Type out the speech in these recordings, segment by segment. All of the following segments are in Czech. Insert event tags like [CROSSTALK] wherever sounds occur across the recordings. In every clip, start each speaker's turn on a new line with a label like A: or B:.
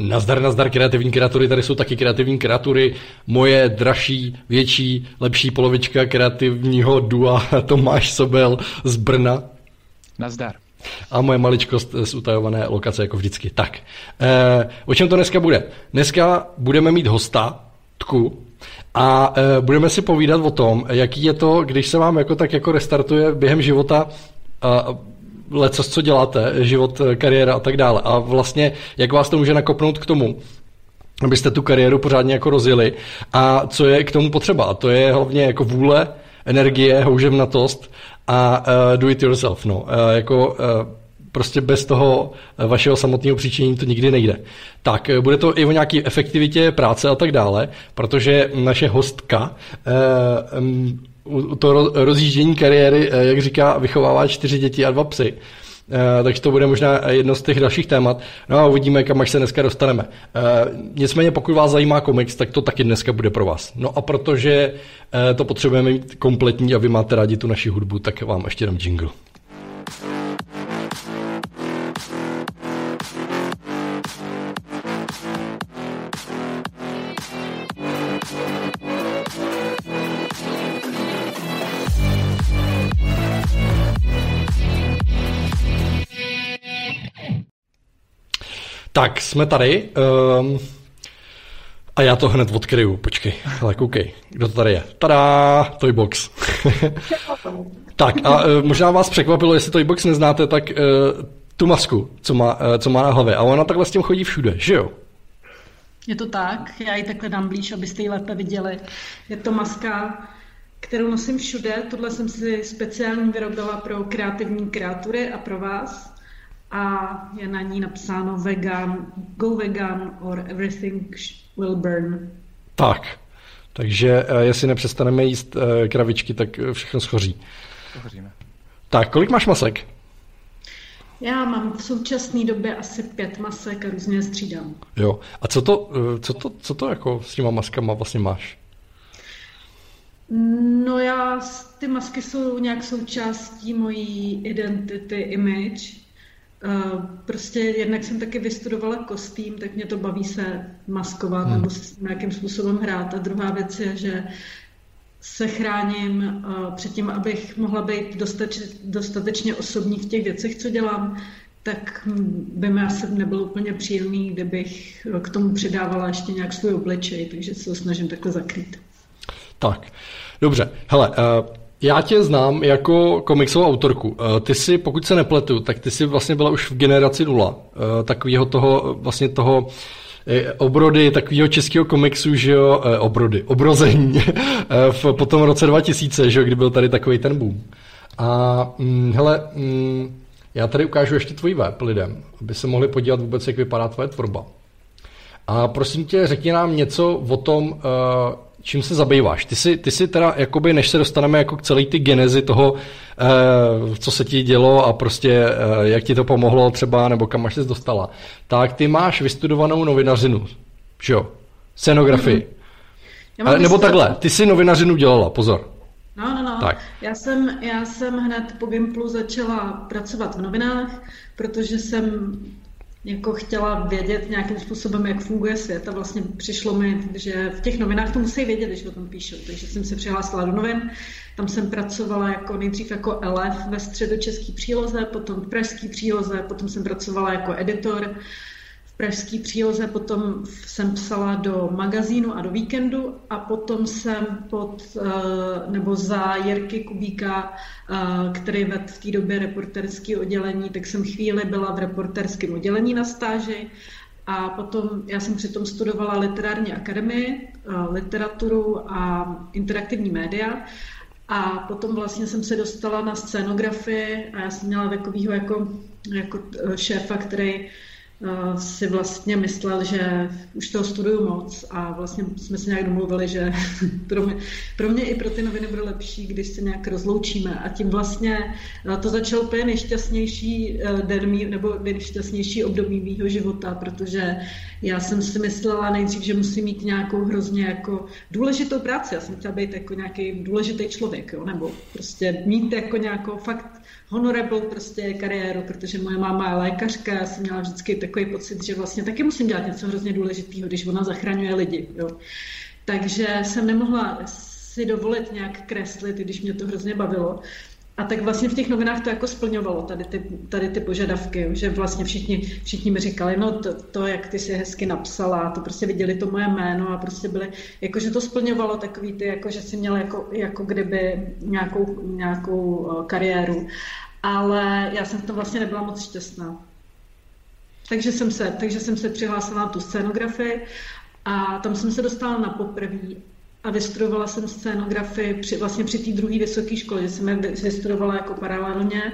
A: Nazdar, nazdar kreativní kreatury, tady jsou taky kreativní kreatury. Moje dražší, větší, lepší polovička kreativního dua [LAUGHS] Tomáš Sobel z Brna.
B: Nazdar.
A: A moje maličkost z utajované lokace, jako vždycky. Tak, eh, o čem to dneska bude? Dneska budeme mít hosta, Tku, a e, budeme si povídat o tom, jaký je to, když se vám jako tak jako restartuje během života a lecos, co děláte, život, kariéra a tak dále. A vlastně, jak vás to může nakopnout k tomu, abyste tu kariéru pořádně jako rozjeli a co je k tomu potřeba. A to je hlavně jako vůle, energie, houževnatost a uh, do it yourself. No. Uh, jako uh, prostě bez toho vašeho samotného příčinění to nikdy nejde. Tak, bude to i o nějaké efektivitě práce a tak dále, protože naše hostka to rozjíždění kariéry, jak říká, vychovává čtyři děti a dva psy. Uh, takže to bude možná jedno z těch dalších témat. No a uvidíme, kam až se dneska dostaneme. Uh, nicméně, pokud vás zajímá komiks, tak to taky dneska bude pro vás. No a protože to potřebujeme mít kompletní a vy máte rádi tu naši hudbu, tak vám ještě dám jingle. Tak, jsme tady. Um, a já to hned odkryju. Počkej, ale koukej, kdo to tady je. Tada, Toybox. [LAUGHS] tak a uh, možná vás překvapilo, jestli Toybox neznáte, tak uh, tu masku, co má, uh, co má na hlavě. A ona takhle s tím chodí všude, že jo?
C: Je to tak, já ji takhle dám blíž, abyste ji lépe viděli. Je to maska, kterou nosím všude. Tohle jsem si speciálně vyrobila pro kreativní kreatury a pro vás a je na ní napsáno vegan, go vegan or everything will burn.
A: Tak, takže uh, jestli nepřestaneme jíst uh, kravičky, tak eh, všechno schoří. Schoříme. Tak, kolik máš masek?
C: Já mám v současné době asi pět masek a různě střídám.
A: Jo. A co to, co to, co to jako s těma maskama vlastně máš?
C: No já, ty masky jsou nějak součástí mojí identity, image prostě jednak jsem taky vystudovala kostým, tak mě to baví se maskovat hmm. nebo s nějakým způsobem hrát. A druhá věc je, že se chráním uh, před tím, abych mohla být dostač, dostatečně osobní v těch věcech, co dělám, tak by mi asi nebylo úplně příjemný, kdybych k tomu přidávala ještě nějak svůj obličej, takže se to snažím takhle zakrýt.
A: Tak, dobře. Hele, uh, já tě znám jako komiksovou autorku. Eh, ty si, pokud se nepletu, tak ty si vlastně byla už v generaci nula. Eh, takového toho, vlastně toho eh, obrody takového českého komiksu, že jo, obrody, obrození [LAUGHS] v potom roce 2000, že jo, kdy byl tady takový ten boom. A hm, hele, hm, já tady ukážu ještě tvůj web lidem, aby se mohli podívat vůbec, jak vypadá tvoje tvorba. A prosím tě, řekni nám něco o tom, čím se zabýváš. Ty si, ty si teda, jakoby, než se dostaneme jako k celé ty genezi toho, eh, co se ti dělo a prostě eh, jak ti to pomohlo třeba, nebo kam až jsi dostala, tak ty máš vystudovanou novinařinu, že jo? Scenografii. Mm-hmm. Nebo takhle, ty jsi novinařinu dělala, pozor.
C: No, no, no. Tak. Já, jsem, já jsem hned po Gimplu začala pracovat v novinách, protože jsem jako chtěla vědět nějakým způsobem, jak funguje svět. A vlastně přišlo mi, že v těch novinách to musí vědět, když o tom píšou. Takže jsem se přihlásila do novin, tam jsem pracovala jako nejdřív jako elef ve středočeský příloze, potom v pražský příloze, potom jsem pracovala jako editor pražský příloze, potom jsem psala do magazínu a do víkendu a potom jsem pod, eh, nebo za Jirky Kubíka, eh, který vedl v té době reporterské oddělení, tak jsem chvíli byla v reporterském oddělení na stáži a potom já jsem přitom studovala literární akademii, eh, literaturu a interaktivní média a potom vlastně jsem se dostala na scénografii a já jsem měla takového jako, jako šéfa, který si vlastně myslel, že už toho studuju moc a vlastně jsme se nějak domluvili, že [LAUGHS] pro mě, pro mě i pro ty noviny bude lepší, když se nějak rozloučíme a tím vlastně eh, to začal úplně nejšťastnější eh, den mý, nebo nejšťastnější období mýho života, protože já jsem si myslela nejdřív, že musím mít nějakou hrozně jako důležitou práci. Já jsem chtěla být jako nějaký důležitý člověk, jo? nebo prostě mít jako nějakou fakt honorable prostě kariéru, protože moje máma je lékařka, já jsem měla vždycky tak takový pocit, že vlastně taky musím dělat něco hrozně důležitého, když ona zachraňuje lidi. Jo. Takže jsem nemohla si dovolit nějak kreslit, když mě to hrozně bavilo. A tak vlastně v těch novinách to jako splňovalo tady ty, tady ty požadavky, že vlastně všichni, všichni mi říkali, no to, to, jak ty si hezky napsala, to prostě viděli to moje jméno a prostě byli, jako že to splňovalo takový ty, jako že si měl jako, jako kdyby nějakou, nějakou eh, kariéru. Ale já jsem v tom vlastně nebyla moc šťastná. Takže jsem se, takže jsem se přihlásila na tu scénografii a tam jsem se dostala na poprvé a vystudovala jsem scénografii při, vlastně při té druhé vysoké škole, jsem je vystudovala jako paralelně.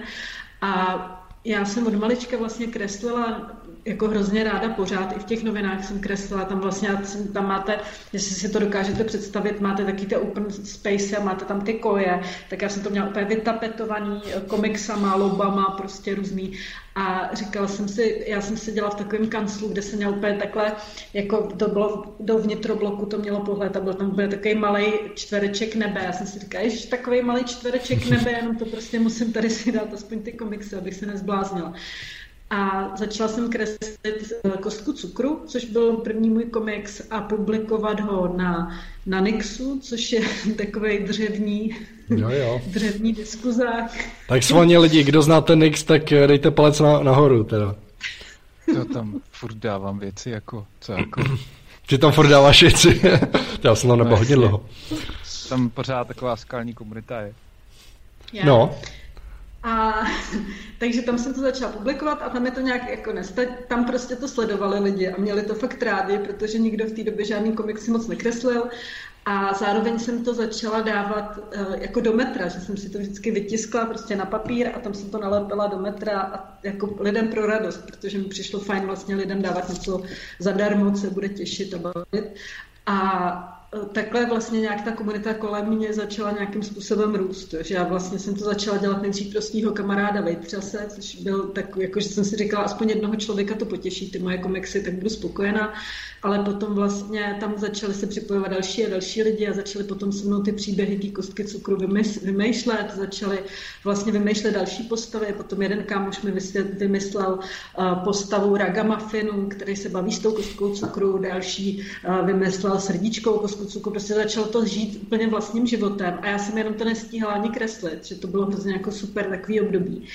C: A já jsem od malička vlastně kreslila jako hrozně ráda pořád, i v těch novinách jsem kreslila, tam vlastně tam máte, jestli si to dokážete představit, máte taky ty open space, máte tam ty koje, tak já jsem to měla úplně vytapetovaný komiksama, lobama, prostě různý a říkala jsem si, já jsem seděla v takovém kanclu, kde jsem měla úplně takhle, jako to bylo do vnitrobloku, to mělo pohled a byl tam úplně takový malý čtvereček nebe. Já jsem si říkala, že takový malý čtvereček nebe, jenom to prostě musím tady si dát aspoň ty komiksy, abych se nezbláznila. A začala jsem kreslit eh, Kostku cukru, což byl první můj komiks a publikovat ho na, na Nixu, což je [LAUGHS] takový dřevní, jo, jo. [LAUGHS] dřevní diskuzák.
A: Tak svaně lidi, kdo znáte Nix, tak eh, dejte palec na, nahoru teda.
B: To tam furt dávám věci jako, co jako...
A: Ty tam furt dáváš věci, [LAUGHS] já jsem tam nebyl no, hodně dlouho.
B: Tam pořád taková skalní komunita je.
A: Yeah. No.
C: A [LAUGHS] takže tam jsem to začala publikovat a tam je to nějak jako nestať, tam prostě to sledovali lidi a měli to fakt rádi, protože nikdo v té době žádný komiksy moc nekreslil a zároveň jsem to začala dávat uh, jako do metra, že jsem si to vždycky vytiskla prostě na papír a tam jsem to nalepila do metra a jako lidem pro radost, protože mi přišlo fajn vlastně lidem dávat něco zadarmo, co se bude těšit a bavit. A takhle vlastně nějak ta komunita kolem mě začala nějakým způsobem růst. Že já vlastně jsem to začala dělat nejdřív pro svého kamaráda Vejtřase, což byl tak, jako že jsem si říkala, aspoň jednoho člověka to potěší, ty moje komiksy, tak budu spokojená ale potom vlastně tam začaly se připojovat další a další lidi a začaly potom se mnou ty příběhy té kostky cukru vymýšlet, začaly vlastně vymýšlet další postavy, potom jeden kámoš mi vymyslel postavu ragamafinu, který se baví s tou kostkou cukru, další vymyslel srdíčkou kostku cukru, prostě začalo to žít úplně vlastním životem a já jsem jenom to nestíhala ani kreslit, že to bylo hrozně jako super takový období.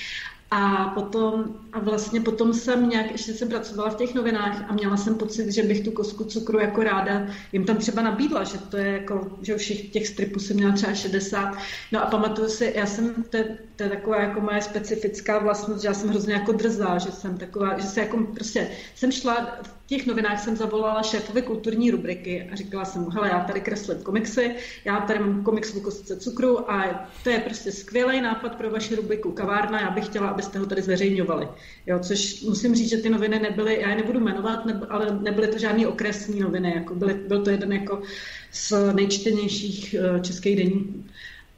C: A potom, a vlastně potom jsem nějak, ještě jsem pracovala v těch novinách a měla jsem pocit, že bych tu kosku cukru jako ráda jim tam třeba nabídla, že to je jako, že už těch stripů jsem měla třeba 60. No a pamatuju si, já jsem, to, to je taková jako moje specifická vlastnost, že já jsem hrozně jako drzá, že jsem taková, že se jako prostě, jsem šla těch novinách jsem zavolala šéfovi kulturní rubriky a říkala jsem mu, hele, já tady kreslím komiksy, já tady mám komiks v kostce cukru a to je prostě skvělý nápad pro vaši rubriku Kavárna, já bych chtěla, abyste ho tady zveřejňovali. Jo, což musím říct, že ty noviny nebyly, já je nebudu jmenovat, ne, ale nebyly to žádné okresní noviny, jako byly, byl to jeden jako z nejčtenějších uh, českých deníků.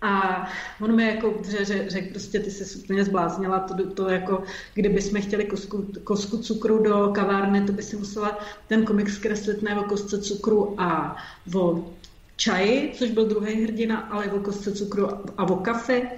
C: A on mi jako řekl, řek, prostě ty se úplně zbláznila, to, to jako, kdyby jsme chtěli kosku, kosku cukru do kavárny, to by si musela ten komiks kreslit ne o kostce cukru a o čaji, což byl druhý hrdina, ale o kostce cukru a o kafe.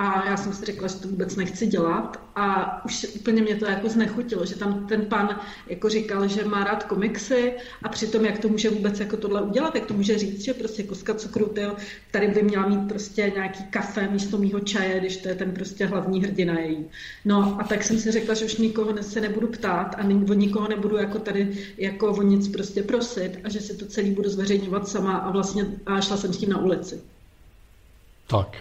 C: A já jsem si řekla, že to vůbec nechci dělat a už úplně mě to jako znechutilo, že tam ten pan jako říkal, že má rád komiksy a přitom jak to může vůbec jako tohle udělat, jak to může říct, že prostě koska cukru, tyjo, tady by měla mít prostě nějaký kafe místo mýho čaje, když to je ten prostě hlavní hrdina její. No a tak jsem si řekla, že už nikoho se nebudu ptát a o nikoho nebudu jako tady jako o nic prostě prosit a že si to celý budu zveřejňovat sama a vlastně a šla jsem s tím na ulici.
A: Tak,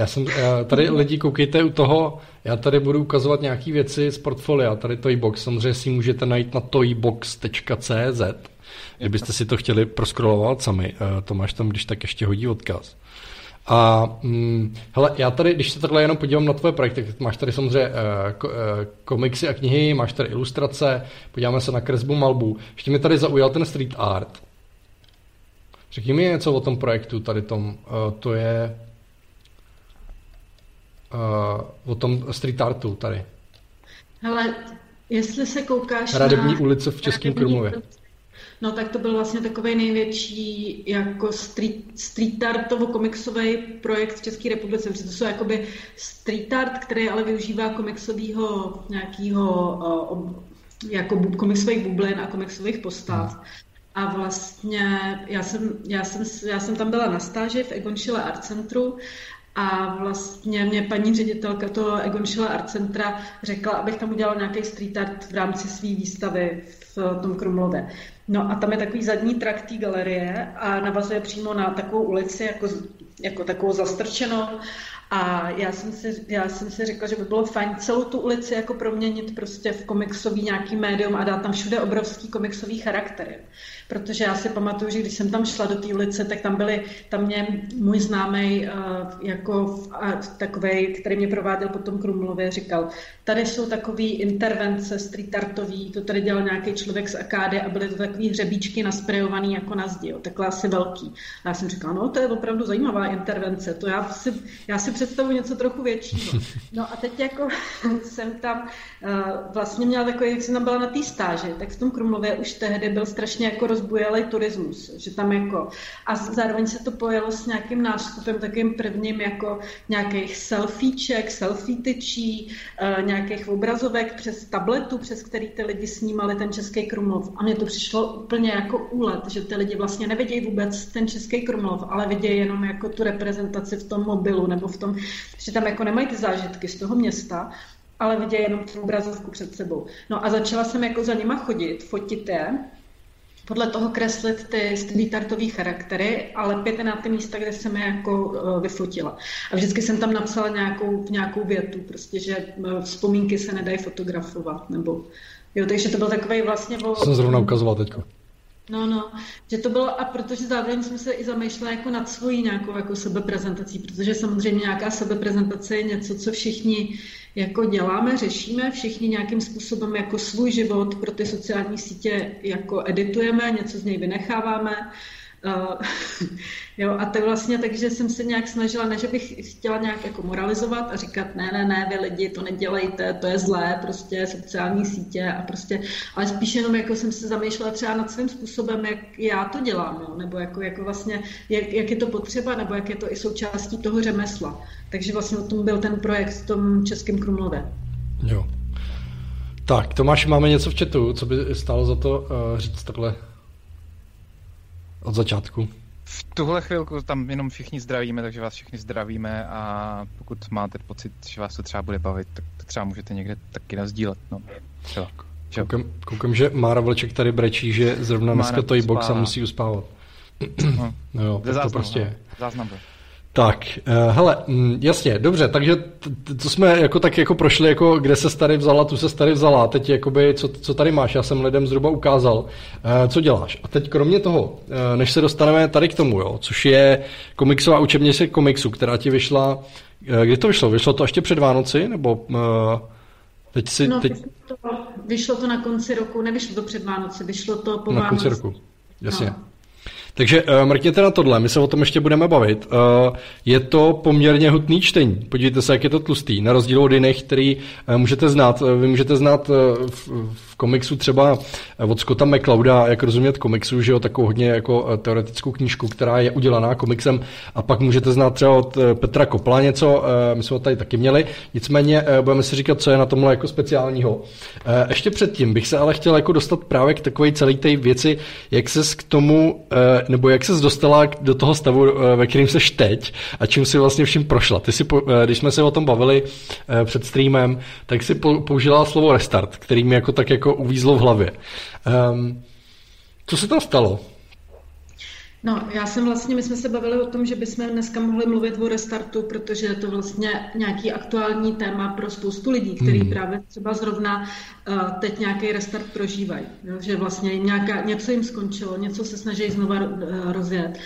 A: já jsem, tady lidi koukejte u toho, já tady budu ukazovat nějaké věci z portfolia, tady Toybox, samozřejmě si můžete najít na toybox.cz, kdybyste si to chtěli proskrolovat sami, eh, Tomáš tam když tak ještě hodí odkaz. A hm, hele, já tady, když se takhle jenom podívám na tvoje projekty, máš tady samozřejmě uh, ko, uh, komiksy a knihy, máš tady ilustrace, podíváme se na kresbu malbu. Ještě mi tady zaujal ten street art. Řekni mi něco o tom projektu tady tom. Uh, to je uh, o tom street artu tady.
C: Hele, jestli se koukáš
A: Radební na... ulice v Českém Krumlově.
C: No tak to byl vlastně takový největší jako street, street artovo-komiksový projekt v České republice, protože to jsou jakoby street art, který ale využívá komiksového nějakého uh, jako komiksových bublin a komiksových postav. Hmm. A vlastně já jsem, já, jsem, já jsem tam byla na stáži v Egonšile Art Centru a vlastně mě paní ředitelka toho Egonšila Art Centra řekla, abych tam udělala nějaký street art v rámci své výstavy v tom Krumlově. No a tam je takový zadní trakt té galerie a navazuje přímo na takovou ulici, jako, jako takovou zastrčenou. A já jsem, si, já jsem si řekla, že by bylo fajn celou tu ulici jako proměnit prostě v komiksový nějaký médium a dát tam všude obrovský komiksový charaktery protože já si pamatuju, že když jsem tam šla do té ulice, tak tam byly, tam mě můj známý uh, jako takový, který mě prováděl potom Krumlově, říkal, tady jsou takové intervence street artový, to tady dělal nějaký člověk z Akády a byly to takové hřebíčky nasprejovaný jako na zdi, jo, takhle asi velký. A já jsem říkala, no to je opravdu zajímavá intervence, to já si, já si představuji něco trochu většího. [LAUGHS] No a teď jako [LAUGHS] jsem tam uh, vlastně měla takový, jak jsem tam byla na té stáži, tak v tom Krumlově už tehdy byl strašně jako roz rozbujelý turismus, že tam jako, a zároveň se to pojelo s nějakým nástupem takým prvním jako nějakých selfieček, selfie tyčí, uh, nějakých obrazovek přes tabletu, přes který ty lidi snímali ten Český Krumlov. A mně to přišlo úplně jako úlet, že ty lidi vlastně nevidějí vůbec ten Český Krumlov, ale vidějí jenom jako tu reprezentaci v tom mobilu nebo v tom, že tam jako nemají ty zážitky z toho města, ale vidějí jenom tu obrazovku před sebou. No a začala jsem jako za nima chodit, fotit je podle toho kreslit ty streetartové charaktery, ale pět na ty místa, kde jsem je jako uh, vyfotila. A vždycky jsem tam napsala nějakou, nějakou větu, prostě, že uh, vzpomínky se nedají fotografovat, nebo jo, takže to byl takový vlastně...
A: O... Jsem zrovna ukazoval teďko.
C: No, no, že to bylo, a protože zároveň jsme se i zamýšleli jako nad svojí nějakou jako sebeprezentací, protože samozřejmě nějaká sebeprezentace je něco, co všichni jako děláme, řešíme, všichni nějakým způsobem jako svůj život pro ty sociální sítě jako editujeme, něco z něj vynecháváme, [LAUGHS] jo, a to vlastně takže jsem se nějak snažila, ne, že bych chtěla nějak jako moralizovat a říkat, ne, ne, ne, vy lidi, to nedělejte, to je zlé, prostě sociální sítě a prostě, ale spíš jenom jako jsem se zamýšlela třeba nad svým způsobem, jak já to dělám, jo, nebo jako, jako vlastně, jak, jak, je to potřeba, nebo jak je to i součástí toho řemesla. Takže vlastně o tom byl ten projekt v tom Českém Krumlově.
A: Jo. Tak, Tomáš, máme něco v chatu, co by stálo za to uh, říct takhle od začátku.
B: V tuhle chvilku tam jenom všichni zdravíme, takže vás všichni zdravíme a pokud máte pocit, že vás to třeba bude bavit, tak to třeba můžete někde taky nazdílet. No. Třeba.
A: Koukám, koukám, že Mára Vlček tady brečí, že zrovna dneska to box a musí uspávat. No, [CLEARS THROAT] no jo, tak to prostě je.
B: Záznam byl.
A: Tak, uh, hele, mm, jasně, dobře, takže to jsme jako tak jako prošli, jako kde se tady vzala, tu se tady vzala, teď jakoby, co, co tady máš, já jsem lidem zhruba ukázal, uh, co děláš. A teď kromě toho, uh, než se dostaneme tady k tomu, jo, což je komiksová učebnice komiksu, která ti vyšla, kdy to vyšlo? Vyšlo to ještě před Vánoci, nebo teď si...
C: No,
A: teď...
C: Vyšlo, to, vyšlo to na konci roku, nevyšlo to před Vánoci, vyšlo to po
A: Na Vánoci. konci roku, jasně. No. Takže uh, mrkněte na tohle, my se o tom ještě budeme bavit. Uh, je to poměrně hutný čtení. Podívejte se, jak je to tlustý. Na rozdíl od jiných, který uh, můžete znát. Vy můžete znát uh, v, v komiksu třeba od Scotta McClouda, jak rozumět komiksu, že jo, takovou hodně jako teoretickou knížku, která je udělaná komiksem a pak můžete znát třeba od Petra Kopla něco, my jsme ho tady taky měli, nicméně budeme si říkat, co je na tomhle jako speciálního. Ještě předtím bych se ale chtěl jako dostat právě k takové celé té věci, jak se k tomu nebo jak ses dostala do toho stavu, eh, ve kterým seš teď a čím si vlastně vším prošla. Ty si, eh, když jsme se o tom bavili eh, před streamem, tak si použila slovo restart, který mi jako tak jako uvízlo v hlavě. Um, co se tam stalo?
C: No, já jsem vlastně, my jsme se bavili o tom, že bychom dneska mohli mluvit o restartu, protože je to vlastně nějaký aktuální téma pro spoustu lidí, kteří hmm. právě třeba zrovna uh, teď nějaký restart prožívají. Že vlastně nějaká, něco jim skončilo, něco se snaží znova uh, rozjet.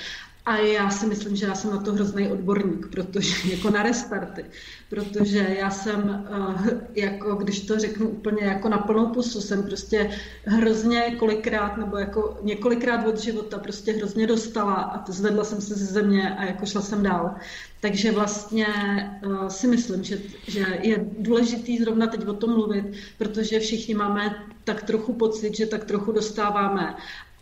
C: A já si myslím, že já jsem na to hrozný odborník, protože [LAUGHS] jako na restarty, protože já jsem, eh, jako když to řeknu úplně jako na plnou pusu, jsem prostě hrozně kolikrát, nebo jako několikrát od života prostě hrozně dostala a zvedla jsem se ze země a jako šla jsem dál. Takže vlastně uh, si myslím, že, že je důležitý zrovna teď o tom mluvit, protože všichni máme tak trochu pocit, že tak trochu dostáváme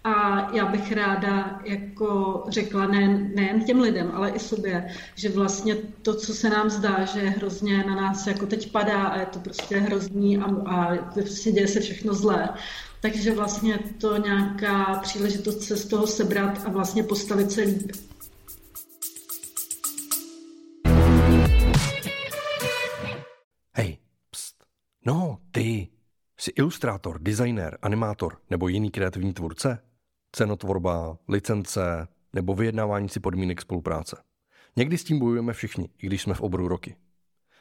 C: A já bych ráda jako řekla ne, nejen těm lidem, ale i sobě, že vlastně to, co se nám zdá, že hrozně na nás jako teď padá a je to prostě hrozný a, a prostě děje se všechno zlé, takže vlastně to nějaká příležitost se z toho sebrat a vlastně postavit se líp.
D: Hej, pst. No, ty. Jsi ilustrátor, designer, animátor nebo jiný kreativní tvůrce? Cenotvorba, licence nebo vyjednávání si podmínek spolupráce. Někdy s tím bojujeme všichni, i když jsme v oboru roky.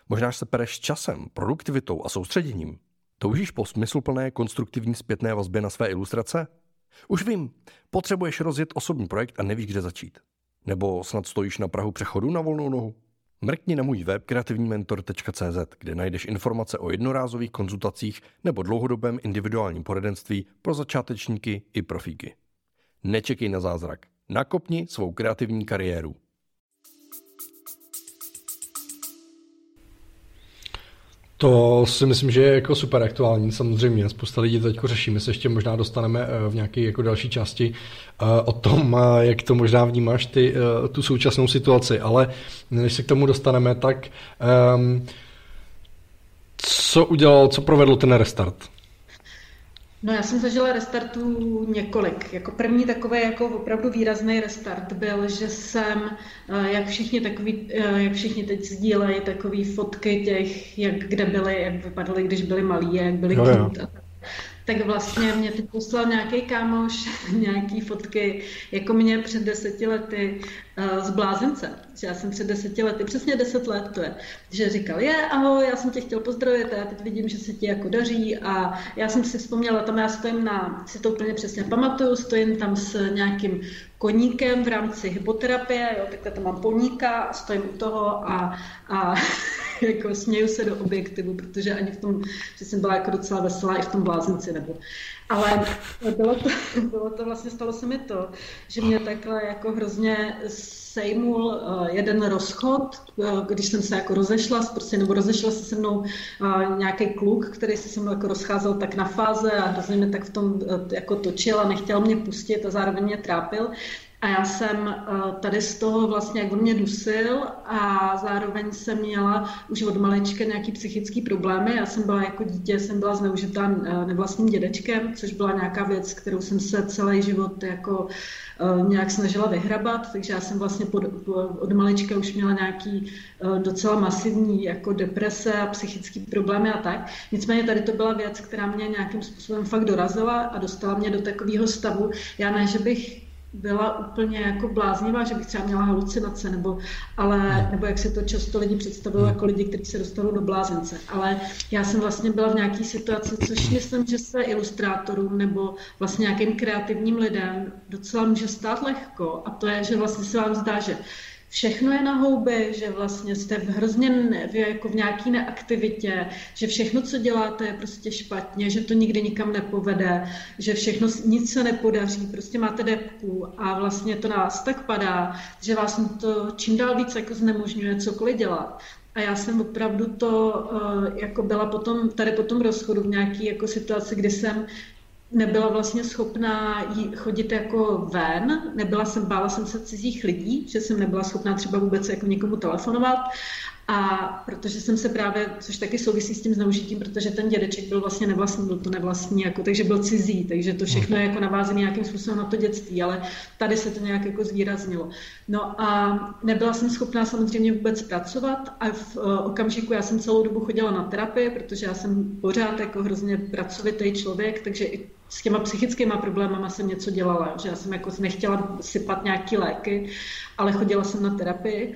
D: Možná se pereš časem, produktivitou a soustředěním. Toužíš po smysluplné konstruktivní zpětné vazbě na své ilustrace? Už vím, potřebuješ rozjet osobní projekt a nevíš, kde začít. Nebo snad stojíš na Prahu přechodu na volnou nohu? Mrkni na můj web kreativnímentor.cz, kde najdeš informace o jednorázových konzultacích nebo dlouhodobém individuálním poradenství pro začátečníky i profíky. Nečekej na zázrak. Nakopni svou kreativní kariéru.
A: To si myslím, že je jako super aktuální, samozřejmě. Spousta lidí to teď řeší. My se ještě možná dostaneme eh, v nějaké jako další části eh, o tom, eh, jak to možná vnímáš ty, tu současnou situaci. Ale než se k tomu dostaneme, tak um, co udělal, co provedl ten restart?
C: No já jsem zažila restartů několik. Jako první takový jako opravdu výrazný restart byl, že jsem, eh, jak všichni, takový, eh, jak všichni teď sdílejí takové fotky těch, jak kde byli, jak vypadaly, když byli malí, jak byli no, a tak vlastně mě teď poslal nějaký kámoš [LAUGHS] nějaký fotky, jako mě před deseti lety z blázence. Že já jsem před deseti lety, přesně deset let to je, že říkal, je, ahoj, já jsem tě chtěl pozdravit a já teď vidím, že se ti jako daří a já jsem si vzpomněla, tam já stojím na, si to úplně přesně pamatuju, stojím tam s nějakým koníkem v rámci hypoterapie, jo, takhle tam mám poníka stojím u toho a, a [LAUGHS] jako směju se do objektivu, protože ani v tom, že jsem byla jako docela veselá i v tom blázinci nebo. Ale bylo to, bylo to vlastně, stalo se mi to, že mě takhle jako hrozně sejmul eh, jeden rozchod, eh, když jsem se jako rozešla, prostě, nebo rozešla se se mnou eh, nějaký kluk, který se se mnou jako rozcházel tak na fáze a hrozně mě tak v tom jako točil a nechtěl mě pustit a zároveň mě trápil. A já jsem eh, tady z toho vlastně, jak on mě dusil a zároveň jsem měla už od malička nějaký psychický problémy. Já jsem byla jako dítě, jsem byla zneužitá eh, nevlastním dědečkem, což byla nějaká věc, kterou jsem se celý život jako eh, nějak snažila vyhrabat, takže já jsem vlastně pod, od malička už měla nějaký docela masivní jako deprese a psychické problémy a tak. Nicméně tady to byla věc, která mě nějakým způsobem fakt dorazila a dostala mě do takového stavu. Já ne, že bych byla úplně jako bláznivá, že bych třeba měla halucinace, nebo, ale, nebo jak se to často lidi představují jako lidi, kteří se dostanou do blázence. Ale já jsem vlastně byla v nějaké situaci, což myslím, že se ilustrátorům nebo vlastně nějakým kreativním lidem docela může stát lehko. A to je, že vlastně se vám zdá, že všechno je na houby, že vlastně jste v hrozně ne, jako v nějaký neaktivitě, že všechno, co děláte, je prostě špatně, že to nikdy nikam nepovede, že všechno, nic se nepodaří, prostě máte depku a vlastně to na vás tak padá, že vás to čím dál víc jako znemožňuje cokoliv dělat. A já jsem opravdu to, uh, jako byla potom, tady po tom rozchodu v nějaké jako situaci, kdy jsem nebyla vlastně schopná chodit jako ven, nebyla jsem, bála jsem se cizích lidí, že jsem nebyla schopná třeba vůbec jako někomu telefonovat a protože jsem se právě, což taky souvisí s tím zneužitím, protože ten dědeček byl vlastně nevlastní, byl to nevlastní, jako, takže byl cizí, takže to všechno je jako navázené nějakým způsobem na to dětství, ale tady se to nějak jako zvýraznilo. No a nebyla jsem schopná samozřejmě vůbec pracovat a v uh, okamžiku já jsem celou dobu chodila na terapii, protože já jsem pořád jako hrozně pracovitý člověk, takže i s těma psychickými problémama jsem něco dělala, že já jsem jako nechtěla sypat nějaký léky, ale chodila jsem na terapii.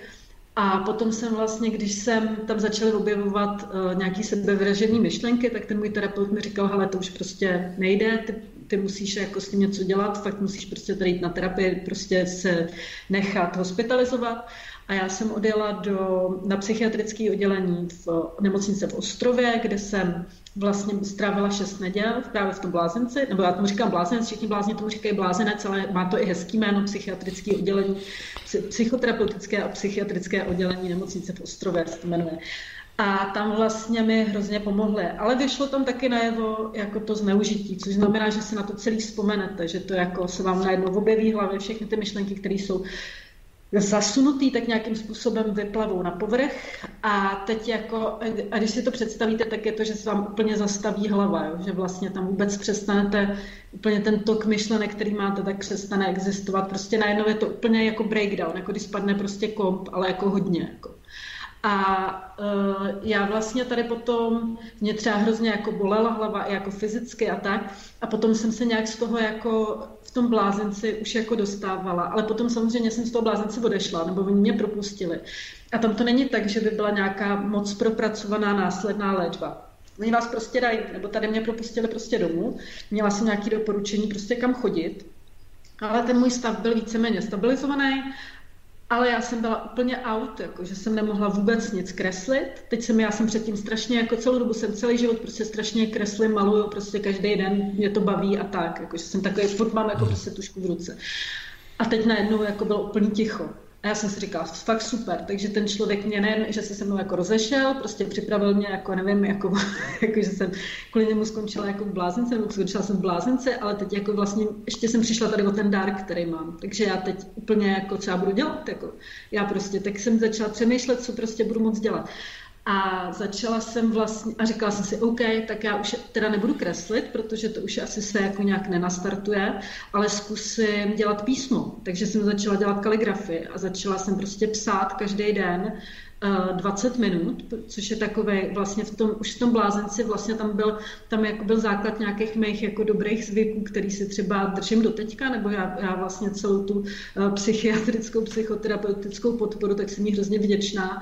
C: A potom jsem vlastně, když jsem tam začala objevovat uh, nějaký sebevražený myšlenky, tak ten můj terapeut mi říkal, hele, to už prostě nejde, ty, ty musíš jako s tím něco dělat, fakt musíš prostě tady jít na terapii, prostě se nechat hospitalizovat. A já jsem odjela do, na psychiatrické oddělení v nemocnice v Ostrově, kde jsem vlastně strávila šest neděl právě v tom blázenci, nebo já tomu říkám blázenec, všichni blázni tomu říkají blázenec, ale má to i hezký jméno, psychiatrické oddělení, psychoterapeutické a psychiatrické oddělení nemocnice v Ostrově se to jmenuje. A tam vlastně mi hrozně pomohly. Ale vyšlo tam taky najevo jako to zneužití, což znamená, že si na to celý vzpomenete, že to jako se vám najednou objeví hlavě všechny ty myšlenky, které jsou zasunutý, tak nějakým způsobem vyplavou na povrch a teď jako, a když si to představíte, tak je to, že se vám úplně zastaví hlava, jo? že vlastně tam vůbec přestanete, úplně ten tok myšlenek, který máte, tak přestane existovat. Prostě najednou je to úplně jako breakdown, jako když spadne prostě komp, ale jako hodně. Jako. A uh, já vlastně tady potom, mě třeba hrozně jako bolela hlava i jako fyzicky a tak. A potom jsem se nějak z toho jako v tom blázenci už jako dostávala. Ale potom samozřejmě jsem z toho blázenci odešla, nebo oni mě propustili. A tam to není tak, že by byla nějaká moc propracovaná následná léčba. Oni vás prostě dají, nebo tady mě propustili prostě domů. Měla jsem nějaké doporučení prostě kam chodit. Ale ten můj stav byl víceméně stabilizovaný ale já jsem byla úplně out, jako, že jsem nemohla vůbec nic kreslit. Teď jsem, já jsem předtím strašně, jako celou dobu jsem celý život prostě strašně kreslím, maluju, prostě každý den mě to baví a tak, jako, že jsem takový, furt mám jako prostě tušku v ruce. A teď najednou jako bylo úplně ticho. A já jsem si říkala, fakt super, takže ten člověk mě nejen, že se se mnou jako rozešel, prostě připravil mě jako, nevím, jako, [LAUGHS] jako že jsem kvůli němu skončila jako v blázince, nebo skončila jsem v blázince, ale teď jako vlastně ještě jsem přišla tady o ten dár, který mám. Takže já teď úplně jako, já budu dělat, jako, já prostě, tak jsem začala přemýšlet, co prostě budu moc dělat. A začala jsem vlastně, a říkala jsem si, OK, tak já už teda nebudu kreslit, protože to už asi se jako nějak nenastartuje, ale zkusím dělat písmo. Takže jsem začala dělat kaligrafii a začala jsem prostě psát každý den 20 minut, což je takové vlastně v tom, už v tom blázenci vlastně tam byl, tam jako byl základ nějakých mých jako dobrých zvyků, který si třeba držím do teďka, nebo já, já vlastně celou tu psychiatrickou, psychoterapeutickou podporu, tak jsem jí hrozně vděčná.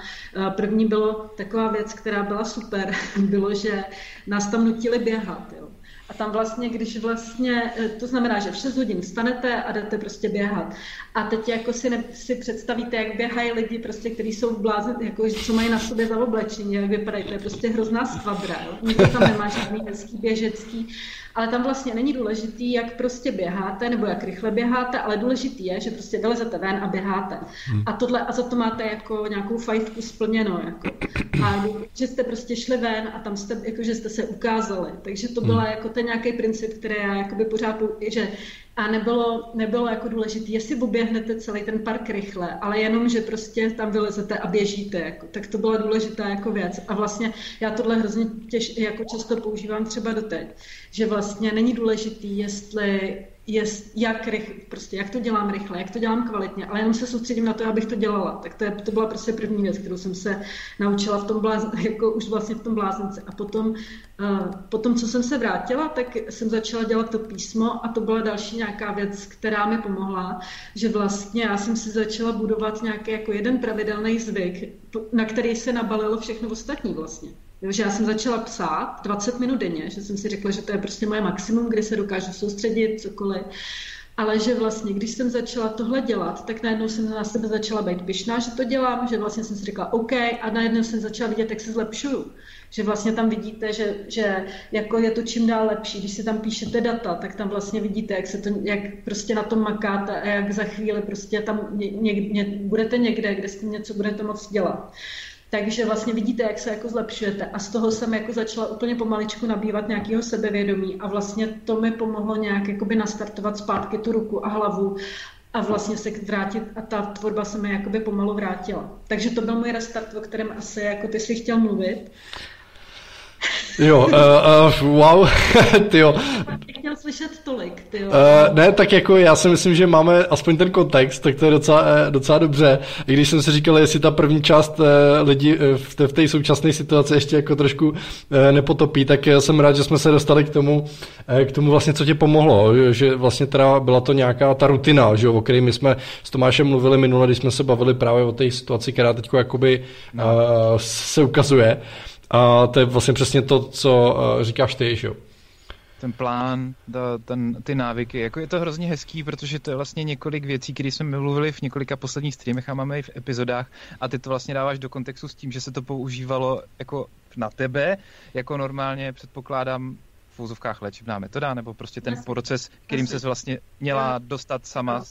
C: První bylo taková věc, která byla super, [LAUGHS] bylo, že nás tam nutili běhat, jo. A tam vlastně, když vlastně, eh, to znamená, že v 6 hodin vstanete a jdete prostě běhat. A teď jako si, ne, si představíte, jak běhají lidi, prostě, kteří jsou v bláze, jako, co mají na sobě za oblečení, jak vypadají, to je prostě hrozná skvadra. Nikdo tam nemá žádný hezký běžecký ale tam vlastně není důležitý, jak prostě běháte nebo jak rychle běháte, ale důležitý je, že prostě vylezete ven a běháte. Hmm. A tohle, a za to máte jako nějakou fajfku splněno. Jako. A že jste prostě šli ven a tam jste, jako, že jste se ukázali. Takže to byla hmm. jako ten nějaký princip, který já jakoby pořád, že a nebylo, nebylo jako důležité, jestli oběhnete celý ten park rychle, ale jenom, že prostě tam vylezete a běžíte. Jako, tak to byla důležitá jako věc. A vlastně já tohle hrozně těž, jako často používám třeba doteď, že vlastně není důležitý, jestli jest, jak, rych, prostě, jak to dělám rychle, jak to dělám kvalitně, ale jenom se soustředím na to, abych to dělala. Tak to, je, to byla prostě první věc, kterou jsem se naučila v tom blázen, [LAUGHS] jako už vlastně v tom blázence. A potom, uh, potom, co jsem se vrátila, tak jsem začala dělat to písmo a to byla další nějaká věc, která mi pomohla, že vlastně já jsem si začala budovat nějaký jako jeden pravidelný zvyk, na který se nabalilo všechno ostatní vlastně. Že já jsem začala psát 20 minut denně, že jsem si řekla, že to je prostě moje maximum, kde se dokážu soustředit, cokoliv. Ale že vlastně, když jsem začala tohle dělat, tak najednou jsem na sebe začala být pyšná, že to dělám, že vlastně jsem si řekla OK a najednou jsem začala vidět, jak se zlepšuju. Že vlastně tam vidíte, že, že jako je to čím dál lepší. Když si tam píšete data, tak tam vlastně vidíte, jak, se to, jak prostě na tom makáte a jak za chvíli prostě tam ně, ně, ně, budete někde, kde s tím něco budete moc dělat. Takže vlastně vidíte, jak se jako zlepšujete. A z toho jsem jako začala úplně pomaličku nabývat nějakého sebevědomí a vlastně to mi pomohlo nějak jakoby nastartovat zpátky tu ruku a hlavu a vlastně se vrátit a ta tvorba se mi jakoby pomalu vrátila. Takže to byl můj restart, o kterém asi jako ty si chtěl mluvit.
A: Jo, uh, uh, wow, [LAUGHS] ty jo.
C: chtěl slyšet tolik, ty Uh,
A: ne, tak jako já si myslím, že máme aspoň ten kontext, tak to je docela, docela dobře. I když jsem si říkal, jestli ta první část uh, lidí v té, v té současné situaci ještě jako trošku uh, nepotopí, tak jsem rád, že jsme se dostali k tomu, uh, k tomu vlastně, co tě pomohlo, že vlastně teda byla to nějaká ta rutina, že o které my jsme s Tomášem mluvili minule, když jsme se bavili právě o té situaci, která teď jakoby uh, se ukazuje. A to je vlastně přesně to, co uh, říkáš ty, že jo?
B: ten plán, ta, ten, ty návyky. Jako je to hrozně hezký, protože to je vlastně několik věcí, které jsme mluvili v několika posledních streamech a máme i v epizodách a ty to vlastně dáváš do kontextu s tím, že se to používalo jako na tebe, jako normálně předpokládám v úzovkách léčebná metoda, nebo prostě ten Jasně. proces, kterým se vlastně měla dostat sama,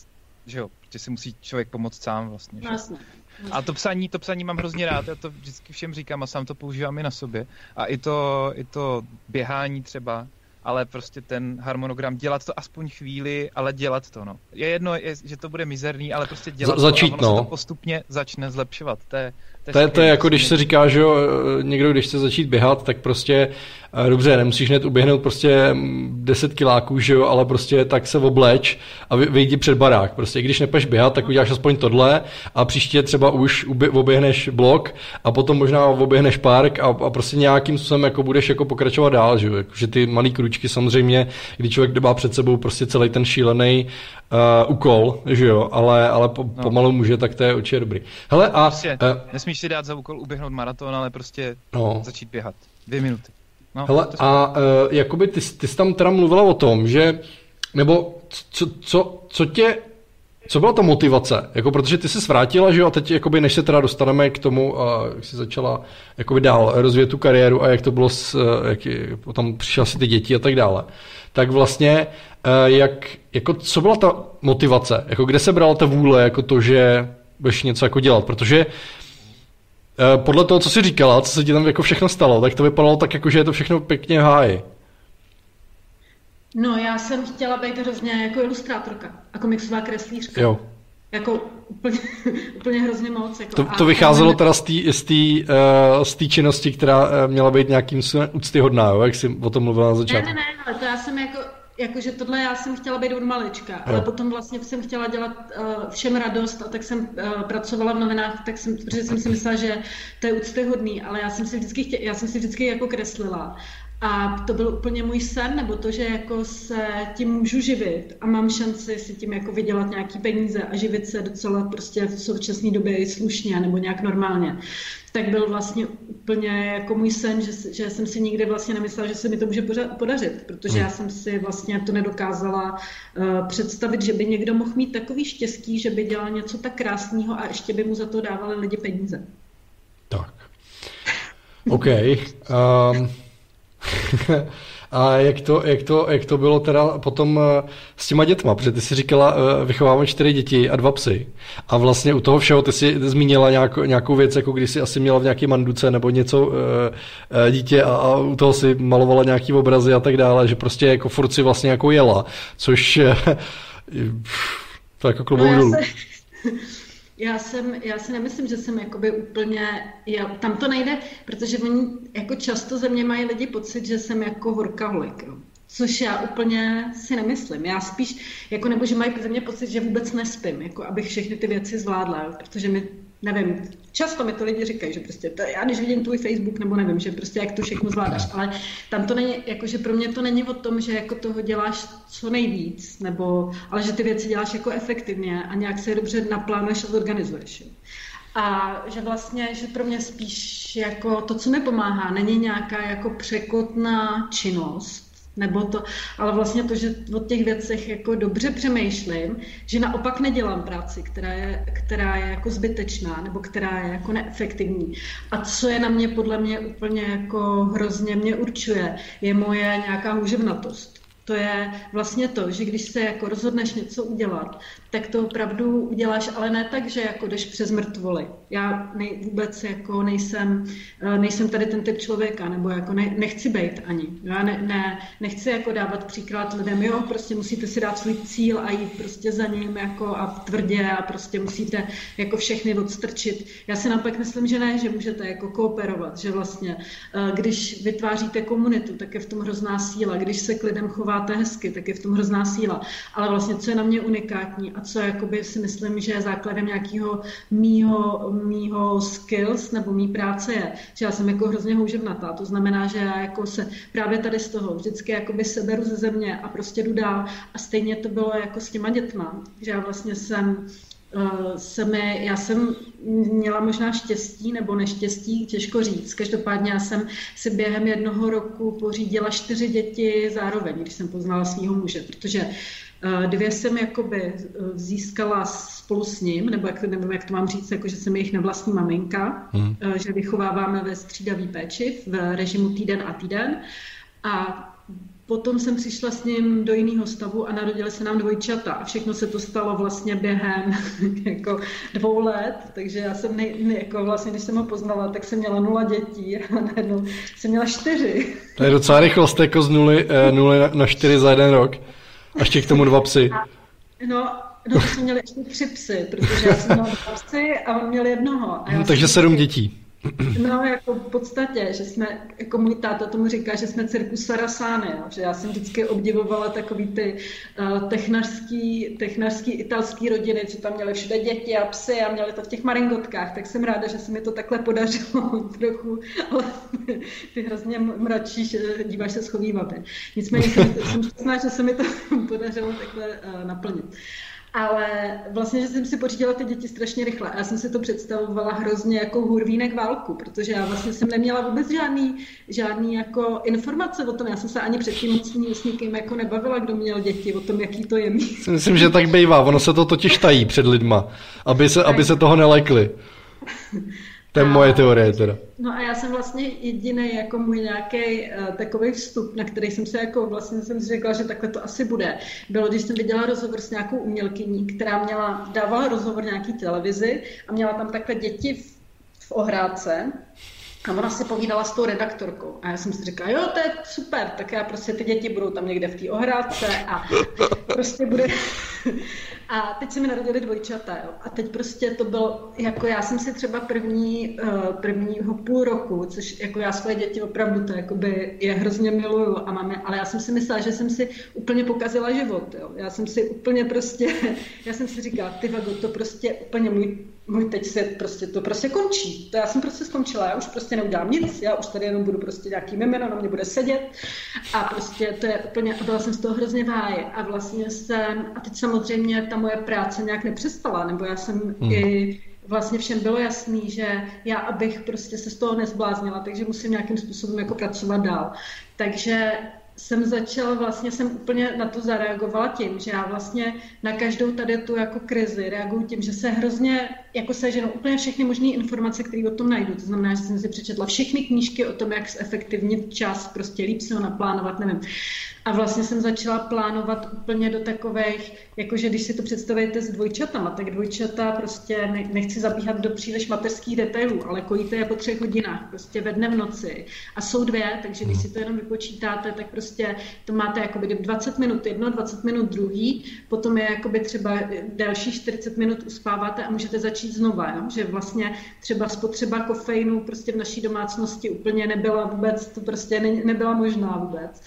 B: že jo, prostě si musí člověk pomoct sám vlastně. Že? A to psaní, to psaní mám hrozně rád, já to vždycky všem říkám a sám to používám i na sobě. A i to, i to běhání třeba, ale prostě ten harmonogram, dělat to aspoň chvíli, ale dělat to, no. Je jedno, je, že to bude mizerný, ale prostě dělat
A: Za, začít,
B: to a ono
A: no.
B: se to postupně začne zlepšovat. To je,
A: to je, to je, to je jako když se říká, že jo, někdo, když chce začít běhat, tak prostě dobře, nemusíš hned uběhnout prostě 10 kiláků, že jo, ale prostě tak se obleč a vyjdi před barák. Prostě když nepeš běhat, tak uděláš aspoň tohle a příště třeba už oběhneš blok a potom možná oběhneš park a, a prostě nějakým způsobem jako budeš jako pokračovat dál, že jo. Jako, že ty malé kručky samozřejmě, když člověk má před sebou prostě celý ten šílený uh, úkol, že jo, ale, ale po, no. pomalu může, tak to je určitě dobrý. Hele a...
B: Prostě, uh, nesmíš si dát za úkol uběhnout maraton, ale prostě no. začít běhat. Dvě minuty.
A: No, Hele, a uh, jakoby ty, ty jsi tam teda mluvila o tom, že, nebo co, co, co tě, co byla ta motivace? Jako, protože ty jsi vrátila, že jo, a teď, jakoby, než se teda dostaneme k tomu, uh, jak jsi začala jakoby dál rozvíjet tu kariéru a jak to bylo, s, uh, jak potom přišla si ty děti a tak dále, tak vlastně, uh, jak, jako, co byla ta motivace? Jako, kde se brala ta vůle, jako to, že budeš něco jako dělat? Protože Eh, podle toho, co jsi říkala, co se ti tam jako všechno stalo, tak to vypadalo tak, jako, že je to všechno pěkně v háji.
C: No, já jsem chtěla být hrozně jako ilustrátorka a komiksová kreslířka.
A: Jo.
C: Jako úplně, [LAUGHS] úplně hrozně moc. Jako,
A: to, to vycházelo teda z té uh, činnosti, která uh, měla být nějakým úctyhodná, jo? jak jsi o tom mluvila na začátku.
C: Ne, ne, ne, ale to já jsem jako jakože tohle já jsem chtěla být od malička, ale potom vlastně jsem chtěla dělat uh, všem radost a tak jsem uh, pracovala v novinách, tak jsem, protože jsem si myslela, že to je úctyhodný, ale já jsem si vždycky, chtěla, já jsem si vždycky jako kreslila. A to byl úplně můj sen, nebo to, že jako se tím můžu živit a mám šanci si tím jako vydělat nějaký peníze a živit se docela prostě v současné době i slušně nebo nějak normálně tak byl vlastně úplně jako můj sen, že, že jsem si nikdy vlastně nemyslela, že se mi to může podařit, protože já jsem si vlastně to nedokázala uh, představit, že by někdo mohl mít takový štěstí, že by dělal něco tak krásného a ještě by mu za to dávali lidi peníze.
A: Tak. OK. Um, [LAUGHS] A jak to, jak, to, jak to bylo teda potom eh, s těma dětma? Protože ty si říkala, eh, vychovávám čtyři děti a dva psy. A vlastně u toho všeho ty si zmínila nějakou, nějakou věc, jako když jsi asi měla v nějaké manduce nebo něco eh, dítě a, a u toho si malovala nějaký obrazy a tak dále, že prostě jako furt si vlastně jako jela, což [LAUGHS] to jako klobouk no, dolů. [LAUGHS]
C: Já jsem, já si nemyslím, že jsem jakoby úplně, já, tam to nejde, protože oni jako často ze mě mají lidi pocit, že jsem jako workaholic, jo. Což já úplně si nemyslím. Já spíš, jako nebo že mají ze mě pocit, že vůbec nespím, jako abych všechny ty věci zvládla, jo. protože mi nevím, často mi to lidi říkají, že prostě to, já když vidím tvůj Facebook, nebo nevím, že prostě jak to všechno zvládáš, ale tam to není, jako že pro mě to není o tom, že jako toho děláš co nejvíc, nebo, ale že ty věci děláš jako efektivně a nějak se je dobře naplánuješ a zorganizuješ. A že vlastně, že pro mě spíš jako to, co mi pomáhá, není nějaká jako překotná činnost, nebo to, ale vlastně to, že o těch věcech jako dobře přemýšlím, že naopak nedělám práci, která je, která je jako zbytečná, nebo která je jako neefektivní. A co je na mě podle mě úplně jako hrozně mě určuje, je moje nějaká hůževnatost. To je vlastně to, že když se jako rozhodneš něco udělat, tak to opravdu uděláš, ale ne tak, že jako jdeš přes mrtvoly. Já nej, vůbec jako nejsem, eh, nejsem tady ten typ člověka, nebo jako ne, nechci být ani. Já ne, ne, nechci jako dávat příklad lidem, jo, prostě musíte si dát svůj cíl a jít prostě za ním jako a tvrdě a prostě musíte jako všechny odstrčit. Já si naopak myslím, že ne, že můžete jako kooperovat, že vlastně, eh, když vytváříte komunitu, tak je v tom hrozná síla. Když se k lidem chováte hezky, tak je v tom hrozná síla. Ale vlastně, co je na mě unikátní a co jakoby si myslím, že je základem nějakého mýho, mýho skills nebo mý práce je, že já jsem jako hrozně houževnatá. To znamená, že já jako se právě tady z toho vždycky jakoby seberu ze země a prostě jdu dál. A stejně to bylo jako s těma dětma, že já vlastně jsem se mi, já jsem měla možná štěstí nebo neštěstí, těžko říct. Každopádně já jsem si během jednoho roku pořídila čtyři děti zároveň, když jsem poznala svého muže, protože Eh, dvě jsem jakoby eh, získala spolu s ním, nebo jak, nevím, jak to mám říct, jako že jsem jejich nevlastní maminka, hmm. Eh, že vychováváme ve střídavý péči v režimu týden a týden. A potom jsem přišla s ním do jiného stavu a narodili se nám dvojčata a všechno se to stalo vlastně během [LAUGHS] jako dvou let, takže já jsem nej, nej, jako vlastně, když jsem ho poznala, tak jsem měla nula dětí a najednou jsem měla čtyři.
A: To je docela rychlost, jako z nuly, eh, nuly na čtyři za jeden rok. A ještě k tomu dva psy. A,
C: no, no, to jsme měli ještě tři psy, protože já jsem měla dva psy a on měl jednoho. A já
A: takže sedm dětí.
C: No, jako v podstatě, že jsme, jako můj táta tomu říká, že jsme cirkus Sarasány, jo? že já jsem vždycky obdivovala takový ty uh, technařský, technařský italský rodiny, co tam měly všude děti a psy a měli to v těch maringotkách, tak jsem ráda, že se mi to takhle podařilo [LAUGHS] trochu, ale ty hrozně mračíš, díváš se schovývat. Nicméně jsem, jsem že se mi to [LAUGHS] podařilo takhle uh, naplnit. Ale vlastně, že jsem si pořídila ty děti strašně rychle. Já jsem si to představovala hrozně jako hurvínek válku, protože já vlastně jsem neměla vůbec žádný, žádný jako informace o tom. Já jsem se ani předtím moc s nikým jako nebavila, kdo měl děti, o tom, jaký to je mít.
A: Myslím, že tak bývá. Ono se to totiž tají před lidma, aby se, aby se toho nelekli. [LAUGHS] To je a, moje teorie teda.
C: No a já jsem vlastně jediný jako můj nějaký uh, takový vstup, na který jsem se jako vlastně jsem si řekla, že takhle to asi bude. Bylo, když jsem viděla rozhovor s nějakou umělkyní, která měla, dávala rozhovor nějaký televizi a měla tam takhle děti v, v ohrádce a ona si povídala s tou redaktorkou. A já jsem si říkala, jo, to je super, tak já prostě ty děti budou tam někde v té ohrádce a prostě bude... [LAUGHS] A teď se mi narodili dvojčata, jo. A teď prostě to bylo, jako já jsem si třeba první, uh, prvního půl roku, což jako já svoje děti opravdu to jakoby je hrozně miluju a máme, ale já jsem si myslela, že jsem si úplně pokazila život, jo. Já jsem si úplně prostě, [LAUGHS] já jsem si říkala, ty vago, to prostě úplně můj můj teď se prostě, to prostě končí. To já jsem prostě skončila, já už prostě neudělám nic, já už tady jenom budu prostě nějaký mimino, na mě bude sedět a prostě to je úplně, a byla jsem z toho hrozně váje a vlastně jsem, a teď samozřejmě ta moje práce nějak nepřestala, nebo já jsem hmm. i vlastně všem bylo jasný, že já, abych prostě se z toho nezbláznila, takže musím nějakým způsobem jako pracovat dál. Takže jsem začala, vlastně jsem úplně na to zareagovala tím, že já vlastně na každou tady tu jako krizi reaguju tím, že se hrozně jako seženou úplně všechny možné informace, které o tom najdu. To znamená, že jsem si přečetla všechny knížky o tom, jak zefektivnit čas, prostě líp se ho naplánovat, nevím. A vlastně jsem začala plánovat úplně do takových, jakože když si to představíte s dvojčatama, tak dvojčata prostě nechci zabíhat do příliš mateřských detailů, ale kojíte je po třech hodinách, prostě ve dne v noci. A jsou dvě, takže když si to jenom vypočítáte, tak prostě to máte jakoby 20 minut jedno, 20 minut druhý, potom je jakoby třeba další 40 minut uspáváte a můžete začít znova, jo? že vlastně třeba spotřeba kofeinu prostě v naší domácnosti úplně nebyla vůbec, to prostě ne, nebyla možná vůbec.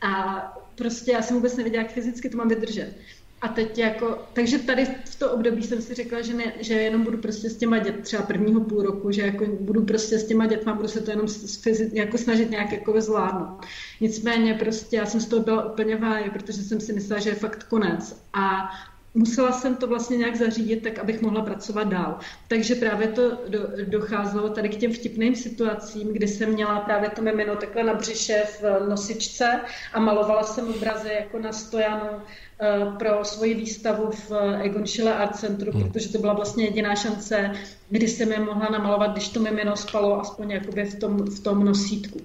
C: A prostě já jsem vůbec nevěděla, jak fyzicky to mám vydržet. A teď jako, takže tady v to období jsem si řekla, že, ne, že jenom budu prostě s těma dět, třeba prvního půl roku, že jako budu prostě s těma dětma, budu se to jenom fyzi, jako snažit nějak jako zvládnout. Nicméně prostě já jsem z toho byla úplně váje, protože jsem si myslela, že je fakt konec. A musela jsem to vlastně nějak zařídit, tak abych mohla pracovat dál. Takže právě to do, docházelo tady k těm vtipným situacím, kdy jsem měla právě to mimino takhle na břiše v nosičce a malovala jsem obrazy jako na stojanu uh, pro svoji výstavu v Egon Schiele Art Centru, hmm. protože to byla vlastně jediná šance, kdy jsem je mohla namalovat, když to mimino spalo aspoň jakoby v tom, v tom nosítku.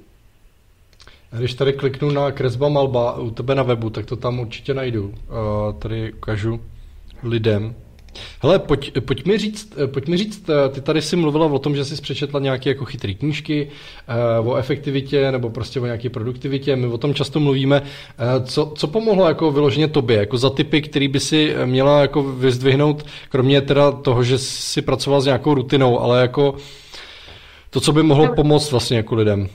A: Když tady kliknu na kresba malba u tebe na webu, tak to tam určitě najdu. Uh, tady ukážu lidem. Hele, pojď, pojď, mi říct, pojď mi říct, ty tady si mluvila o tom, že jsi přečetla nějaké jako chytré knížky uh, o efektivitě nebo prostě o nějaké produktivitě. My o tom často mluvíme. Co, co pomohlo jako vyloženě tobě, jako za typy, který by si měla jako vyzdvihnout, kromě teda toho, že jsi pracoval s nějakou rutinou, ale jako to, co by mohlo pomoct vlastně jako lidem.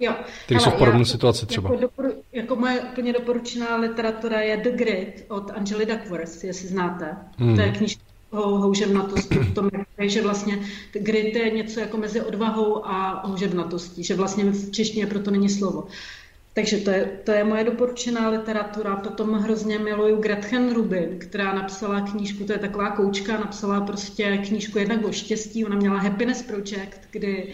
C: Jo.
A: Který jsou v podobné situaci třeba.
C: Jako, doporu, jako moje úplně doporučená literatura je The Grid od Angely Duckworth, jestli znáte. Hmm. To je knižka o houževnatosti, v tom, že vlastně grid je něco jako mezi odvahou a houževnatostí, že vlastně v češtině proto není slovo. Takže to je, to je moje doporučená literatura. Potom hrozně miluju Gretchen Rubin, která napsala knížku, to je taková koučka, napsala prostě knížku jednak o štěstí, ona měla Happiness Project, kdy uh,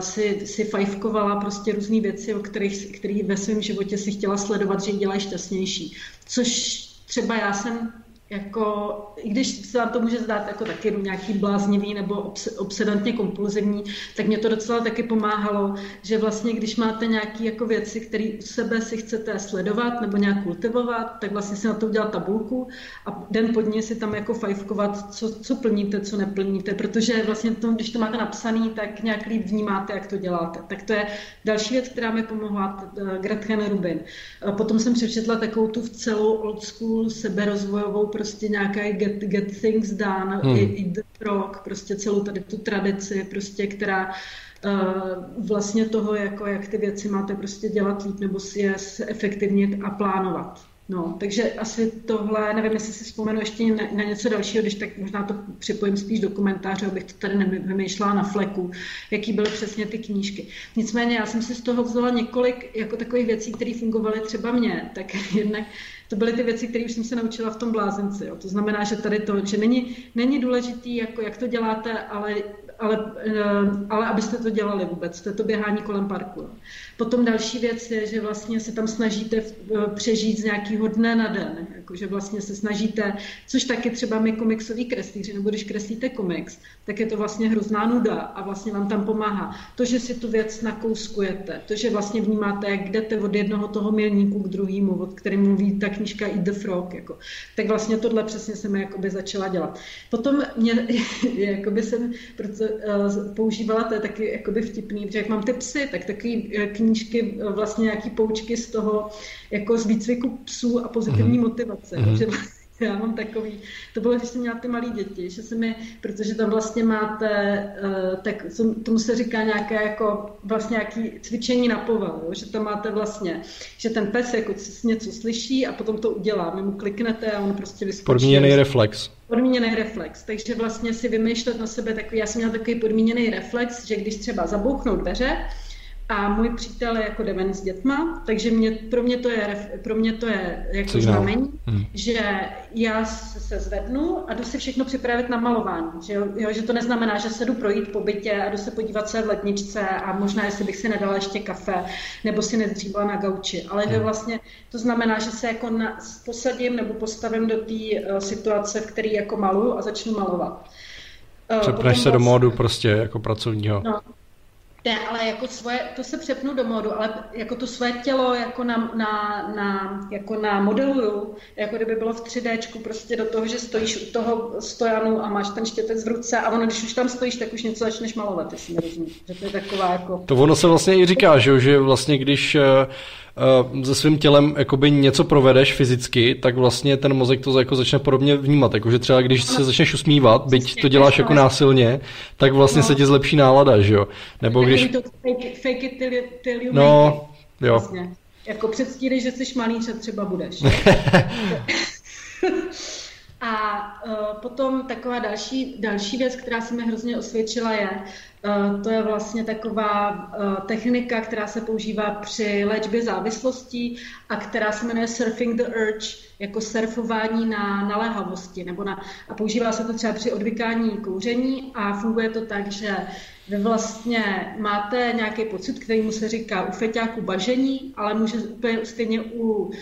C: si, si fajfkovala prostě různé věci, o kterých, který ve svém životě si chtěla sledovat, že ji dělají šťastnější. Což třeba já jsem jako, i když se vám to může zdát jako taky nějaký bláznivý nebo obsedantně kompulzivní, tak mě to docela taky pomáhalo, že vlastně když máte nějaké jako věci, které u sebe si chcete sledovat nebo nějak kultivovat, tak vlastně si na to udělat tabulku a den pod ní si tam jako fajfkovat, co, co plníte, co neplníte, protože vlastně to, když to máte napsaný, tak nějak líp vnímáte, jak to děláte. Tak to je další věc, která mi pomohla, Gretchen Rubin. Potom jsem přečetla takovou tu celou old school seberozvojovou prostě nějaké get, get things done, hmm. i, the frog, prostě celou tady tu tradici, prostě která uh, vlastně toho, jako jak ty věci máte prostě dělat líp nebo si je efektivnit a plánovat. No, takže asi tohle, nevím, jestli si vzpomenu ještě na, na něco dalšího, když tak možná to připojím spíš do komentáře, abych to tady nevymýšlela na fleku, jaký byly přesně ty knížky. Nicméně já jsem si z toho vzala několik jako takových věcí, které fungovaly třeba mně, tak [LAUGHS] jednak to byly ty věci, které už jsem se naučila v tom blázenci. Jo. To znamená, že tady to, že není, není důležitý, jako jak to děláte, ale ale, eh, ale abyste to dělali vůbec, to je to běhání kolem parku. Potom další věc je, že vlastně se tam snažíte eh, přežít z nějakého dne na den, jako že vlastně se snažíte, což taky třeba my komiksoví kreslíři, nebo když kreslíte komiks, tak je to vlastně hrozná nuda a vlastně vám tam pomáhá. To, že si tu věc nakouskujete, to, že vlastně vnímáte, jak jdete od jednoho toho milníku k druhému, od kterým mluví ta knížka Eat the Frog, jako, tak vlastně tohle přesně jsem jakoby začala dělat. Potom mě, [LAUGHS] jakoby jsem, protože uh, používala, to je taky jakoby vtipný, protože jak mám ty psy, tak taky knížky, vlastně nějaký poučky z toho, jako z výcviku psů a pozitivní mm-hmm. motivace. Mm-hmm. Že já mám takový, to bylo, když jsem měla ty malé děti, že se mi, protože tam vlastně máte, uh, tak tomu se říká nějaké jako vlastně nějaký cvičení na povel, jo? že tam máte vlastně, že ten pes jako něco slyší a potom to udělá, vy mu kliknete a on prostě vyskočí.
A: Podmíněný reflex.
C: Podmíněný reflex, takže vlastně si vymýšlet na sebe takový, já jsem měla takový podmíněný reflex, že když třeba zabouchnou dveře, a můj přítel je jako deven s dětma, takže mě, pro, mě to je, pro mě to je jako znamení, hmm. že já se zvednu a jdu si všechno připravit na malování. Že, jo, že to neznamená, že se jdu projít po bytě a jdu se podívat se v letničce a možná, jestli bych si nedala ještě kafe nebo si nezdříbala na gauči. Ale hmm. že vlastně to znamená, že se jako na, posadím nebo postavím do té uh, situace, v které jako maluju a začnu malovat.
A: Uh, Přepneš se vlastně, do módu prostě jako pracovního. No,
C: ne, ale jako svoje, to se přepnu do modu, ale jako to svoje tělo jako na, na, na, jako na modeluju, jako kdyby bylo v 3D, prostě do toho, že stojíš u toho stojanu a máš ten štětec v ruce a ono, když už tam stojíš, tak už něco začneš malovat, jestli mi rozumíš. Že to je taková jako...
A: To ono se vlastně i říká, že, že vlastně když uh, se svým tělem jakoby něco provedeš fyzicky, tak vlastně ten mozek to jako začne podobně vnímat. Jakože třeba když se začneš usmívat, byť to děláš jako násilně, tak vlastně no. se ti zlepší nálada, že jo?
C: Nebo když... To fake, fake it till, till you
A: no, make it. jo. Vlastně.
C: Jako předstírej, že jsi malý, že třeba budeš. [LAUGHS] A uh, potom taková další, další věc, která se mi hrozně osvědčila, je, to je vlastně taková uh, technika, která se používá při léčbě závislostí a která se jmenuje Surfing the Urge, jako surfování na naléhavosti. Nebo na, a používá se to třeba při odvykání kouření a funguje to tak, že vy vlastně máte nějaký pocit, který mu se říká u feťáku bažení, ale může úplně stejně u uh,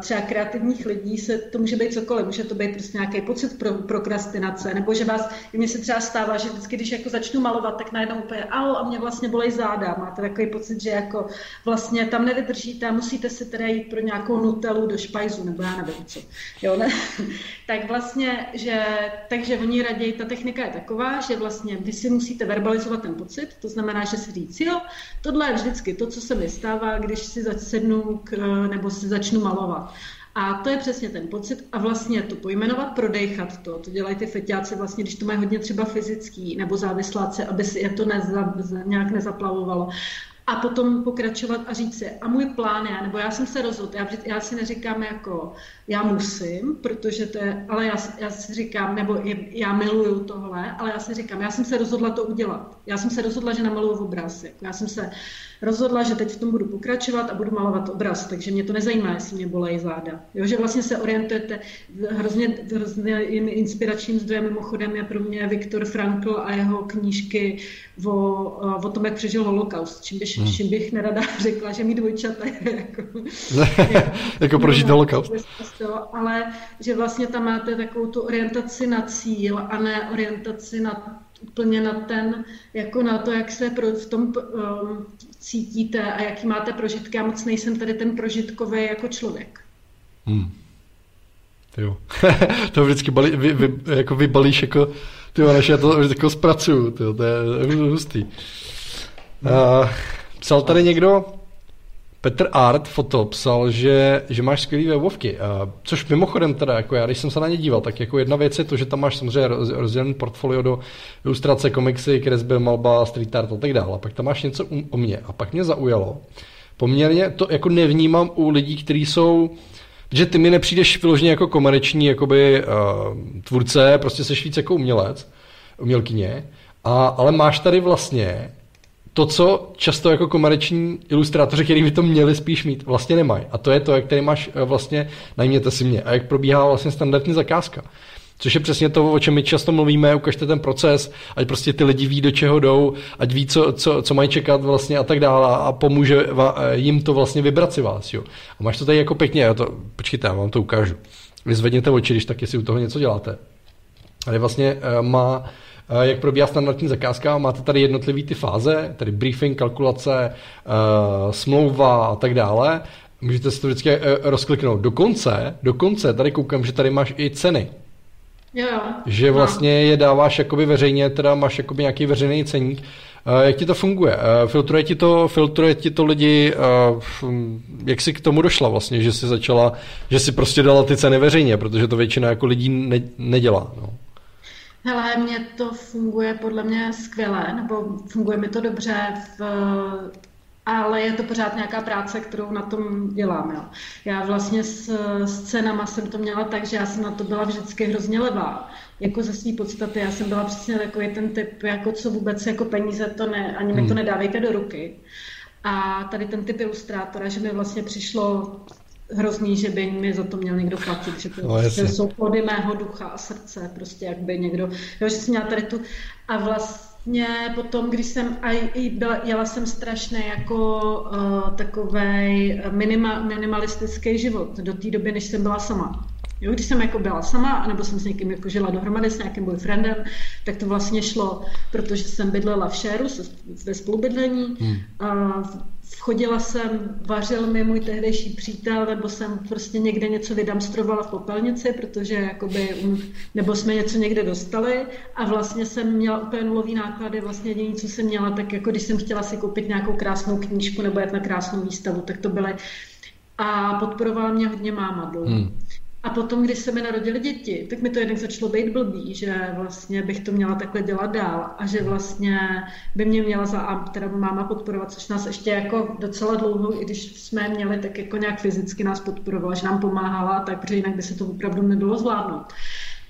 C: třeba kreativních lidí se to může být cokoliv. Může to být prostě nějaký pocit pro prokrastinace, nebo že vás, mně se třeba stává, že vždycky, když jako začnu malovat, tak najednou úplně au a mě vlastně bolej záda. Máte takový pocit, že jako vlastně tam nevydržíte a musíte si teda jít pro nějakou nutelu do špajzu, nebo já nevím co. Jo, ne? [LAUGHS] tak vlastně, že, takže oni raději, ta technika je taková, že vlastně vy si musíte verbalizovat ten pocit, to znamená, že si říct, jo, tohle je vždycky to, co se mi stává, když si sednu k, nebo si začnu malovat. A to je přesně ten pocit a vlastně to pojmenovat, prodejchat to, to dělají ty feťáci vlastně, když to mají hodně třeba fyzický nebo závisláce, aby si je to neza, nějak nezaplavovalo a potom pokračovat a říct si, a můj plán je, nebo já jsem se rozhodl, já, já si neříkám jako, já musím, protože to je, ale já, já si říkám, nebo já miluju tohle, ale já si říkám, já jsem se rozhodla to udělat. Já jsem se rozhodla, že namaluju obraz. Já jsem se rozhodla, že teď v tom budu pokračovat a budu malovat obraz, takže mě to nezajímá, jestli mě bolejí záda. Jo, že vlastně se orientujete, hrozně, hrozně inspiračním zdrojem mimochodem je pro mě Viktor Frankl a jeho knížky o, o tom, jak přežil holokaust, čím bych, hmm. čím bych nerada [LAUGHS] řekla, že mi dvojčata je jako... [LAUGHS]
A: jako prožít holokaust.
C: Ale že vlastně tam máte takovou tu orientaci na cíl a ne orientaci na úplně na ten, jako na to, jak se pro, v tom um, cítíte a jaký máte prožitky. Já moc nejsem tady ten prožitkový jako člověk. Hmm.
A: Jo. [LAUGHS] to vždycky balí, vy, vy, jako vybalíš jako, ty než já to jako zpracuju, tyjo, to je hustý. Uh, psal tady někdo, Petr Art foto psal, že, že máš skvělý webovky, což mimochodem teda, jako já, když jsem se na ně díval, tak jako jedna věc je to, že tam máš samozřejmě roz, rozdělený portfolio do ilustrace, komiksy, kresby, malba, street art a tak dále. A pak tam máš něco o mě. A pak mě zaujalo. Poměrně to jako nevnímám u lidí, kteří jsou že ty mi nepřijdeš vyloženě jako komerční jakoby, uh, tvůrce, prostě seš víc jako umělec, umělkyně, a, ale máš tady vlastně to, co často jako komerční ilustrátoři, kteří by to měli spíš mít, vlastně nemají. A to je to, jak tady máš eh, vlastně, najměte si mě, a jak probíhá vlastně standardní zakázka. Což je přesně to, o čem my často mluvíme, ukažte ten proces, ať prostě ty lidi ví, do čeho jdou, ať ví, co, co, co mají čekat vlastně a tak dále a pomůže eh, jim to vlastně vybrat si vás. Jo. A máš to tady jako pěkně, já to, počkejte, já vám to ukážu. Vyzvedněte oči, když tak, jestli u toho něco děláte. Ale vlastně uh, má Eh, jak probíhá standardní zakázka. Máte tady jednotlivé ty fáze, tedy briefing, kalkulace, eh, smlouva a tak dále. Můžete si to vždycky eh, rozkliknout. Dokonce, dokonce tady koukám, že tady máš i ceny.
C: Jo.
A: Že vlastně je dáváš jakoby veřejně, teda máš jakoby nějaký veřejný ceník. Jak ti to funguje? Filtruje ti to, filtruje ti to lidi, jak jsi k tomu došla vlastně, že jsi začala, že jsi prostě dala ty ceny veřejně, protože to většina jako lidí ne, nedělá. No.
C: Hele, mně to funguje podle mě skvěle, nebo funguje mi to dobře, v, ale je to pořád nějaká práce, kterou na tom dělám. Jo. Já vlastně s, s cenama jsem to měla tak, že já jsem na to byla vždycky hrozně levá. Jako ze své podstaty, já jsem byla přesně takový ten typ, jako co vůbec jako peníze, to ne, ani mi to hmm. nedávejte do ruky. A tady ten typ ilustrátora, že mi vlastně přišlo hrozný, že by mi za to měl někdo platit, že to no, prostě jsou plody mého ducha a srdce, prostě jak by někdo, jo, že jsem měla tady tu a vlastně potom, když jsem, a i byla, jela jsem strašně jako uh, takovej minima, minimalistický život do té doby, než jsem byla sama. Jo, když jsem jako byla sama, nebo jsem s někým jako žila dohromady s nějakým boyfriendem, tak to vlastně šlo, protože jsem bydlela v šéru ve spolubydlení. Hmm. A Vchodila jsem, vařil mi můj tehdejší přítel, nebo jsem prostě někde něco vydamstrovala v popelnici, protože jakoby, nebo jsme něco někde dostali a vlastně jsem měla úplně nulový náklady, vlastně jediné, co jsem měla, tak jako když jsem chtěla si koupit nějakou krásnou knížku nebo jet na krásnou výstavu, tak to byly a podporovala mě hodně máma dlouho. Hmm. A potom, když se mi narodili děti, tak mi to jednak začalo být blbý, že vlastně bych to měla takhle dělat dál a že vlastně by mě měla za a teda máma podporovat, což nás ještě jako docela dlouho, i když jsme měli, tak jako nějak fyzicky nás podporovala, že nám pomáhala, tak protože jinak by se to opravdu nedalo zvládnout.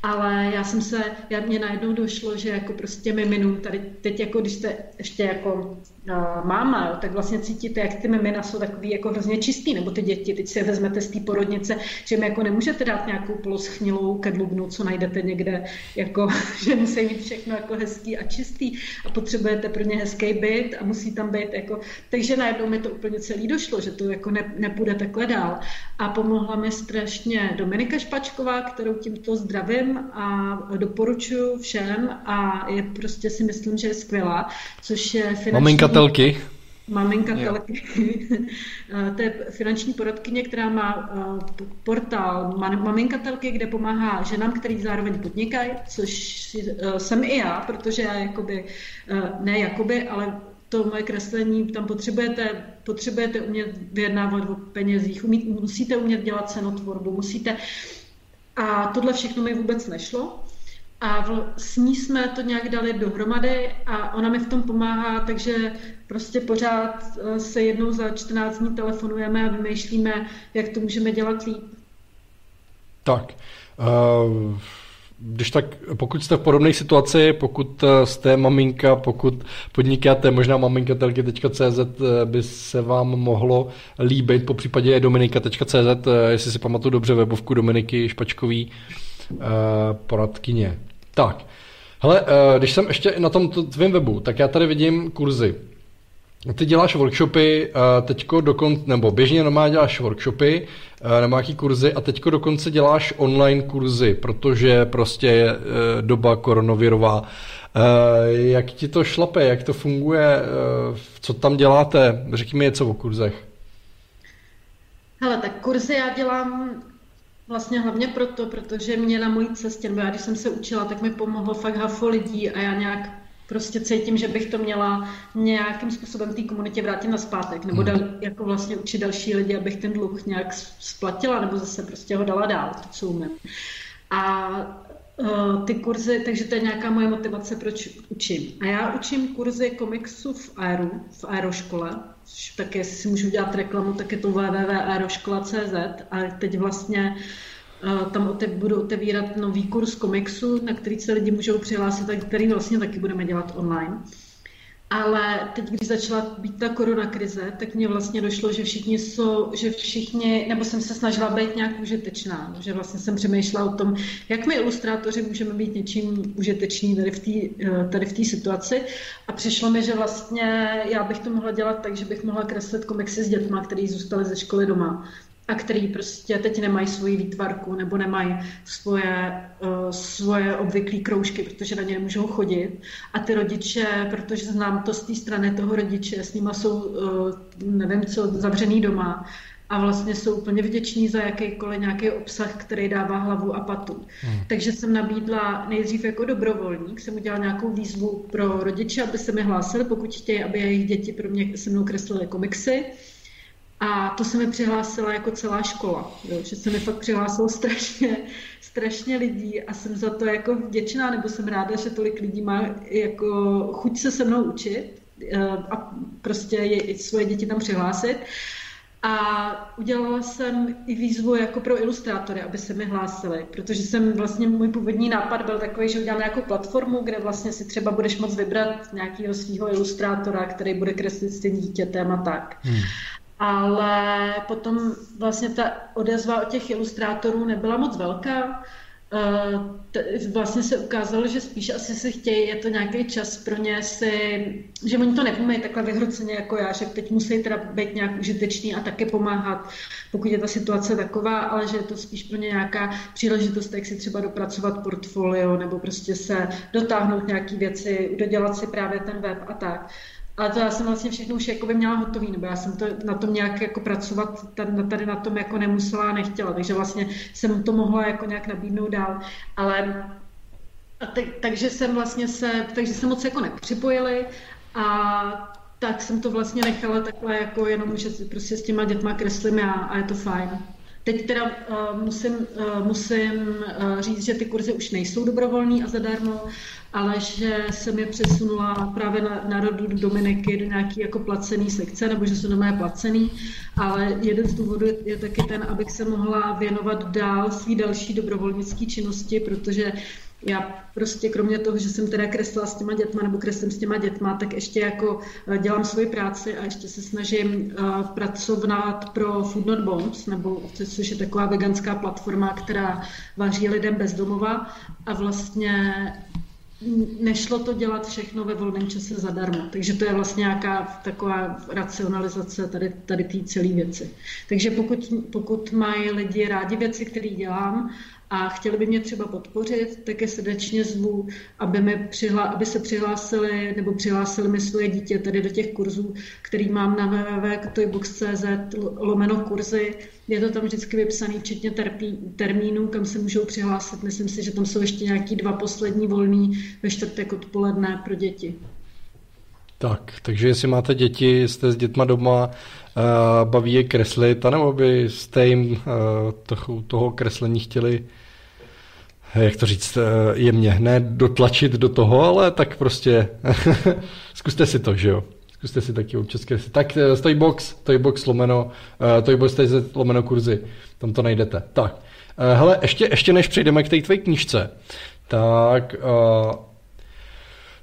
C: Ale já jsem se, já mě najednou došlo, že jako prostě miminu, tady teď jako když jste ještě jako máma, jo, tak vlastně cítíte, jak ty mimina jsou takový jako hrozně čistý, nebo ty děti, teď si je vezmete z té porodnice, že mi jako nemůžete dát nějakou poloschnilou kedlubnu, co najdete někde, jako, [LAUGHS] že musí mít všechno jako hezký a čistý a potřebujete pro ně hezký byt a musí tam být jako, takže najednou mi to úplně celý došlo, že to jako ne, nepůjde takhle dál. A pomohla mi strašně Dominika Špačková, kterou tímto zdravím, a doporučuji všem a je prostě si myslím, že je skvělá, což je finanční...
A: Maminka telky.
C: Maminka [LAUGHS] telky. to je finanční poradkyně, která má portál Maminka telky, kde pomáhá ženám, který zároveň podnikají, což jsem i já, protože já jakoby, ne jakoby, ale to moje kreslení, tam potřebujete, potřebujete umět vyjednávat o penězích, umít, musíte umět dělat cenotvorbu, musíte a tohle všechno mi vůbec nešlo. A s ní jsme to nějak dali dohromady a ona mi v tom pomáhá, takže prostě pořád eh, se jednou za 14 dní telefonujeme a vymýšlíme, jak to můžeme dělat líp.
A: Tak. Uh, když tak, pokud jste v podobné situaci, pokud eh, jste maminka, pokud podnikáte, možná maminkatelky.cz by se vám mohlo líbit, po případě dominika.cz, eh, jestli si pamatuju dobře webovku Dominiky Špačkový, poradkyně. Tak, hele, když jsem ještě na tom tvém webu, tak já tady vidím kurzy. Ty děláš workshopy, teďko dokonce, nebo běžně normálně děláš workshopy, nebo nějaký kurzy a teďko dokonce děláš online kurzy, protože prostě je doba koronavirová. Jak ti to šlape, jak to funguje, co tam děláte? Řekni mi něco o kurzech.
C: Hele, tak kurzy já dělám Vlastně hlavně proto, protože mě na mojí cestě, nebo já když jsem se učila, tak mi pomohlo fakt hafo lidí a já nějak prostě cítím, že bych to měla nějakým způsobem té komunitě vrátit na zpátek, nebo dal, jako vlastně učit další lidi, abych ten dluh nějak splatila, nebo zase prostě ho dala dál, to, co umím. A uh, ty kurzy, takže to je nějaká moje motivace, proč učím. A já učím kurzy komiksu v Aeru, v Aeroškole, tak jestli si můžu dělat reklamu, tak je to www.aeroškola.cz a teď vlastně tam otev, budu otevírat nový kurz komiksu, na který se lidi můžou přihlásit a který vlastně taky budeme dělat online. Ale teď, když začala být ta koronakrize, tak mně vlastně došlo, že všichni jsou, že všichni, nebo jsem se snažila být nějak užitečná, že vlastně jsem přemýšlela o tom, jak my ilustrátoři můžeme být něčím užiteční tady v té eh, tady v té situaci. A přišlo mi, že vlastně já bych to mohla dělat tak, že bych mohla kreslit komiksy s dětma, který zůstali ze školy doma a který prostě teď nemají svoji výtvarku nebo nemají svoje, uh, svoje obvyklé kroužky, protože na ně nemůžou chodit. A ty rodiče, protože znám to z té strany toho rodiče, s nima jsou, uh, nevím co, zavřený doma, a vlastně jsou úplně vděční za jakýkoliv nějaký obsah, který dává hlavu a patu. Hmm. Takže jsem nabídla nejdřív jako dobrovolník, jsem udělala nějakou výzvu pro rodiče, aby se mi hlásili, pokud chtějí, aby jejich děti pro mě se mnou kreslily komiksy. A to se mi přihlásila jako celá škola, jo, že se mi fakt přihlásilo strašně, [LAUGHS] strašně lidí a jsem za to jako vděčná, nebo jsem ráda, že tolik lidí má jako chuť se se mnou učit eh, a prostě je, svoje děti tam přihlásit. A udělala jsem i výzvu jako pro ilustrátory, aby se mi hlásili, protože jsem vlastně, můj původní nápad byl takový, že udělám nějakou platformu, kde vlastně si třeba budeš moct vybrat nějakého svého ilustrátora, který bude kreslit s tím dítětem a tak. Hmm ale potom vlastně ta odezva od těch ilustrátorů nebyla moc velká. Eh, vlastně se ukázalo, že spíš asi si chtějí, je to nějaký čas pro ně si, že oni to nevnímají takhle vyhroceně jako já, že teď musí teda být nějak užitečný a také pomáhat, pokud je ta situace taková, ale že je to spíš pro ně nějaká příležitost, jak si třeba dopracovat portfolio nebo prostě se dotáhnout nějaké věci, dodělat si právě ten web a tak. Ale to já jsem vlastně všechno už jako by měla hotový, nebo já jsem to na tom nějak jako pracovat tady, na tom jako nemusela a nechtěla, takže vlastně jsem to mohla jako nějak nabídnout dál, ale a te, takže jsem vlastně se, takže se moc jako nepřipojili a tak jsem to vlastně nechala takhle jako jenom, že prostě s těma dětma kreslím já a je to fajn. Teď teda uh, musím, uh, musím uh, říct, že ty kurzy už nejsou dobrovolný a zadarmo, ale že jsem je přesunula právě na, na rodu Dominiky do nějaký jako placený sekce, nebo že jsou na mé placený, ale jeden z důvodů je, je taky ten, abych se mohla věnovat dál svý další dobrovolnické činnosti, protože já prostě kromě toho, že jsem teda kreslila s těma dětma nebo kreslím s těma dětma, tak ještě jako eh, dělám svoji práci a ještě se snažím uh, pracovat pro Food Not Bombs, nebo což je taková veganská platforma, která vaří lidem bezdomova a vlastně nešlo to dělat všechno ve volném čase zadarmo. Takže to je vlastně nějaká taková racionalizace tady, tady té celé věci. Takže pokud, pokud mají lidi rádi věci, které dělám a chtěli by mě třeba podpořit, tak je srdečně zvu, aby, mi přihla, aby se přihlásili nebo přihlásili mi svoje dítě tady do těch kurzů, který mám na www.toybox.cz lomeno kurzy. Je to tam vždycky vypsaný, včetně terpí, termínů, kam se můžou přihlásit. Myslím si, že tam jsou ještě nějaký dva poslední volný ve čtvrtek odpoledne pro děti.
A: Tak, takže jestli máte děti, jste s dětma doma, baví je kreslit, anebo byste jim uh, toho, toho kreslení chtěli jak to říct, jemně, ne dotlačit do toho, ale tak prostě [LAUGHS] zkuste si to, že jo. Zkuste si taky občas kreslit. Tak Toybox, Toybox lomeno, Toybox lomeno kurzy, tam to najdete. Tak, hele, ještě, ještě než přejdeme k té tvé knížce, tak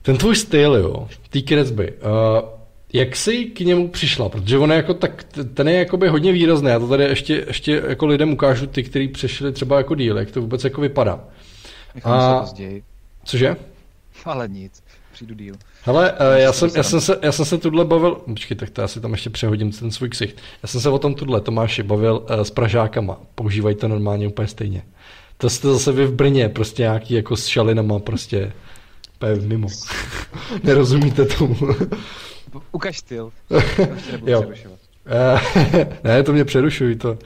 A: ten tvůj styl, jo, té kresby, uh, jak jsi k němu přišla? Protože on je jako tak, ten je jakoby hodně výrazný. Já to tady ještě, ještě jako lidem ukážu, ty, kteří přešli třeba jako díl, jak to vůbec jako vypadá.
B: A... se později.
A: Cože? [LAUGHS]
B: Ale nic, přijdu díl.
A: Hele, uh, já, jsem, já, jsem se, já jsem se tuhle bavil, počkej, tak to já si tam ještě přehodím ten svůj ksicht. Já jsem se o tom tuhle, Tomáši, bavil uh, s Pražákama. Používají to normálně úplně stejně. To jste zase vy v Brně, prostě nějaký jako s šalinama, prostě mimo. [LAUGHS] Nerozumíte tomu.
B: Ukaž styl. [LAUGHS]
A: jo. [LAUGHS] ne, to mě přerušují to. Uh,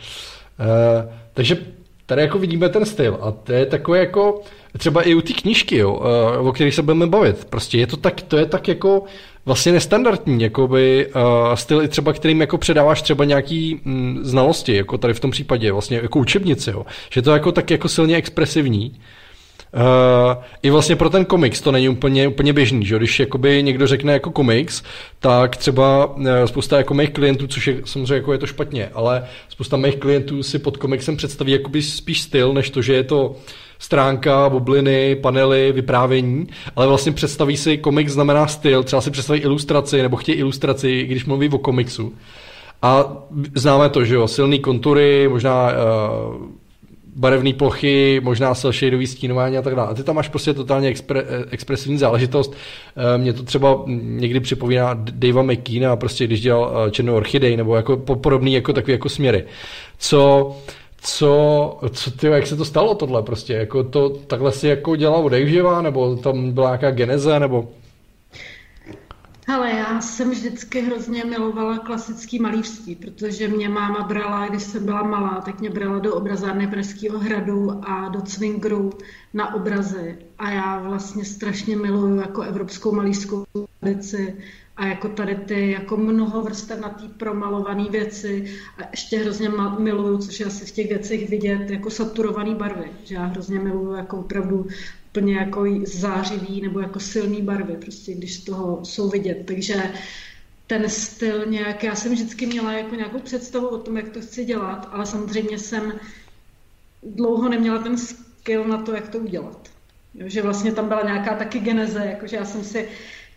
A: takže tady jako vidíme ten styl a to je takový jako, třeba i u té knížky, jo, uh, o kterých se budeme bavit. Prostě je to tak, to je tak jako vlastně nestandardní, jakoby uh, styl i třeba, kterým jako předáváš třeba nějaký mm, znalosti, jako tady v tom případě, vlastně jako učebnici, jo. Že to jako tak jako silně expresivní. Uh, I vlastně pro ten komiks to není úplně, úplně běžný, že když jakoby někdo řekne jako komiks, tak třeba uh, spousta jako mých klientů, což je samozřejmě jako je to špatně, ale spousta mých klientů si pod komiksem představí jakoby spíš styl, než to, že je to stránka, bubliny, panely, vyprávění, ale vlastně představí si komiks znamená styl, třeba si představí ilustraci nebo chtějí ilustraci, když mluví o komiksu. A známe to, že jo, silný kontury, možná uh, barevné plochy, možná cel shadový stínování a tak dále. A ty tam máš prostě totálně expre, expresivní záležitost. Eh, mě to třeba někdy připomíná Davea McKeena, prostě když dělal eh, Černou orchidej, nebo jako podobný jako takový jako směry. Co co, co ty, jak se to stalo tohle prostě, jako to takhle si jako dělal odejživa, nebo tam byla nějaká geneze, nebo
C: Hele, já jsem vždycky hrozně milovala klasický malířství, protože mě máma brala, když jsem byla malá, tak mě brala do obrazárny Pražského hradu a do Cvingru na obrazy. A já vlastně strašně miluju jako evropskou malířskou tradici a jako tady ty jako mnoho vrstev na té promalované věci a ještě hrozně miluju, což je asi v těch věcech vidět, jako saturované barvy, že já hrozně miluju jako opravdu úplně jako zářivý nebo jako silný barvy, prostě když z toho jsou vidět. Takže ten styl nějak, já jsem vždycky měla jako nějakou představu o tom, jak to chci dělat, ale samozřejmě jsem dlouho neměla ten skill na to, jak to udělat. Jo, že vlastně tam byla nějaká taky geneze, jakože já jsem si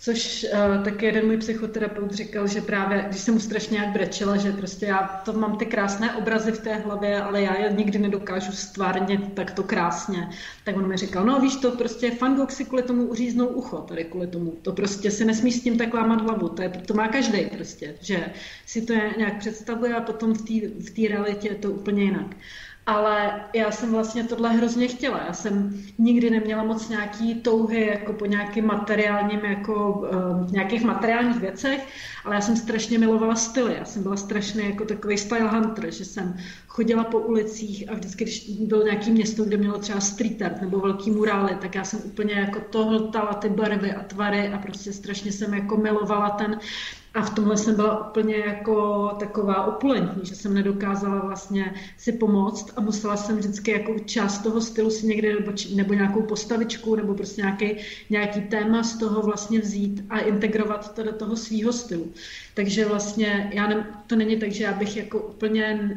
C: Což uh, taky jeden můj psychoterapeut říkal, že právě, když jsem mu strašně jak brečela, že prostě já to mám ty krásné obrazy v té hlavě, ale já je nikdy nedokážu stvárnit takto krásně. Tak on mi říkal, no víš, to prostě Gogh si kvůli tomu uříznul ucho, tady kvůli tomu. To prostě si nesmí s tím tak lámat hlavu, to, je, to má každý prostě, že si to nějak představuje a potom v té v realitě je to úplně jinak ale já jsem vlastně tohle hrozně chtěla. Já jsem nikdy neměla moc nějaký touhy jako po nějakým materiálním, jako uh, nějakých materiálních věcech, ale já jsem strašně milovala styly. Já jsem byla strašně jako takový style hunter, že jsem chodila po ulicích a vždycky, když bylo nějaký město, kde mělo třeba street art nebo velký murály, tak já jsem úplně jako to hltala ty barvy a tvary a prostě strašně jsem jako milovala ten a v tomhle jsem byla úplně jako taková opulentní, že jsem nedokázala vlastně si pomoct a musela jsem vždycky jako část toho stylu si někde nebo, nebo nějakou postavičku nebo prostě nějaký, nějaký téma z toho vlastně vzít a integrovat to do toho svýho stylu. Takže vlastně já ne, to není tak, že já bych jako úplně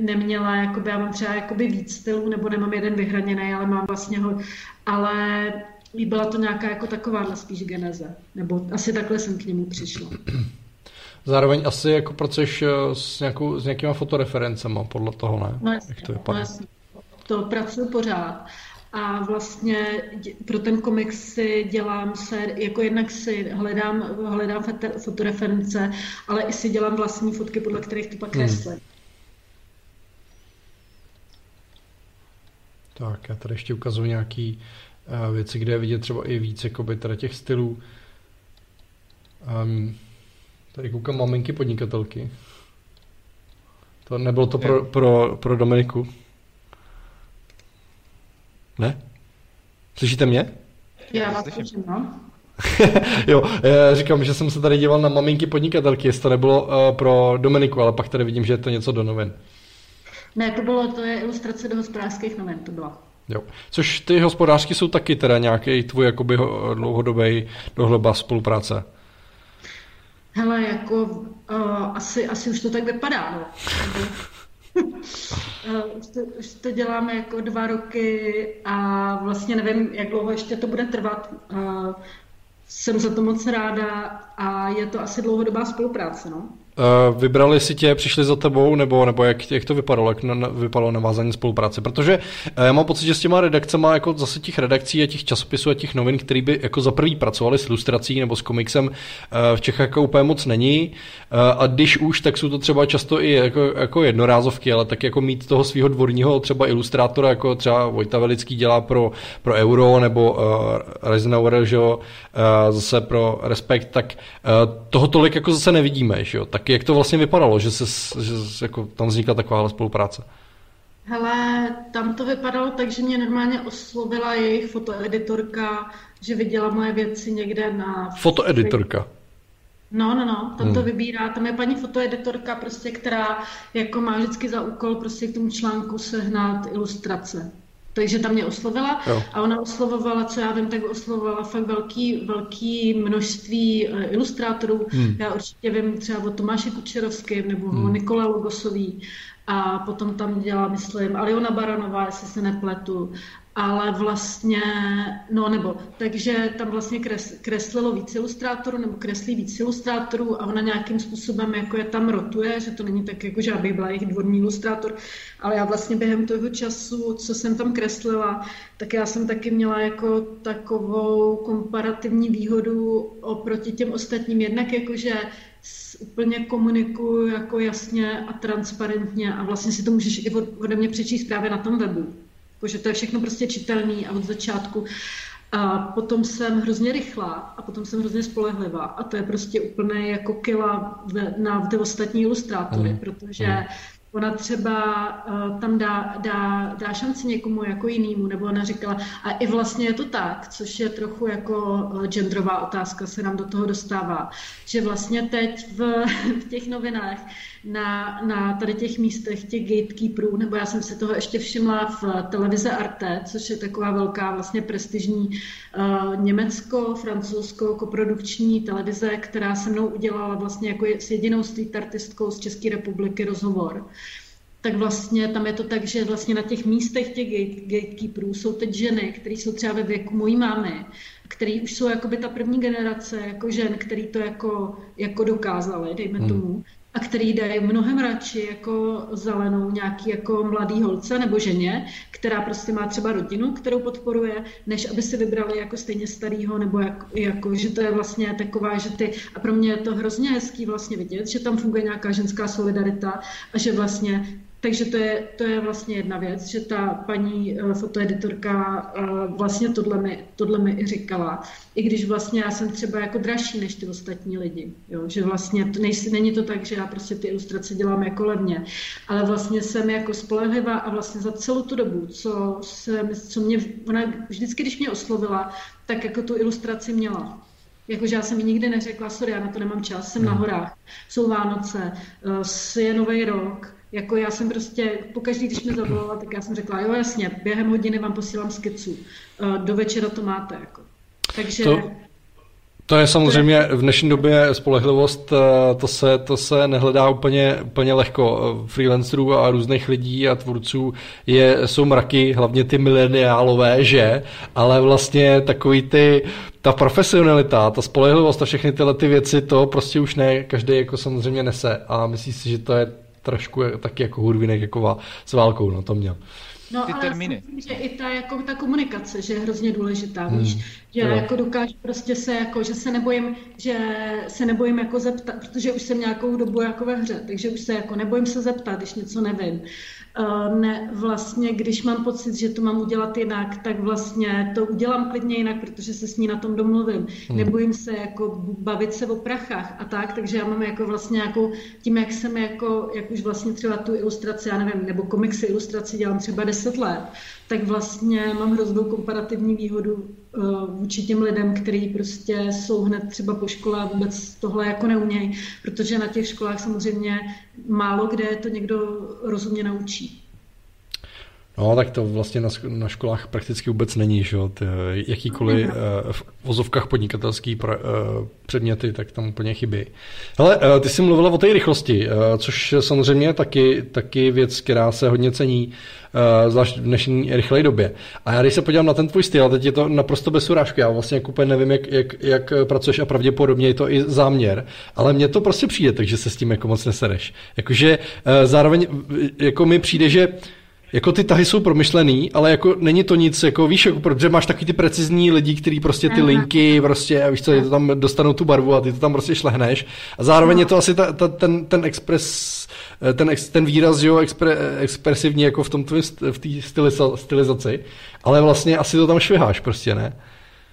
C: neměla, jakoby, já mám třeba jakoby víc stylů, nebo nemám jeden vyhraněný, ale mám vlastně ho, ale byla to nějaká jako taková spíš geneze, nebo asi takhle jsem k němu přišla. [CLEARS THROAT]
A: Zároveň asi jako pracuješ eh, s, nějakou, s nějakýma fotoreferencema podle toho, ne?
C: No jasně, Jak to vypadá? No jasně. To pracuji pořád. A vlastně pro ten komiks si dělám se, jako jednak si hledám, hledám fotoreference, ale i si dělám vlastní fotky, podle kterých to pak hmm. kreslím. Hmm.
A: Tak, já tady ještě ukazuju nějaký věci, kde je vidět třeba i víc jakoby teda těch stylů. Um, tady koukám maminky podnikatelky. To nebylo to pro, pro, pro Dominiku. Ne? Slyšíte mě?
C: Já vás slyším, no. [LAUGHS]
A: jo, já říkám, že jsem se tady díval na maminky podnikatelky, jestli to nebylo uh, pro Dominiku, ale pak tady vidím, že je to něco do novin.
C: Ne, to bylo, to je ilustrace do hospodářských novin, to bylo.
A: Jo. Což ty hospodářky jsou taky teda nějaký tvůj jakoby dlouhodobý dohleba spolupráce.
C: Hele, jako uh, asi, asi už to tak vypadá, no. [LAUGHS] už, to, už to děláme jako dva roky a vlastně nevím, jak dlouho ještě to bude trvat. Jsem za to moc ráda a je to asi dlouhodobá spolupráce. No.
A: Uh, vybrali si tě, přišli za tebou, nebo, nebo jak, jak to vypadalo, jak na, vypadalo navázání spolupráce? Protože uh, já mám pocit, že s těma redakcemi, jako zase těch redakcí a těch časopisů a těch novin, který by jako za prvý pracovali s ilustrací nebo s komiksem, uh, v Čechách jako úplně moc není. Uh, a když už, tak jsou to třeba často i jako, jako jednorázovky, ale tak jako mít toho svého dvorního třeba ilustrátora, jako třeba Vojta Velický dělá pro, pro Euro, nebo uh, Reisenauer, že uh, zase pro Respekt, tak uh, toho tolik jako zase nevidíme, že jo. Tak tak jak to vlastně vypadalo, že, se, že jako tam vznikla takováhle spolupráce?
C: Hele, tam to vypadalo tak, že mě normálně oslovila jejich fotoeditorka, že viděla moje věci někde na...
A: Fotoeditorka?
C: No, no, no, tam hmm. to vybírá, tam je paní fotoeditorka prostě, která jako má vždycky za úkol prostě k tomu článku sehnat ilustrace. Takže tam mě oslovila jo. a ona oslovovala, co já vím, tak oslovovala fakt velký, velký množství uh, ilustrátorů. Hmm. Já určitě vím třeba o Tomáši Kučerovském nebo hmm. o Nikola Lugosový a potom tam dělala, myslím, Aliona Baranová, jestli se nepletu. Ale vlastně, no nebo, takže tam vlastně kres, kreslilo víc ilustrátorů, nebo kreslí víc ilustrátorů a ona nějakým způsobem jako je tam rotuje, že to není tak jako, že aby byla jejich dvorní ilustrátor, ale já vlastně během toho času, co jsem tam kreslila, tak já jsem taky měla jako takovou komparativní výhodu oproti těm ostatním, jednak jakože úplně komunikuju jako jasně a transparentně a vlastně si to můžeš i ode mě přečíst právě na tom webu že to je všechno prostě čitelný a od začátku. A potom jsem hrozně rychlá a potom jsem hrozně spolehlivá. A to je prostě úplně jako kila na ty ostatní ilustrátory, mm. protože. Ona třeba uh, tam dá, dá, dá šanci někomu jako jinému, nebo ona říkala, a i vlastně je to tak, což je trochu jako uh, genderová otázka, se nám do toho dostává, že vlastně teď v, [LAUGHS] v těch novinách na, na tady těch místech těch gatekeeperů, nebo já jsem se toho ještě všimla v televize Arte, což je taková velká vlastně prestižní uh, německo-francouzsko koprodukční televize, která se mnou udělala vlastně jako s jedinou street artistkou z České republiky rozhovor tak vlastně tam je to tak, že vlastně na těch místech těch gate, gatekeeperů jsou teď ženy, které jsou třeba ve věku mojí mámy, který už jsou jakoby ta první generace jako žen, který to jako, jako dokázali, dejme hmm. tomu a který dají mnohem radši jako zelenou nějaký jako mladý holce nebo ženě, která prostě má třeba rodinu, kterou podporuje, než aby si vybrali jako stejně starýho, nebo jako, jako, že to je vlastně taková, že ty, a pro mě je to hrozně hezký vlastně vidět, že tam funguje nějaká ženská solidarita a že vlastně takže to je, to je vlastně jedna věc, že ta paní uh, fotoeditorka uh, vlastně tohle mi, tohle mi i říkala. I když vlastně já jsem třeba jako dražší než ty ostatní lidi. Jo? Že vlastně to nejsi, není to tak, že já prostě ty ilustrace dělám jako levně. Ale vlastně jsem jako spolehlivá a vlastně za celou tu dobu, co, jsem, co mě, ona vždycky, když mě oslovila, tak jako tu ilustraci měla. Jakože já jsem mi nikdy neřekla, sorry, já na to nemám čas, jsem hmm. na horách, jsou Vánoce, uh, je nový rok, jako já jsem prostě, pokaždý, když mě zavolala, tak já jsem řekla, jo jasně, během hodiny vám posílám skicu, eh, do večera to máte. Jako. Takže...
A: To... To je samozřejmě v dnešní době spolehlivost, eh, to se, to se nehledá úplně, úplně lehko. Freelancerů a různých lidí a tvůrců je, jsou mraky, hlavně ty mileniálové, že? Ale vlastně takový ty, ta profesionalita, ta spolehlivost a všechny tyhle ty věci, to prostě už ne, každý jako samozřejmě nese a myslí si, že to je trošku taky jako hudvinek jako s válkou, no to měl.
C: No, ty ale termíny. Myslím, že i ta, jako, ta komunikace, že je hrozně důležitá, hmm. víš, že jo. jako dokážu prostě se, jako, že se nebojím, že se nebojím jako zeptat, protože už jsem nějakou dobu jako ve hře, takže už se jako nebojím se zeptat, když něco nevím. Uh, ne, vlastně, když mám pocit, že to mám udělat jinak, tak vlastně to udělám klidně jinak, protože se s ní na tom domluvím. Hmm. Nebojím se jako bavit se o prachách a tak, takže já mám jako vlastně jako tím, jak jsem jako, jak už vlastně třeba tu ilustraci, já nevím, nebo komiksy ilustraci dělám třeba 10 let, tak vlastně mám hroznou komparativní výhodu uh, vůči těm lidem, kteří prostě jsou hned třeba po škole a vůbec tohle jako neumějí, protože na těch školách samozřejmě málo kde to někdo rozumně naučí.
A: No, tak to vlastně na, na školách prakticky vůbec není, že jo, ty, jakýkoliv uh, v vozovkách podnikatelský pro, uh, předměty, tak tam úplně chybí. Hele, uh, ty jsi mluvila o té rychlosti, uh, což samozřejmě taky, taky věc, která se hodně cení, uh, zvlášť v dnešní rychlé době. A já když se podívám na ten tvůj styl, teď je to naprosto bez urážky, já vlastně jako úplně nevím, jak, jak, jak pracuješ a pravděpodobně je to i záměr, ale mně to prostě přijde, takže se s tím jako moc nesereš. Jakože uh, zároveň jako mi přijde, že jako ty tahy jsou promyšlený, ale jako není to nic, jako víš, jako, protože máš taky ty precizní lidi, kteří prostě ty Aha. linky, prostě, a víš co, to tam dostanou tu barvu a ty to tam prostě šlehneš. A zároveň no. je to asi ta, ta, ten, ten expres, ten, ex, ten výraz, jo, expre, expresivní jako v tom v té stylizaci, ale vlastně asi to tam šviháš prostě, ne?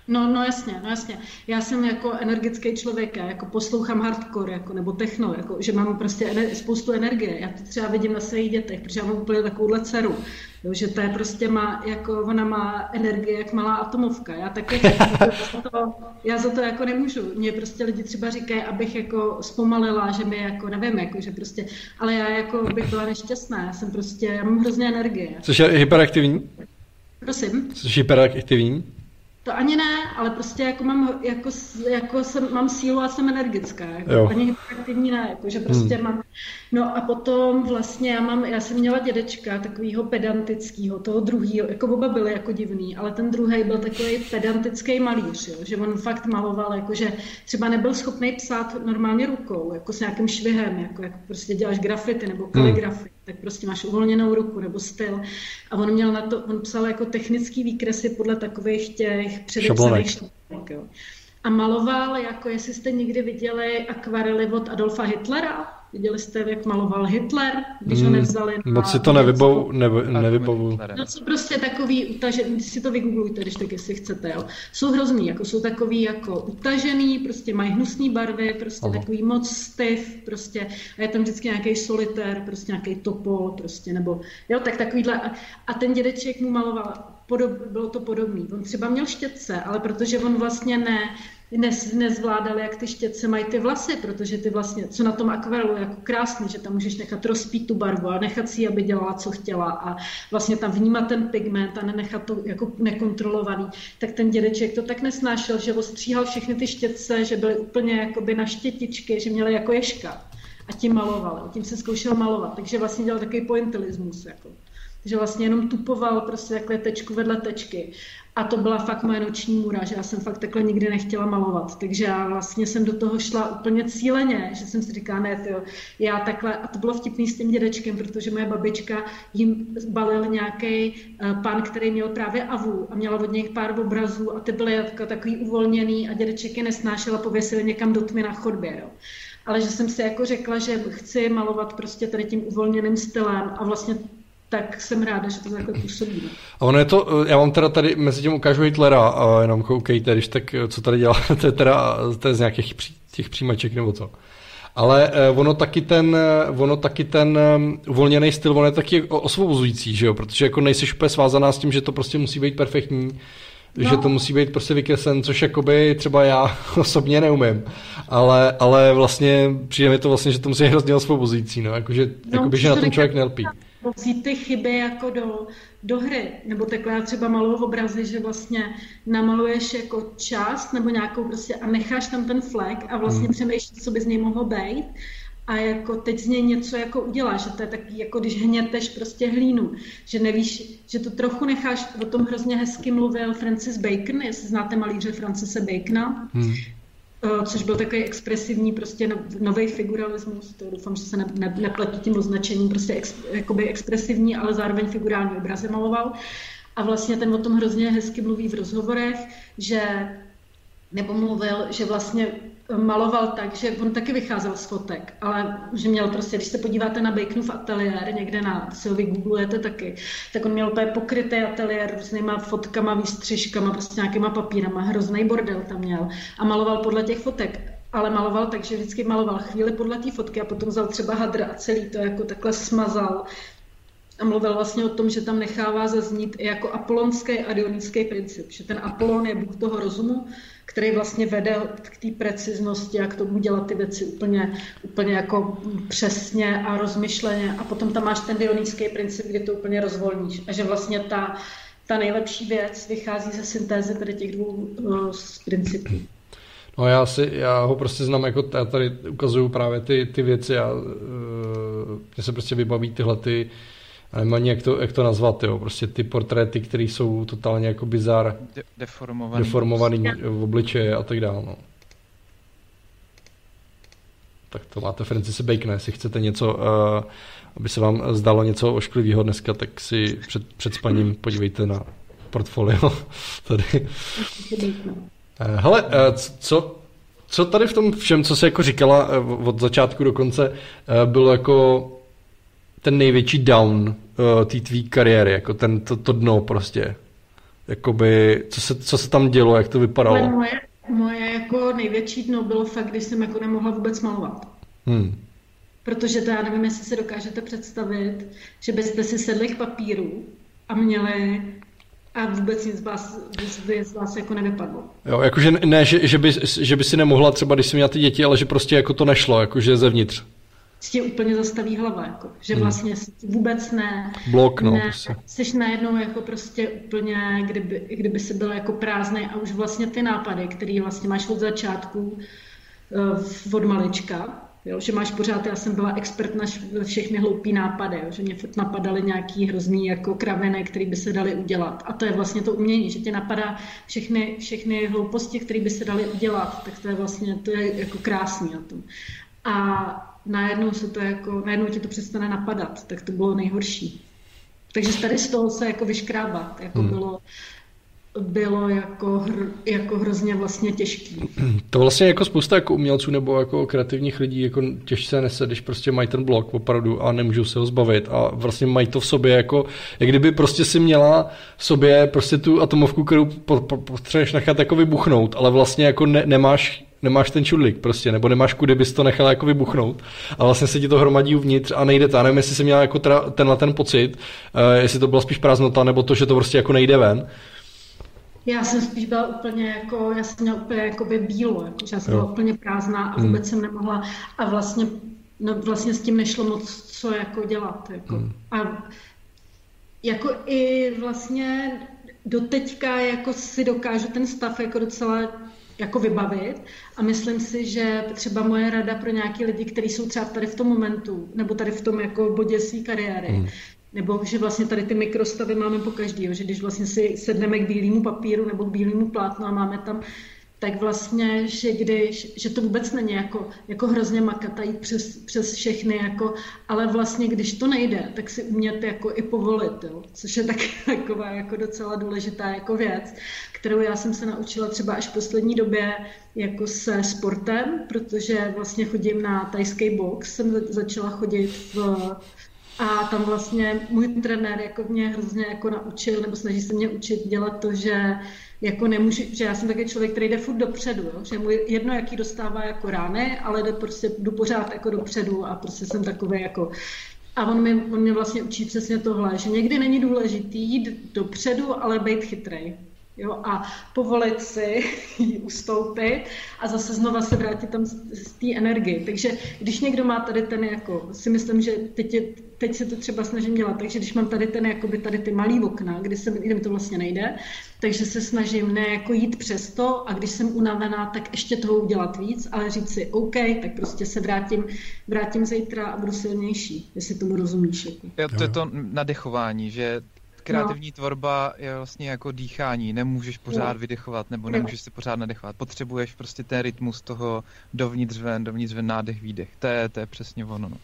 C: No, no jasně, no jasně. Já jsem jako energický člověk, já jako poslouchám hardcore, jako, nebo techno, jako, že mám prostě ener- spoustu energie. Já to třeba vidím na svých dětech, protože já mám úplně takovouhle dceru. Jo, že to je prostě má, jako ona má energii jak malá atomovka. Já taky, [LAUGHS] za to, já za to jako nemůžu. Mě prostě lidi třeba říkají, abych jako zpomalila, že mi jako, nevím, jako, že prostě, ale já jako bych byla nešťastná. Já jsem prostě, já mám hrozně energie.
A: Což je hyperaktivní?
C: Prosím?
A: Což je hyperaktivní?
C: To ani ne, ale prostě jako mám, jako, jako jsem, mám sílu a jsem energická. Jako, jo. ani hyperaktivní ne, jako, že prostě hmm. mám. No a potom vlastně já mám, já jsem měla dědečka takového pedantického, toho druhého, jako oba byly jako divný, ale ten druhý byl takový pedantický malíř, jo, že on fakt maloval, jako, že třeba nebyl schopný psát normálně rukou, jako s nějakým švihem, jako, jako prostě děláš grafity nebo kaligrafy. Hmm tak prostě máš uvolněnou ruku nebo styl. A on měl na to, on psal jako technický výkresy podle takových těch předepsaných šablónek. A maloval, jako jestli jste někdy viděli akvarely od Adolfa Hitlera, Viděli jste, jak maloval Hitler, když hmm, ho nevzali
A: na... Moc si to nevybavu.
C: No co prostě takový utažený, si to vygooglujte, když tak jestli chcete, jo. Jsou hrozný, jako jsou takový jako utažený, prostě mají hnusné barvy, prostě Aha. takový moc styv, prostě a je tam vždycky nějaký solitér, prostě nějaký topol, prostě, nebo jo, tak takovýhle. A, a ten dědeček mu maloval, podob, bylo to podobný. On třeba měl štětce, ale protože on vlastně ne, nes, nezvládal, jak ty štětce mají ty vlasy, protože ty vlastně, co na tom akvarelu je jako krásný, že tam můžeš nechat rozpít tu barvu a nechat si, aby dělala, co chtěla a vlastně tam vnímat ten pigment a nenechat to jako nekontrolovaný, tak ten dědeček to tak nesnášel, že ostříhal všechny ty štětce, že byly úplně jakoby na štětičky, že měly jako ješka a tím maloval, tím se zkoušel malovat, takže vlastně dělal takový pointillismus. Jako. Takže vlastně jenom tupoval prostě takhle tečku vedle tečky. A to byla fakt moje noční můra, že já jsem fakt takhle nikdy nechtěla malovat. Takže já vlastně jsem do toho šla úplně cíleně, že jsem si říkala, ne, tyjo, já takhle, a to bylo vtipný s tím dědečkem, protože moje babička jim balil nějaký uh, pan, který měl právě avu a měla od něj pár obrazů a ty byly jako takový uvolněný a dědeček je a pověsil někam do tmy na chodbě. Jo ale že jsem si jako řekla, že chci malovat prostě tady tím uvolněným stylem a vlastně tak jsem ráda, že to takhle [CLEARS THROAT] působí.
A: A ono je to, já vám teda tady mezi tím ukážu Hitlera a jenom koukejte, když tak, co tady dělá, [LAUGHS] to je teda to je z nějakých těch příjmaček nebo co. Ale eh, ono taky ten, eh, ono taky ten uvolněný styl, ono je taky osvobozující, že jo? Protože jako nejsi úplně svázaná s tím, že to prostě musí být perfektní, no. že to musí být prostě vykreslен, což jakoby třeba já [LAUGHS] osobně neumím. Ale, ale vlastně přijde mi to vlastně, že to musí být hrozně osvobozující, no? Jakože, no, jakoby, že na tom člověk nelpí
C: vzít ty chyby jako do, do hry. Nebo takhle já třeba maluju v obrazy, že vlastně namaluješ jako část nebo nějakou prostě a necháš tam ten flek a vlastně hmm. přemýšlíš, co by z něj mohlo být a jako teď z něj něco jako uděláš, že to je taky jako když hněteš prostě hlínu, že nevíš, že to trochu necháš, o tom hrozně hezky mluvil Francis Bacon, jestli znáte malíře Francise Bacona, hmm. Eh, což byl takový expresivní, prostě no, nový figuralismus, to doufám, že se ne, ne, nepletí tím označením, prostě ex, jakoby expresivní, ale zároveň figurální obrazy maloval. A vlastně ten o tom hrozně hezky mluví v rozhovorech, že nebo mluvil, že vlastně maloval tak, že on taky vycházel z fotek, ale že měl prostě, když se podíváte na Baconův ateliér, někde na, si ho vygooglujete taky, tak on měl úplně pokrytý ateliér různýma fotkama, výstřižkama, prostě nějakýma papírama, hrozný bordel tam měl a maloval podle těch fotek. Ale maloval tak, že vždycky maloval chvíli podle té fotky a potom vzal třeba hadr a celý to jako takhle smazal. A mluvil vlastně o tom, že tam nechává zaznít i jako apolonský a dionický princip, že ten Apolon je bůh toho rozumu, který vlastně vede k té preciznosti a k tomu dělat ty věci úplně, úplně jako přesně a rozmyšleně a potom tam máš ten dionický princip, kde to úplně rozvolníš a že vlastně ta, ta nejlepší věc vychází ze syntézy tady těch dvou uh, principů.
A: No já, si, já ho prostě znám, jako já tady ukazuju právě ty, ty věci a uh, mně se prostě vybaví tyhle ty a nemá ani jak to, jak to nazvat, jo. prostě ty portréty, které jsou totálně jako bizar,
B: De- deformovaný,
A: deformovaný v obličeji a tak dále. No. Tak to máte Francis Bacon, jestli chcete něco, uh, aby se vám zdalo něco ošklivého dneska, tak si před, před spaním podívejte na portfolio [LAUGHS] tady. Uh, hele, uh, co, co tady v tom všem, co se jako říkala od začátku do konce, bylo jako ten největší down uh, té tvý kariéry, jako ten, to, to dno prostě. Jakoby, co se, co se tam dělo, jak to vypadalo?
C: moje, moje jako největší dno bylo fakt, když jsem jako nemohla vůbec malovat. Hmm. Protože to já nevím, jestli si dokážete představit, že byste si sedli k papíru a měli a vůbec nic z vás, by z vás jako nevypadlo.
A: Jo, jakože ne, že, že, by, že by si nemohla třeba, když jsi měla ty děti, ale že prostě jako to nešlo, jakože zevnitř
C: tě úplně zastaví hlava, jako, že hmm. vlastně vůbec ne.
A: Blok, no.
C: Ne, prostě. Jsi najednou jako prostě úplně, kdyby, kdyby se byla jako prázdný a už vlastně ty nápady, které vlastně máš od začátku, uh, od malička, Jo, že máš pořád, já jsem byla expert na všechny hloupý nápady, jo, že mě furt napadaly nějaký hrozný jako kraviny, které by se daly udělat. A to je vlastně to umění, že tě napadá všechny, všechny hlouposti, které by se daly udělat, tak to je vlastně, to je jako krásný na tom. A najednou se to jako, najednou ti to přestane napadat, tak to bylo nejhorší. Takže tady z toho se jako vyškrábat, jako hmm. bylo, bylo jako, hr, jako hrozně vlastně těžký. [CLEARS THROAT]
A: To vlastně jako spousta jako umělců nebo jako kreativních lidí jako těžce nese, když prostě mají ten blok opravdu a nemůžou se ho zbavit a vlastně mají to v sobě jako, jak kdyby prostě si měla v sobě prostě tu atomovku, kterou potřebuješ nechat jako vybuchnout, ale vlastně jako ne, nemáš nemáš ten čudlik prostě, nebo nemáš kudy bys to nechala jako vybuchnout a vlastně se ti to hromadí uvnitř a nejde to. Já nevím, jestli jsi měla jako teda, tenhle ten pocit, uh, jestli to byla spíš prázdnota, nebo to, že to prostě jako nejde ven.
C: Já jsem spíš byla úplně jako, já jsem měla úplně jako by bílo, jako, že já jsem jo. byla úplně prázdná a vůbec hmm. jsem nemohla a vlastně, no, vlastně s tím nešlo moc co jako dělat. Jako. Hmm. A jako i vlastně doteďka jako si dokážu ten stav jako docela jako vybavit. A myslím si, že třeba moje rada pro nějaký lidi, kteří jsou třeba tady v tom momentu, nebo tady v tom jako bodě své kariéry, hmm. nebo že vlastně tady ty mikrostavy máme po každý, že když vlastně si sedneme k bílému papíru nebo k bílému plátnu a máme tam tak vlastně, že když, že to vůbec není jako, jako hrozně makat a jít přes, přes všechny, jako, ale vlastně, když to nejde, tak si umět jako i povolit, jo, což je taky [LAUGHS] taková jako docela důležitá jako věc, kterou já jsem se naučila třeba až v poslední době jako se sportem, protože vlastně chodím na tajský box, jsem začala chodit v a tam vlastně můj trenér jako mě hrozně jako naučil, nebo snaží se mě učit dělat to, že jako nemůžu, že já jsem taky člověk, který jde furt dopředu, jo? že můj jedno, jaký dostává jako rány, ale jde prostě, jdu pořád jako dopředu a prostě jsem takový jako a on, mi, on mě vlastně učí přesně tohle, že někdy není důležitý jít dopředu, ale být chytrej. Jo, a povolit si [LAUGHS] ji ustoupit a zase znova se vrátit tam z, z té energie. Takže když někdo má tady ten, jako, si myslím, že teď, je, teď se to třeba snažím dělat, takže když mám tady ten, jakoby tady ty malý okna, kdy, se, kdy mi to vlastně nejde, takže se snažím ne jako jít přes to a když jsem unavená, tak ještě toho udělat víc, ale říct si, OK, tak prostě se vrátím, vrátím zítra a budu silnější, jestli tomu rozumíš. Jako.
B: Jo, to je to nadechování, že kreativní no. tvorba je vlastně jako dýchání. Nemůžeš pořád no. vydechovat nebo nemůžeš se pořád nadechovat. Potřebuješ prostě ten rytmus toho dovnitř ven, dovnitř ven, nádech, výdech. To je, to je přesně ono. No.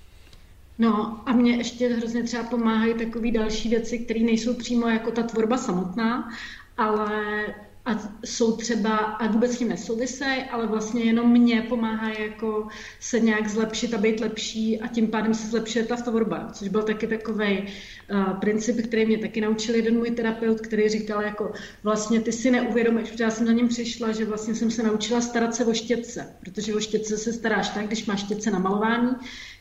C: No a mě ještě hrozně třeba pomáhají takové další věci, které nejsou přímo jako ta tvorba samotná, ale a jsou třeba, a vůbec s tím nesouvisejí, ale vlastně jenom mě pomáhá jako se nějak zlepšit a být lepší a tím pádem se zlepšuje ta tvorba, což byl taky takový uh, princip, který mě taky naučil jeden můj terapeut, který říkal jako vlastně ty si neuvědomuješ, protože já jsem na něm přišla, že vlastně jsem se naučila starat se o štětce, protože o štětce se staráš tak, když máš štětce na malování,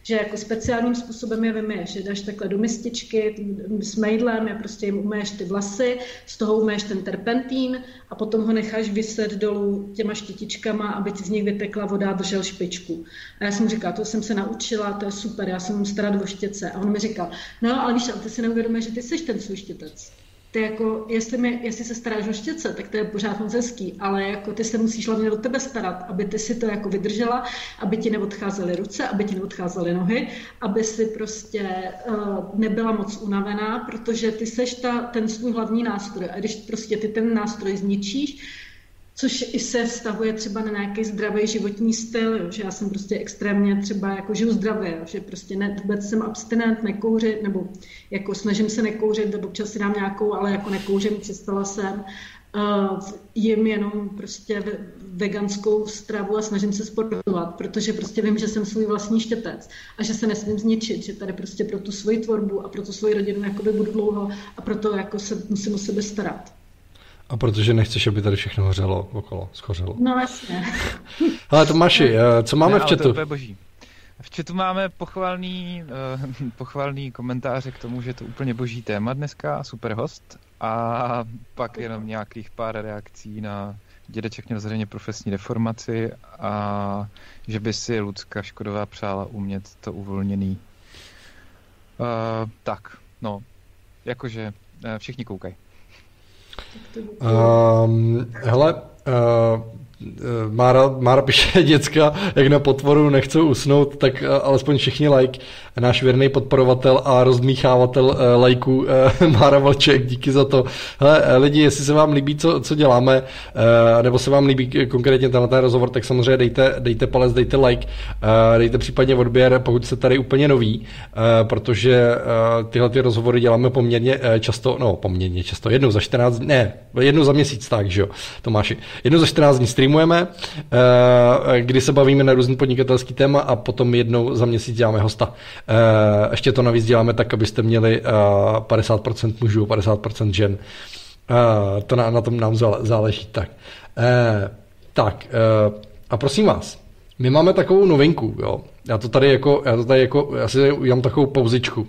C: že jako speciálním způsobem je vymiješ, že dáš takhle do mističky s mejdlem, je prostě jim umeješ ty vlasy, z toho umeješ ten terpentín a potom ho necháš vyset dolů těma štětičkama, aby ti z nich vytekla voda a držel špičku. A já jsem říkala, to jsem se naučila, to je super, já jsem starat o štěce. A on mi říkal, no ale víš, ale ty si neuvědomuješ, že ty jsi ten svůj štětec ty jako, jestli, mi, jestli se staráš o štětce, tak to je pořád moc hezký, ale jako ty se musíš hlavně o tebe starat, aby ty si to jako vydržela, aby ti neodcházely ruce, aby ti neodcházely nohy, aby si prostě uh, nebyla moc unavená, protože ty seš ta, ten svůj hlavní nástroj. A když prostě ty ten nástroj zničíš, což i se vztahuje třeba na nějaký zdravý životní styl, jo, že já jsem prostě extrémně třeba jako žiju zdravě, že prostě ne, vůbec jsem abstinent, nekouřit, nebo jako snažím se nekouřit, nebo občas si dám nějakou, ale jako nekouřím, přestala jsem. Uh, jim jenom prostě veganskou stravu a snažím se sportovat, protože prostě vím, že jsem svůj vlastní štětec a že se nesmím zničit, že tady prostě pro tu svoji tvorbu a pro tu svoji rodinu jakoby budu dlouho a proto jako se musím o sebe starat.
A: A protože nechceš, aby tady všechno hořelo okolo, schořelo.
C: No jasně. [LAUGHS]
A: Ale Tomáši, eh, co máme
B: ne,
A: v chatu?
B: To je boží. V chatu máme pochvalný, uh, [LAUGHS] pochvalný komentáře k tomu, že je to úplně boží téma dneska, super host. A pak jenom nějakých pár reakcí na dědeček měl zřejmě profesní deformaci a že by si Lucka Škodová přála umět to uvolněný. Uh, tak, no, jakože uh, všichni koukají.
A: Um, hele, uh, Mára, Mára píše [LAUGHS] děcka, jak na potvoru nechcou usnout, tak alespoň všichni like. Náš věrný podporovatel a rozdmíchávatel uh, lajků [LAUGHS] Mára Valček, díky za to. Hele, lidi, jestli se vám líbí, co, co děláme, nebo se vám líbí konkrétně tenhle rozhovor, tak samozřejmě dejte, dejte palec, dejte like, dejte případně odběr, pokud jste tady úplně noví, uh, protože tyhle ty rozhovory děláme poměrně často, no poměrně často, jednou za 14 ne, jednou za měsíc, tak, že jo, Tomáši. Jednou za 14 dní streamujeme, eh, kdy se bavíme na různý podnikatelský téma a potom jednou za měsíc děláme hosta. Eh, ještě to navíc děláme tak, abyste měli 50% eh, mužů, 50% žen. To na, na tom nám záleží. Tak, tak a prosím vás, my máme takovou novinku, jo. Já to tady jako, já to tady jako, já si udělám takovou pauzičku.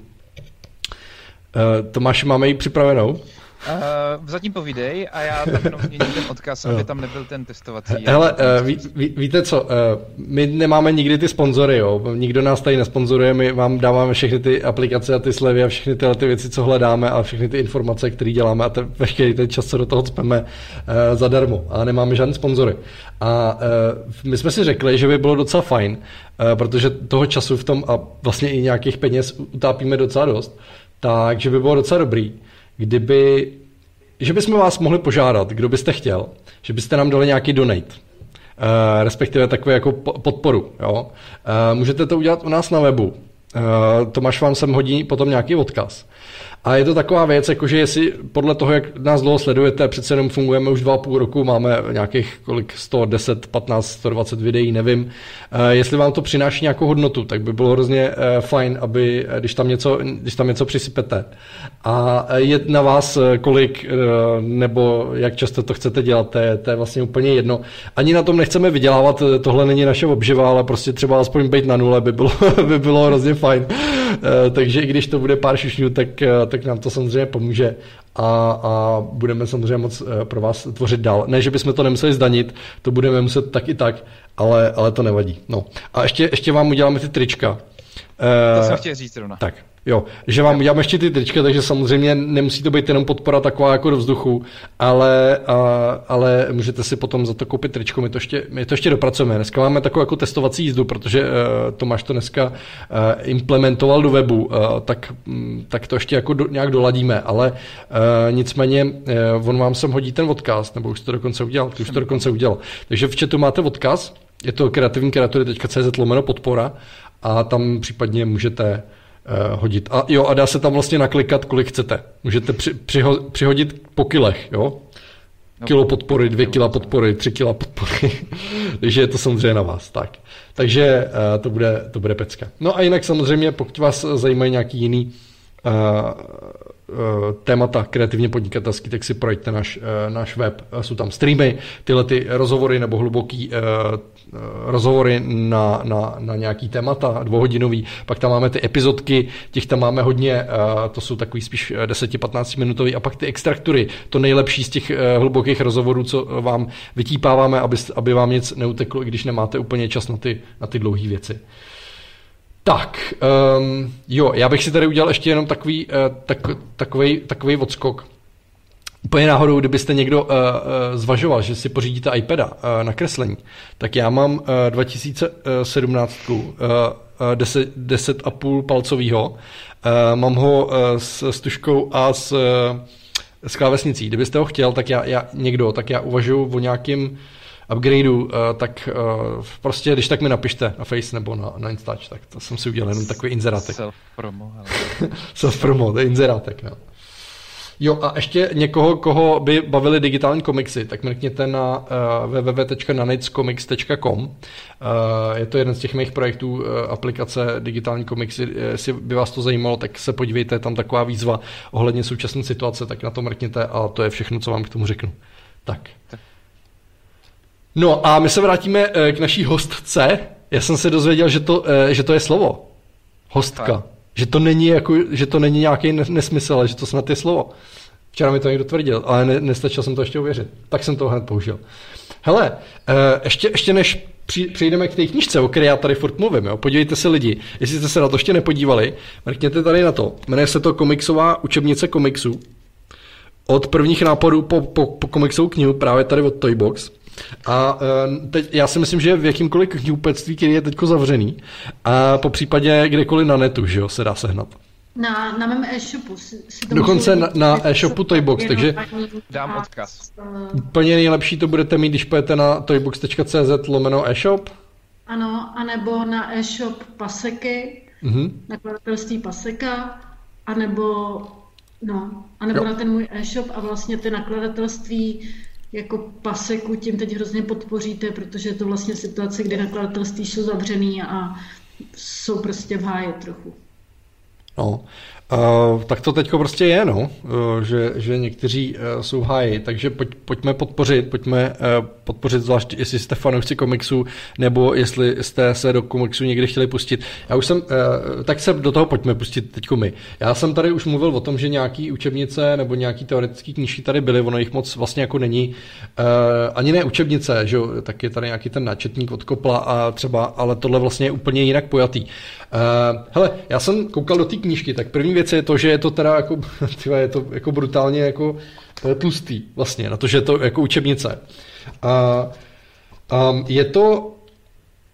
A: Tomáš, máme ji připravenou?
B: Uh, zatím povídej a já tam jenom změním ten odkaz, aby tam nebyl ten testovací.
A: Hele, uh, ví, ví, víte co, uh, my nemáme nikdy ty sponzory, jo. Nikdo nás tady nesponzoruje, my vám dáváme všechny ty aplikace a ty slevy a všechny tyhle ty věci, co hledáme a všechny ty informace, které děláme a ten, veškerý ten čas, co do toho speme uh, zadarmo a nemáme žádné sponzory. A uh, my jsme si řekli, že by bylo docela fajn, uh, protože toho času v tom a vlastně i nějakých peněz utápíme docela dost, takže by bylo docela dobrý, kdyby, že bychom vás mohli požádat, kdo byste chtěl, že byste nám dali nějaký donate, uh, respektive takovou jako podporu. Jo? Uh, můžete to udělat u nás na webu. Uh, Tomáš vám sem hodí potom nějaký odkaz. A je to taková věc, jakože jestli podle toho, jak nás dlouho sledujete, přece jenom fungujeme už dva a půl roku, máme nějakých kolik 110, 15, 120 videí, nevím. Eh, jestli vám to přináší nějakou hodnotu, tak by bylo hrozně eh, fajn, aby, eh, když tam něco, když tam něco přisypete. A je na vás, kolik nebo jak často to chcete dělat, to je, to je vlastně úplně jedno. Ani na tom nechceme vydělávat, tohle není naše obživa, ale prostě třeba aspoň být na nule by bylo, [LAUGHS] by bylo hrozně fajn. Takže i když to bude pár šušňů, tak, tak nám to samozřejmě pomůže a, a budeme samozřejmě moc eh, pro vás tvořit dál. Ne, že bychom to nemuseli zdanit, to budeme muset tak i tak, ale, ale to nevadí. No. A ještě, ještě vám uděláme ty trička.
B: To jsem chtěl říct rovna.
A: Tak, Jo, že vám uděláme ještě ty trička, takže samozřejmě nemusí to být jenom podpora taková jako do vzduchu, ale, a, ale můžete si potom za to koupit tričko, my to ještě, my to ještě dopracujeme. Dneska máme takovou jako testovací jízdu, protože uh, Tomáš to dneska uh, implementoval do webu, uh, tak, um, tak to ještě jako do, nějak doladíme, ale uh, nicméně uh, on vám sem hodí ten odkaz, nebo už to dokonce udělal, ty už to dokonce udělal. Takže v chatu máte odkaz, je to kreativní kreatury.cz lomeno podpora a tam případně můžete hodit. A jo, a dá se tam vlastně naklikat, kolik chcete. Můžete při, přiho, přihodit po kilech, jo? No, Kilo podpory, dvě kila podpory, tři kila podpory. [LAUGHS] Takže je to samozřejmě na vás. Tak. Takže uh, to, bude, to bude pecka. No a jinak samozřejmě, pokud vás zajímají nějaký jiný témata kreativně podnikatelský, tak si projďte náš, náš web. Jsou tam streamy, tyhle ty rozhovory nebo hluboký rozhovory na, na, na nějaký témata, dvouhodinový. Pak tam máme ty epizodky, těch tam máme hodně, to jsou takový spíš 10-15 minutový a pak ty extraktury, to nejlepší z těch hlubokých rozhovorů, co vám vytípáváme, aby, aby vám nic neuteklo, i když nemáte úplně čas na ty, na ty dlouhé věci. Tak, um, jo, já bych si tady udělal ještě jenom takový, uh, tak, takový, takový odskok. Úplně náhodou, kdybyste někdo uh, uh, zvažoval, že si pořídíte iPada uh, na kreslení, tak já mám uh, 2017 uh, 10, 10,5 palcovýho. Uh, mám ho uh, s, s tuškou a s, uh, s klávesnicí. Kdybyste ho chtěl, tak já, já někdo, tak já uvažuji o nějakým upgradeu, uh, tak uh, prostě, když tak mi napište na Face nebo na, na Instač, tak to jsem si udělal jenom takový inzerátek.
B: Self-promo. [LAUGHS]
A: Self-promo, to je inzerátek, no. Jo, a ještě někoho, koho by bavili digitální komiksy, tak mrkněte na uh, www.nanitscomics.com. Uh, je to jeden z těch mých projektů uh, aplikace digitální komiksy. Jestli by vás to zajímalo, tak se podívejte, je tam taková výzva ohledně současné situace, tak na to mrkněte a to je všechno, co vám k tomu řeknu. Tak. tak. No a my se vrátíme eh, k naší hostce. Já jsem se dozvěděl, že to, eh, že to je slovo. Hostka. Že to není, jako, že to není nějaký nesmysl, ale že to snad je slovo. Včera mi to někdo tvrdil, ale ne, nestačil jsem to ještě uvěřit. Tak jsem to hned použil. Hele, eh, ještě, ještě než přejdeme k té knižce, o které já tady furt mluvím, jo? podívejte se lidi, jestli jste se na to ještě nepodívali, mrkněte tady na to. Jmenuje se to komiksová učebnice komiksů. Od prvních nápadů po, po, po komiksovou knihu, právě tady od Toybox. A eh, teď já si myslím, že v jakýmkoliv knihupectví, který je teď zavřený, a po případě kdekoliv na netu, že jo, se dá sehnat.
C: Na, na mém e-shopu. Si, si
A: to Dokonce na, na e-shopu Toybox, takže
B: dám odkaz.
A: Úplně nejlepší to budete mít, když pojete na toybox.cz lomeno e-shop.
C: Ano, anebo na e-shop Paseky, mm-hmm. nakladatelství Paseka, anebo, no, anebo jo. na ten můj e-shop a vlastně ty nakladatelství jako paseku tím teď hrozně podpoříte, protože je to vlastně situace, kdy nakladatelství jsou zavřený a jsou prostě v háji trochu.
A: No, Tak to teď prostě je, no, uh, že, že někteří uh, jsou háji, takže pojď, pojďme podpořit, pojďme uh, podpořit zvlášť, jestli jste fanoušci komiksu, nebo jestli jste se do komiksu někdy chtěli pustit. Já už jsem, uh, tak se do toho pojďme pustit teď my. Já jsem tady už mluvil o tom, že nějaký učebnice nebo nějaký teoretický knížky tady byly, ono jich moc vlastně jako není, uh, ani ne učebnice, že jo, tak je tady nějaký ten náčetník od Kopla a třeba, ale tohle vlastně je úplně jinak pojatý. Uh, hele, já jsem koukal do té knížky, tak první věc je to, že je to teda jako, [LAUGHS] tyhle, je to jako brutálně jako tlustý vlastně, na to, že je to jako učebnice. A, um, je to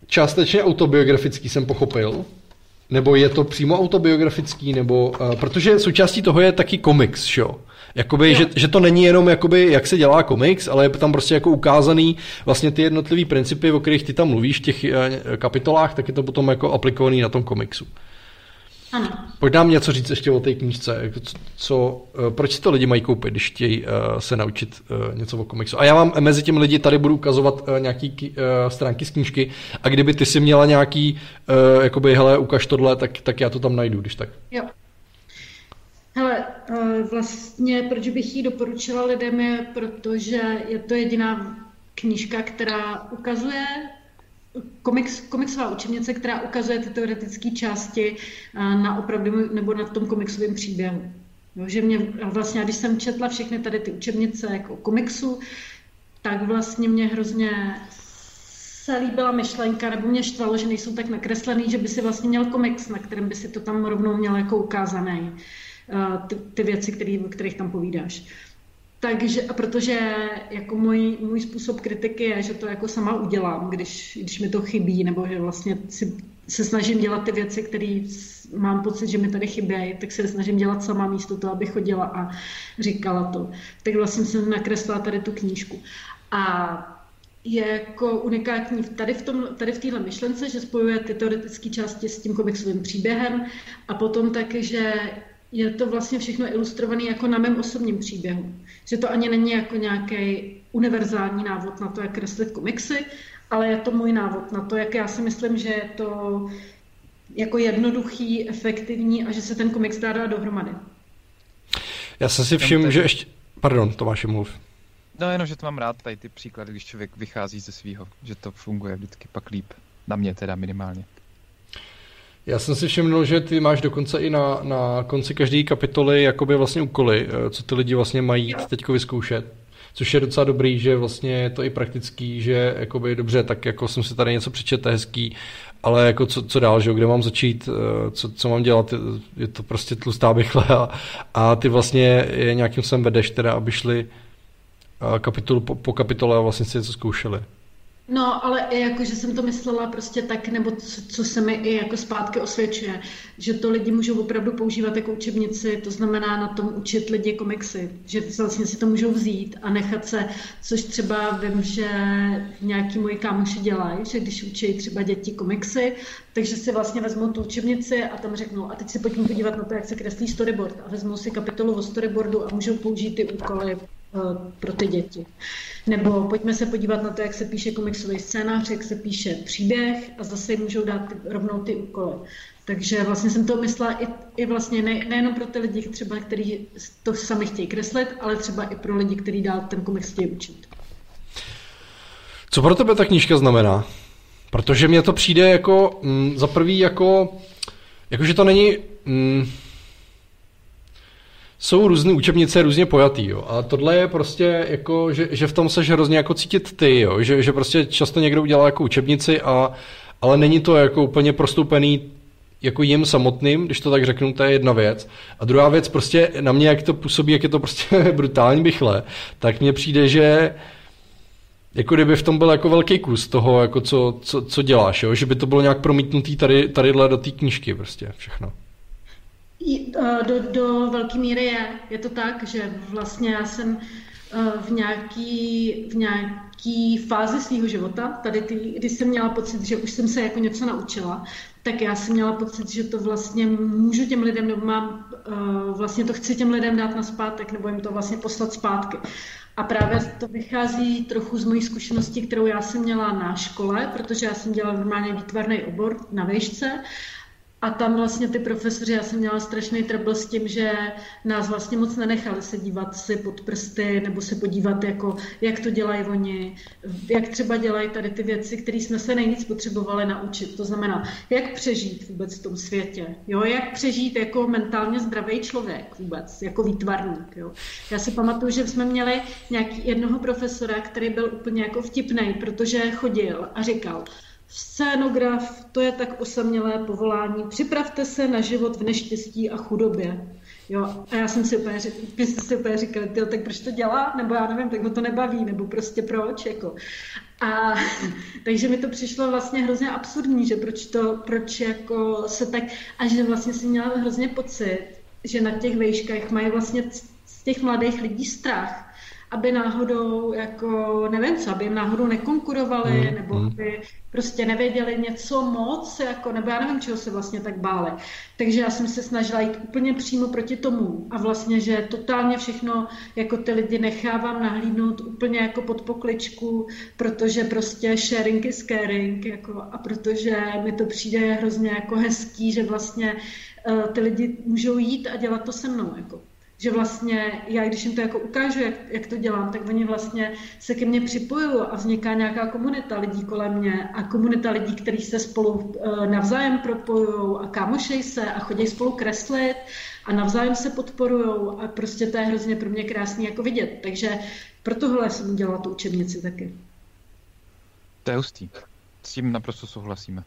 A: částečně autobiografický, jsem pochopil, nebo je to přímo autobiografický, nebo, uh, protože součástí toho je taky komiks, šo? Jakoby, že, že, to není jenom, jakoby, jak se dělá komiks, ale je tam prostě jako ukázaný vlastně ty jednotlivé principy, o kterých ty tam mluvíš v těch uh, kapitolách, tak je to potom jako aplikovaný na tom komiksu.
C: Ano.
A: Pojď nám něco říct ještě o té knížce. Jako co, co, eh, proč si to lidi mají koupit, když chtějí uh, se naučit uh, něco o komiksu? A já vám mezi těmi lidi tady budu ukazovat uh, nějaký uh, stránky z knížky a kdyby ty si měla nějaký, uh, jakoby, hele, ukaž tohle, tak, tak já to tam najdu, když tak.
C: Jo. Hele, vlastně proč bych ji doporučila lidem je, protože je to jediná knížka, která ukazuje komiks, komiksová učebnice, která ukazuje ty teoretické části eh, na opravdu nebo na tom komiksovém příběhu. Jo, že mě vlastně, když jsem četla všechny tady ty učebnice jako komiksu, tak vlastně mě hrozně se líbila myšlenka, nebo mě štvalo, že nejsou tak nakreslený, že by si vlastně měl komiks, na kterém by si to tam rovnou měl jako ukázaný, eh, ty, ty věci, který, o kterých tam povídáš. Takže, a protože jako můj, můj způsob kritiky je, že to jako sama udělám, když, když mi to chybí, nebo že vlastně si, se snažím dělat ty věci, které mám pocit, že mi tady chybějí, tak se snažím dělat sama místo toho, abych chodila a říkala to. Tak vlastně jsem nakreslila tady tu knížku. A je jako unikátní tady v, tom, tady v téhle myšlence, že spojuje ty teoretické části s tím komiksovým příběhem a potom taky, že je to vlastně všechno ilustrované jako na mém osobním příběhu. Že to ani není jako nějaký univerzální návod na to, jak kreslit komiksy, ale je to můj návod na to, jak já si myslím, že je to jako jednoduchý, efektivní a že se ten komiks dá dát dohromady.
A: Já jsem si všiml, že ještě... Pardon, Tomáši, mluv.
B: No jenom, že to mám rád, tady ty příklady, když člověk vychází ze svého, že to funguje vždycky pak líp. Na mě teda minimálně.
A: Já jsem si všiml, že ty máš dokonce i na, na konci každé kapitoly jakoby vlastně úkoly, eh, co ty lidi vlastně mají teď vyzkoušet. Což je docela dobrý, že vlastně je to i praktický, že jakoby dobře, tak jako jsem si tady něco přečet, hezký, ale jako co, co dál, že kde mám začít, eh, co, co mám dělat, je to prostě tlustá bychle a, a ty vlastně je nějakým sem vedeš teda, aby šli eh, kapitolu po, po kapitole a vlastně si něco zkoušeli.
C: No, ale i jako, že jsem to myslela prostě tak, nebo co, co se mi i jako zpátky osvědčuje, že to lidi můžou opravdu používat jako učebnici, to znamená na tom učit lidi komiksy, že vlastně si to můžou vzít a nechat se, což třeba vím, že nějaký moji kámoši dělají, že když učí třeba děti komiksy, takže si vlastně vezmou tu učebnici a tam řeknou, a teď se pojďme podívat na to, jak se kreslí storyboard. A vezmou si kapitolu o storyboardu a můžou použít ty úkoly pro ty děti. Nebo pojďme se podívat na to, jak se píše komiksový scénář, jak se píše příběh a zase můžou dát rovnou ty úkoly. Takže vlastně jsem to myslela i, i vlastně ne, nejenom pro ty lidi, třeba, kteří to sami chtějí kreslit, ale třeba i pro lidi, kteří dál ten komiks chtějí učit.
A: Co pro tebe ta knížka znamená? Protože mně to přijde jako mm, za prvý jako, jako že to není mm, jsou různé učebnice různě pojatý, jo. A tohle je prostě jako, že, že v tom seš hrozně jako cítit ty, jo. Že, že prostě často někdo udělá jako učebnici a ale není to jako úplně prostoupený jako jim samotným, když to tak řeknu, to je jedna věc. A druhá věc, prostě na mě, jak to působí, jak je to prostě [LAUGHS] brutální bychle, tak mně přijde, že jako kdyby v tom byl jako velký kus toho, jako co, co, co děláš, jo? že by to bylo nějak promítnutý tady, tadyhle do té knížky prostě všechno.
C: Do, do velké míry je. Je to tak, že vlastně já jsem v nějaký, v nějaký fázi svého života, tady ty, kdy jsem měla pocit, že už jsem se jako něco naučila, tak já jsem měla pocit, že to vlastně můžu těm lidem, nebo mám, vlastně to chci těm lidem dát na zpátek, nebo jim to vlastně poslat zpátky. A právě to vychází trochu z mojí zkušenosti, kterou já jsem měla na škole, protože já jsem dělala normálně výtvarný obor na výšce a tam vlastně ty profesoři, já jsem měla strašný trouble s tím, že nás vlastně moc nenechali se dívat si pod prsty nebo se podívat, jako, jak to dělají oni, jak třeba dělají tady ty věci, které jsme se nejvíc potřebovali naučit. To znamená, jak přežít vůbec v tom světě, jo? jak přežít jako mentálně zdravý člověk vůbec, jako výtvarník. Jo? Já si pamatuju, že jsme měli nějaký jednoho profesora, který byl úplně jako vtipný, protože chodil a říkal, Scénograf, to je tak osamělé povolání. Připravte se na život v neštěstí a chudobě. Jo, a já jsem si úplně, říkal, si úplně říkal, tyjo, tak proč to dělá? Nebo já nevím, tak ho to nebaví, nebo prostě proč, jako. A [LAUGHS] takže mi to přišlo vlastně hrozně absurdní, že proč to, proč jako se tak, a že vlastně si měla hrozně pocit, že na těch vejškách mají vlastně z těch mladých lidí strach, aby náhodou, jako, nevím co, aby jim náhodou nekonkurovali, mm, nebo mm. aby prostě nevěděli něco moc, jako, nebo já nevím, čeho se vlastně tak báli. Takže já jsem se snažila jít úplně přímo proti tomu a vlastně, že totálně všechno jako ty lidi nechávám nahlídnout úplně jako pod pokličku, protože prostě sharing is caring, jako, a protože mi to přijde hrozně jako hezký, že vlastně uh, ty lidi můžou jít a dělat to se mnou, jako že vlastně já, když jim to jako ukážu, jak, jak to dělám, tak oni vlastně se ke mně připojují a vzniká nějaká komunita lidí kolem mě a komunita lidí, kteří se spolu uh, navzájem propojují a kámošej se a chodí spolu kreslit a navzájem se podporují a prostě to je hrozně pro mě krásný jako vidět. Takže pro tohle jsem udělala tu učebnici taky.
B: To je hustý. S tím naprosto souhlasíme.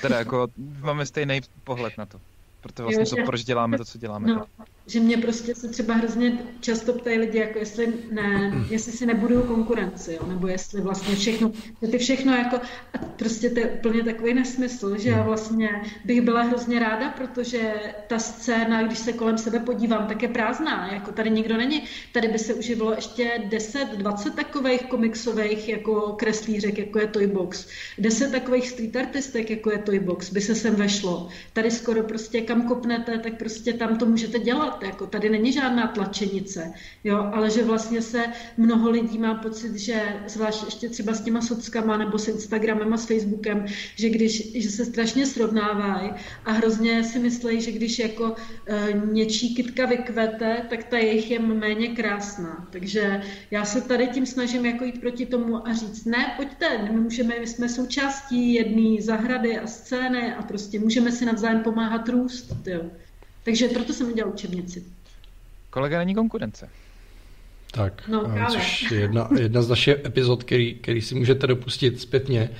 B: Teda jako máme stejný pohled na to. Proto vlastně jo, to, proč děláme to, co děláme.
C: No, že mě prostě se třeba hrozně často ptají lidi, jako jestli, ne, jestli si nebudou konkurenci, jo, nebo jestli vlastně všechno, že ty všechno jako, a prostě to je úplně takový nesmysl, že já vlastně bych byla hrozně ráda, protože ta scéna, když se kolem sebe podívám, tak je prázdná, jako tady nikdo není, tady by se uživilo ještě 10, 20 takových komiksových jako kreslířek, jako je Toybox, 10 takových street artistek, jako je Toybox, by se sem vešlo. Tady skoro prostě kam kopnete, tak prostě tam to můžete dělat. Jako tady není žádná tlačenice, jo, ale že vlastně se mnoho lidí má pocit, že zvlášť ještě třeba s těma sockama nebo s Instagramem a s Facebookem, že když že se strašně srovnávají a hrozně si myslí, že když jako e, něčí kytka vykvete, tak ta jejich je méně krásná. Takže já se tady tím snažím jako jít proti tomu a říct, ne, pojďte, my můžeme, my jsme součástí jedné zahrady a scény a prostě můžeme si navzájem pomáhat růst. Jo. Takže proto jsem udělal učebnici.
B: Kolega není konkurence.
A: Tak, no, což je jedna, jedna z našich epizod, který, který si můžete dopustit zpětně.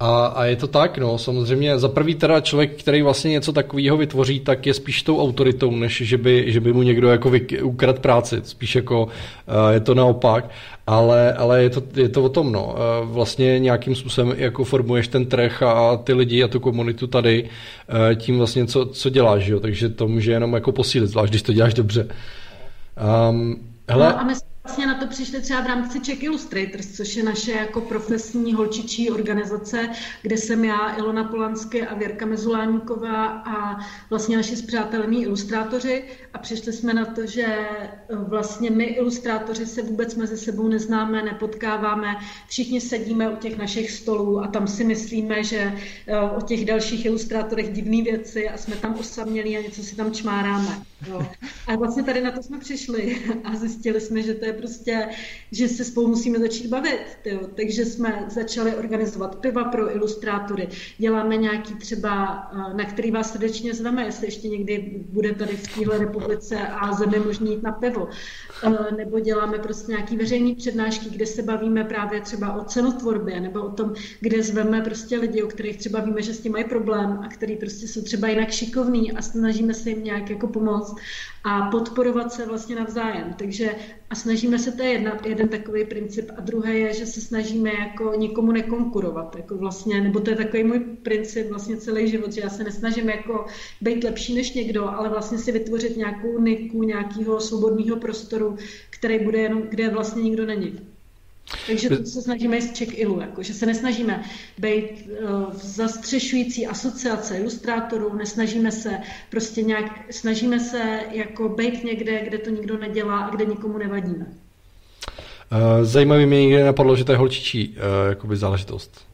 A: A, a je to tak, no, samozřejmě za prvý teda člověk, který vlastně něco takového vytvoří, tak je spíš tou autoritou, než že by, že by mu někdo jako ukradl práci, spíš jako uh, je to naopak, ale, ale je, to, je to o tom, no, uh, vlastně nějakým způsobem jako formuješ ten trh a ty lidi a tu komunitu tady uh, tím vlastně, co, co děláš, jo, takže to může jenom jako posílit, zvlášť když to děláš dobře. Um, hele,
C: no a my vlastně na to přišli třeba v rámci Czech Illustrators, což je naše jako profesní holčičí organizace, kde jsem já, Ilona Polanské a Věrka Mezuláníková a vlastně naši zpřátelení ilustrátoři a přišli jsme na to, že eh, vlastně my ilustrátoři se vůbec mezi sebou neznáme, nepotkáváme, všichni sedíme u těch našich stolů a tam si myslíme, že eh, o těch dalších ilustrátorech divné věci a jsme tam osamělí a něco si tam čmáráme. Jo. A vlastně tady na to jsme přišli a zjistili jsme, že to je prostě, že se spolu musíme začít bavit. Jo. Takže jsme začali organizovat piva pro ilustrátory. Děláme nějaký třeba, eh, na který vás srdečně zveme, jestli ještě někdy bude tady v téhle republice a zemi možný jít na pivo. Eh, nebo děláme prostě nějaký veřejný přednášky, kde se bavíme právě třeba o cenotvorbě, nebo o tom, kde zveme prostě lidi, o kterých třeba víme, že s tím mají problém a který prostě jsou třeba jinak šikovní a snažíme se jim nějak jako pomoct a podporovat se vlastně navzájem. Takže a snažíme se, to je jedna, jeden takový princip a druhý je, že se snažíme jako nikomu nekonkurovat, jako vlastně, nebo to je takový můj princip vlastně celý život, že já se nesnažím jako být lepší než někdo, ale vlastně si vytvořit nějakou niku, nějakého svobodného prostoru, který bude jenom, kde vlastně nikdo není. Takže to se snažíme i z Czech Ilu, jako, že se nesnažíme být uh, zastřešující asociace ilustrátorů, nesnažíme se prostě nějak, snažíme se jako být někde, kde to nikdo nedělá a kde nikomu nevadíme.
A: Uh, zajímavý mě někde napadlo, že to je holčičí uh, záležitost.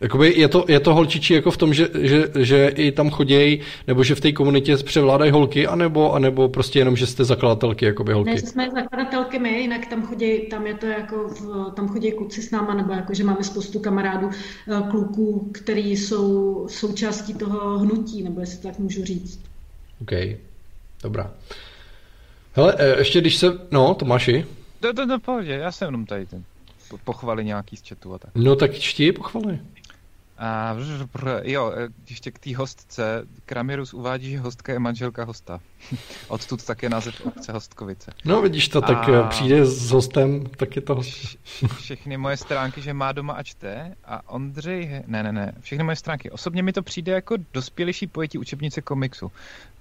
A: Jakoby je, to, je to holčičí jako v tom, že, že, že i tam chodějí, nebo že v té komunitě převládají holky, anebo, anebo prostě jenom, že jste zakladatelky, jakoby holky?
C: Ne, že jsme zakladatelky my, jinak tam chodí, tam je to jako, v, tam chodí kluci s náma, nebo jako, že máme spoustu kamarádů, eh, kluků, který jsou součástí toho hnutí, nebo jestli tak můžu říct.
A: OK, dobrá. Hele, eh, ještě když se, no, Tomáši.
B: To, to, to pohodě, já jsem jenom tady ten pochvaly nějaký z chatu a tak.
A: No tak čti pochvaly.
B: A jo, e, ještě k té hostce. Kramirus uvádí, že hostka je manželka hosta. [LAUGHS] Odtud také název obce Hostkovice.
A: No vidíš to, tak a... E, přijde s hostem, tak je to host.
B: Všechny moje stránky, že má doma a čte. A Ondřej, ne, ne, ne, všechny moje stránky. Osobně mi to přijde jako dospělejší pojetí učebnice komiksu.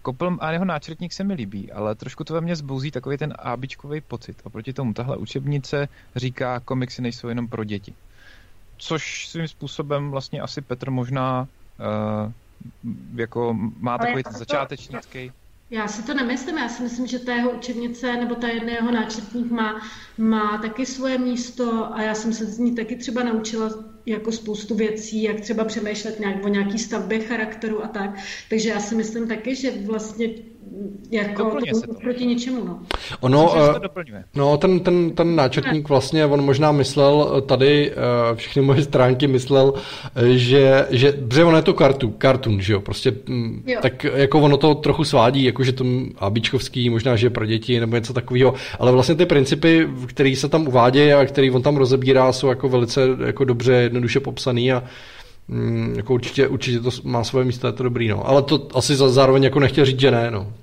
B: Kopl a jeho náčrtník se mi líbí, ale trošku to ve mně zbouzí takový ten ábičkový pocit. Oproti tomu tahle učebnice říká, komiksy nejsou jenom pro děti což svým způsobem vlastně asi Petr možná uh, jako má Ale takový ten začátečnický.
C: Já si to nemyslím, já si myslím, že ta jeho učebnice nebo ta jedna jeho náčrtník má, má taky svoje místo a já jsem se z ní taky třeba naučila jako spoustu věcí, jak třeba přemýšlet nějak o nějaký stavbě charakteru a tak. Takže já si myslím taky, že vlastně jako
B: Doplňuje se to.
C: proti ničemu, no.
A: Ono, Myslím, uh, no, ten, ten, ten náčetník vlastně, on možná myslel eh, tady, uh, všechny moje stránky myslel, že, že protože ono je to kartu, kartun, že jo, prostě, mm, jo. tak jako ono to trochu svádí, jako že to Abičkovský, možná, že pro děti nebo něco takového, ale vlastně ty principy, které se tam uvádějí a které on tam rozebírá, jsou jako velice jako dobře, jednoduše popsaný a mm, jako určitě, určitě to má svoje místo, je to dobrý, no. Ale to asi zároveň jako nechtěl říct, že ne, no.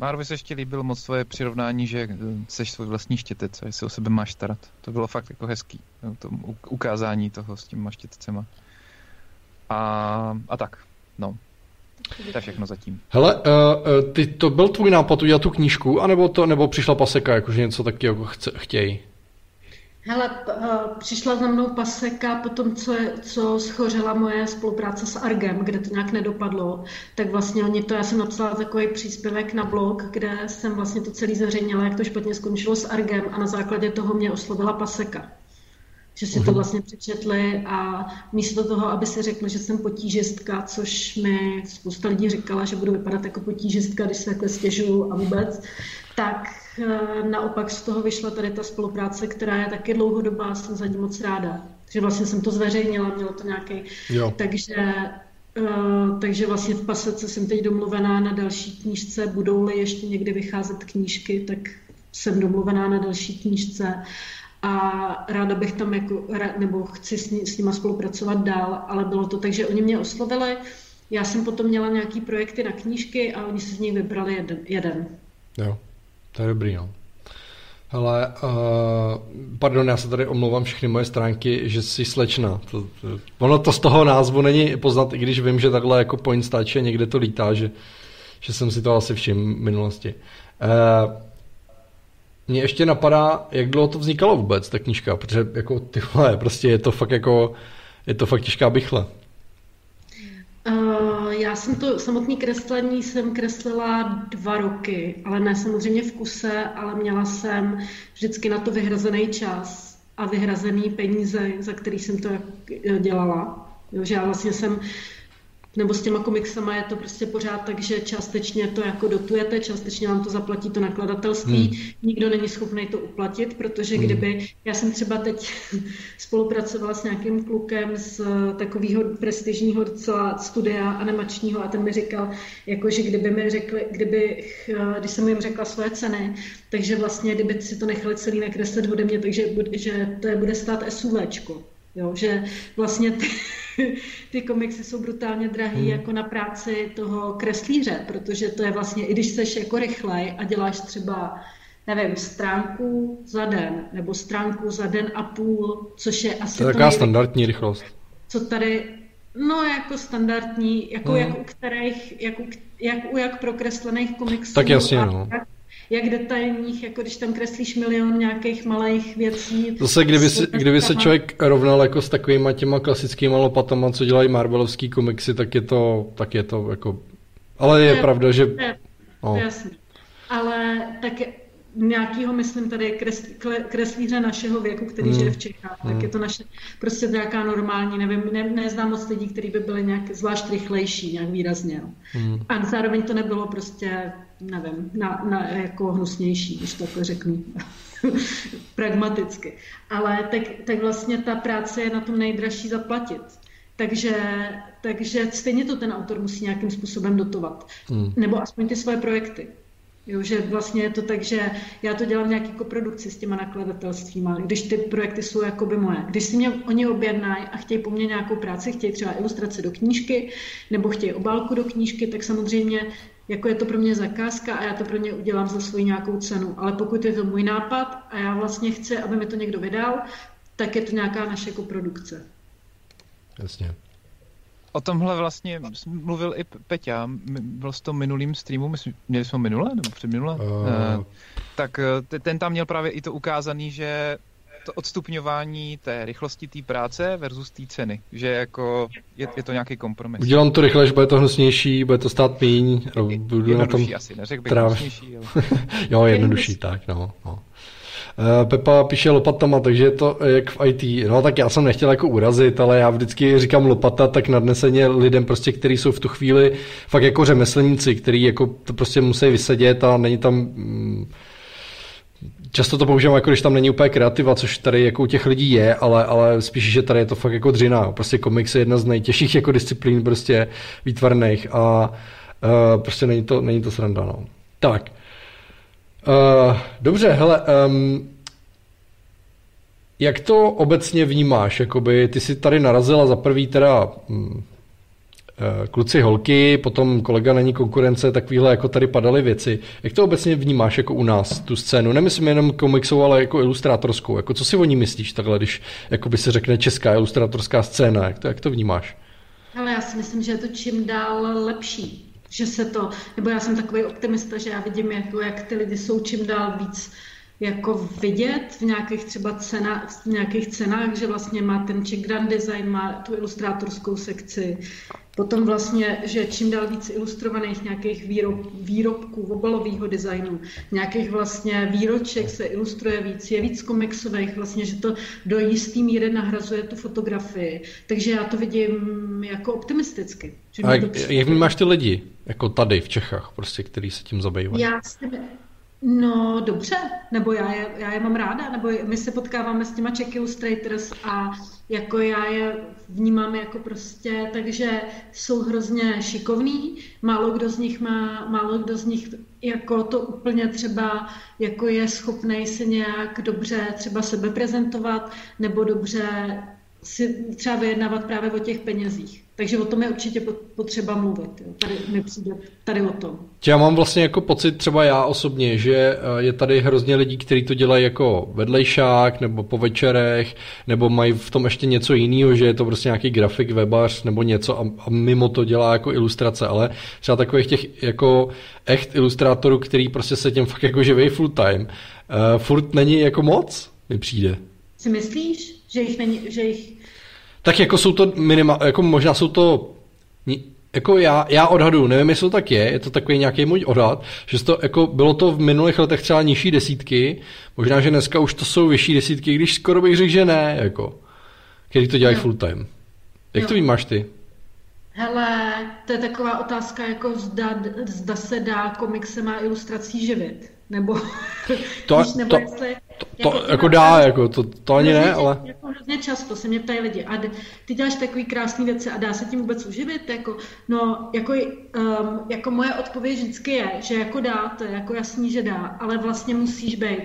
B: Márovi se ještě líbilo moc svoje přirovnání, že seš svůj vlastní štětec a se o sebe máš starat. To bylo fakt jako hezký, to ukázání toho s těma štětcema. A, a tak, no. To je všechno zatím.
A: Hele, uh, ty, to byl tvůj nápad udělat tu knížku, anebo to, nebo přišla paseka, jakože něco taky jako chce, chtějí?
C: Hele, přišla za mnou paseka po tom, co, je, co schořela moje spolupráce s Argem, kde to nějak nedopadlo, tak vlastně oni to, já jsem napsala takový příspěvek na blog, kde jsem vlastně to celý zveřejnila, jak to špatně skončilo s Argem a na základě toho mě oslovila paseka že si to mhm. vlastně přečetli a místo toho, aby si řekli, že jsem potížistka, což mi spousta lidí říkala, že budu vypadat jako potížistka, když se takhle stěžuju a vůbec, tak eh, naopak z toho vyšla tady ta spolupráce, která je taky dlouhodobá, jsem za ní moc ráda. Takže vlastně jsem to zveřejnila, mělo to nějaký... Jo. Takže Uh, takže vlastně v pasece jsem teď domluvená na další knížce. Budou-li ještě někdy vycházet knížky, tak jsem domluvená na další knížce a ráda bych tam jako, nebo chci s, ní, s nima spolupracovat dál, ale bylo to tak, že oni mě oslovili, já jsem potom měla nějaký projekty na knížky a oni si z nich vybrali jeden. jeden.
A: Jo, to je dobrý, jo. Hele, uh, pardon, já se tady omlouvám všechny moje stránky, že jsi slečna. To, to, ono to z toho názvu není poznat, i když vím, že takhle jako point stáče někde to lítá, že, že jsem si to asi všiml v minulosti. Uh, mě ještě napadá, jak dlouho to vznikalo vůbec, ta knížka, protože jako tyhle, prostě je to fakt jako, je to fakt těžká bychle.
C: Uh, já jsem to, samotný kreslení jsem kreslila dva roky, ale ne samozřejmě v kuse, ale měla jsem vždycky na to vyhrazený čas a vyhrazený peníze, za který jsem to dělala. Jo, že já vlastně jsem nebo s těma komiksama je to prostě pořád tak, že částečně to jako dotujete, částečně vám to zaplatí to nakladatelství, hmm. nikdo není schopný to uplatit, protože hmm. kdyby, já jsem třeba teď [LAUGHS] spolupracovala s nějakým klukem z takového prestižního docela studia animačního a ten mi říkal, jako, že kdyby mi řekli, kdyby, když jsem jim řekla svoje ceny, takže vlastně kdyby si to nechali celý nakreslit ode mě, takže že to je bude stát SUVčko. Jo, že vlastně ty, ty komiksy jsou brutálně drahý hmm. jako na práci toho kreslíře, protože to je vlastně, i když seš jako rychlej a děláš třeba nevím, stránku za den, nebo stránku za den a půl, což je asi...
A: To je taková standardní rychlost.
C: Co tady, no jako standardní, jako, hmm. jak u kterých, jako, jak u jak prokreslených komiksů.
A: Tak jasně, no.
C: Jak, jak detailních, jako když tam kreslíš milion nějakých malých věcí.
A: Zase, kdyby, si, kdyby se člověk rovnal jako s takovýma těma klasickými lopatama, co dělají Marvelovský komiksy, tak je to, tak je to jako... Ale je, je pravda, že... Je,
C: no. jasně. Ale tak nějakýho, myslím tady kres, kreslíře našeho věku, který hmm. žije v Čechách, hmm. tak je to naše prostě nějaká normální, nevím, ne, neznám moc lidí, kteří by byli nějak zvlášť rychlejší, nějak výrazně. No. Hmm. A zároveň to nebylo prostě, nevím, na, na, jako hnusnější, když to takhle řeknu. [LAUGHS] Pragmaticky. Ale tak, tak vlastně ta práce je na tom nejdražší zaplatit. Takže, takže stejně to ten autor musí nějakým způsobem dotovat. Hmm. Nebo aspoň ty svoje projekty. Jo, že vlastně je to tak, že já to dělám nějaký koprodukci s těma nakladatelstvíma, když ty projekty jsou jakoby moje. Když si mě oni objednají a chtějí po mně nějakou práci, chtějí třeba ilustrace do knížky nebo chtějí obálku do knížky, tak samozřejmě jako je to pro mě zakázka a já to pro ně udělám za svoji nějakou cenu. Ale pokud je to můj nápad a já vlastně chci, aby mi to někdo vydal, tak je to nějaká naše koprodukce.
A: Jasně.
B: O tomhle vlastně mluvil i Peťa, byl s tom minulým streamu, myslím, měli jsme minule nebo předminule? Uh... Uh, tak eh, ten tam měl právě i to ukázaný, že to odstupňování té rychlosti té práce versus té ceny, že jako je, je to nějaký kompromis.
A: Udělám to rychle, že bude to hnusnější, bude to stát míň.
B: Budu na tom asi, neřekl bych tráv... hnusnější.
A: Ale... [LAUGHS] jo, jednodušší, tak no. no. Eh, Pepa píše lopatama, takže je to jak v IT. No tak já jsem nechtěl jako urazit, ale já vždycky říkám lopata tak nadneseně lidem prostě, kteří jsou v tu chvíli fakt jako řemeslníci, který jako to prostě musí vysedět a není tam mm, Často to používám, jako když tam není úplně kreativa, což tady jako u těch lidí je, ale, ale spíš, že tady je to fakt jako dřina. Prostě komiks je jedna z nejtěžších jako disciplín prostě výtvarných a uh, prostě není to, není to sranda. No. Tak, Uh, dobře, hele, um, jak to obecně vnímáš? Jakoby ty jsi tady narazila za prvý teda um, kluci, holky, potom kolega není konkurence, takovýhle jako tady padaly věci. Jak to obecně vnímáš jako u nás, tu scénu? Nemyslím jenom komiksovou, ale jako ilustrátorskou. Jako co si o ní myslíš takhle, když by se řekne česká ilustrátorská scéna? Jak to, jak to vnímáš?
C: Ale já si myslím, že je to čím dál lepší že se to, nebo já jsem takový optimista, že já vidím, jako, jak ty lidi jsou čím dál víc jako vidět v nějakých třeba cenách, v nějakých cenách, že vlastně má ten Czech Grand Design, má tu ilustrátorskou sekci, Potom vlastně, že čím dál víc ilustrovaných nějakých výrob, výrobků obalového designu, nějakých vlastně výroček se ilustruje víc, je víc komiksových, vlastně, že to do jistý míry nahrazuje tu fotografii. Takže já to vidím jako optimisticky.
A: Že A jak, jak vnímáš ty lidi, jako tady v Čechách, prostě, který se tím zabývají?
C: Já si, No dobře, nebo já je, já je mám ráda, nebo my se potkáváme s těma Czech Illustrators a jako já je vnímám jako prostě, takže jsou hrozně šikovní, málo kdo z nich má, málo kdo z nich jako to úplně třeba jako je schopný se nějak dobře třeba sebe prezentovat, nebo dobře si třeba vyjednávat právě o těch penězích. Takže o tom je určitě potřeba mluvit. Jo. Tady mi přijde tady o tom.
A: Já mám vlastně jako pocit, třeba já osobně, že eh, je tady hrozně lidí, kteří to dělají jako vedlejšák, nebo po večerech, nebo mají v tom ještě něco jiného, že je to prostě nějaký grafik, webař, nebo něco a, a mimo to dělá jako ilustrace, ale třeba takových těch jako echt ilustrátorů, který prostě se tím fakt jako živí full time, uh, furt není jako moc, mi přijde.
C: Si myslíš, že jich není, že jich
A: tak jako jsou to minima, jako možná jsou to jako já, já odhadu, nevím, jestli to tak je, je to takový nějaký můj odhad, že to, jako bylo to v minulých letech třeba nižší desítky, možná, že dneska už to jsou vyšší desítky, když skoro bych řekl, že ne, jako, který to dělají no. full time. Jak no. to vnímáš ty?
C: Hele, to je taková otázka, jako zda, zda se dá komiksem a ilustrací živit. Nebo, [LAUGHS]
A: to, víš, nebo to, jestli, to, to jako, jako dá, jako, to, to ani ne, ale...
C: Jako hrozně často se mě ptají lidi, a ty děláš takový krásný věci a dá se tím vůbec uživit? Jako, no, jako, um, jako moje odpověď vždycky je, že jako dá, to je jako jasný, že dá, ale vlastně musíš být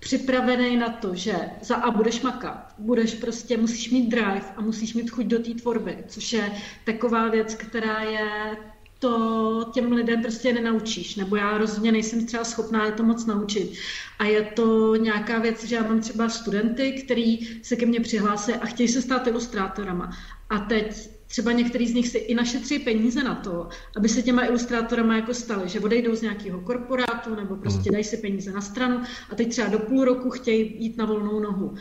C: připravený na to, že za A budeš makat, budeš prostě, musíš mít drive a musíš mít chuť do té tvorby, což je taková věc, která je to těm lidem prostě nenaučíš, nebo já rozhodně nejsem třeba schopná je to moc naučit. A je to nějaká věc, že já mám třeba studenty, který se ke mně přihlásí a chtějí se stát ilustrátorama. A teď třeba některý z nich si i našetří peníze na to, aby se těma ilustrátorama jako stali, že odejdou z nějakého korporátu nebo prostě hmm. dají si peníze na stranu a teď třeba do půl roku chtějí jít na volnou nohu.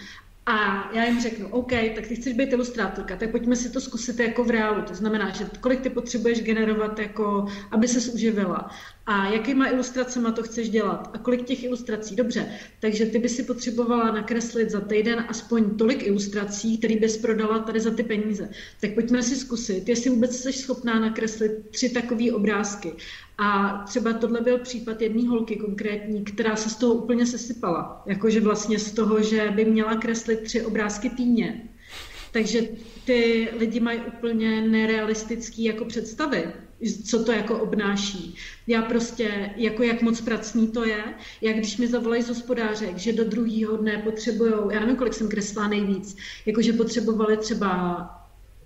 C: A já jim řeknu, OK, tak ty chceš být ilustrátorka, tak pojďme si to zkusit jako v reálu. To znamená, že kolik ty potřebuješ generovat, jako, aby se uživila. A jakýma ilustracemi to chceš dělat? A kolik těch ilustrací? Dobře, takže ty by si potřebovala nakreslit za týden aspoň tolik ilustrací, které bys prodala tady za ty peníze. Tak pojďme si zkusit, jestli vůbec jsi schopná nakreslit tři takové obrázky. A třeba tohle byl případ jedné holky konkrétní, která se z toho úplně sesypala. Jakože vlastně z toho, že by měla kreslit tři obrázky týdně. Takže ty lidi mají úplně nerealistický jako představy, co to jako obnáší. Já prostě, jako jak moc pracný to je, jak když mi zavolají z hospodářek, že do druhého dne potřebují, já nevím, kolik jsem kreslila nejvíc, jakože potřebovali třeba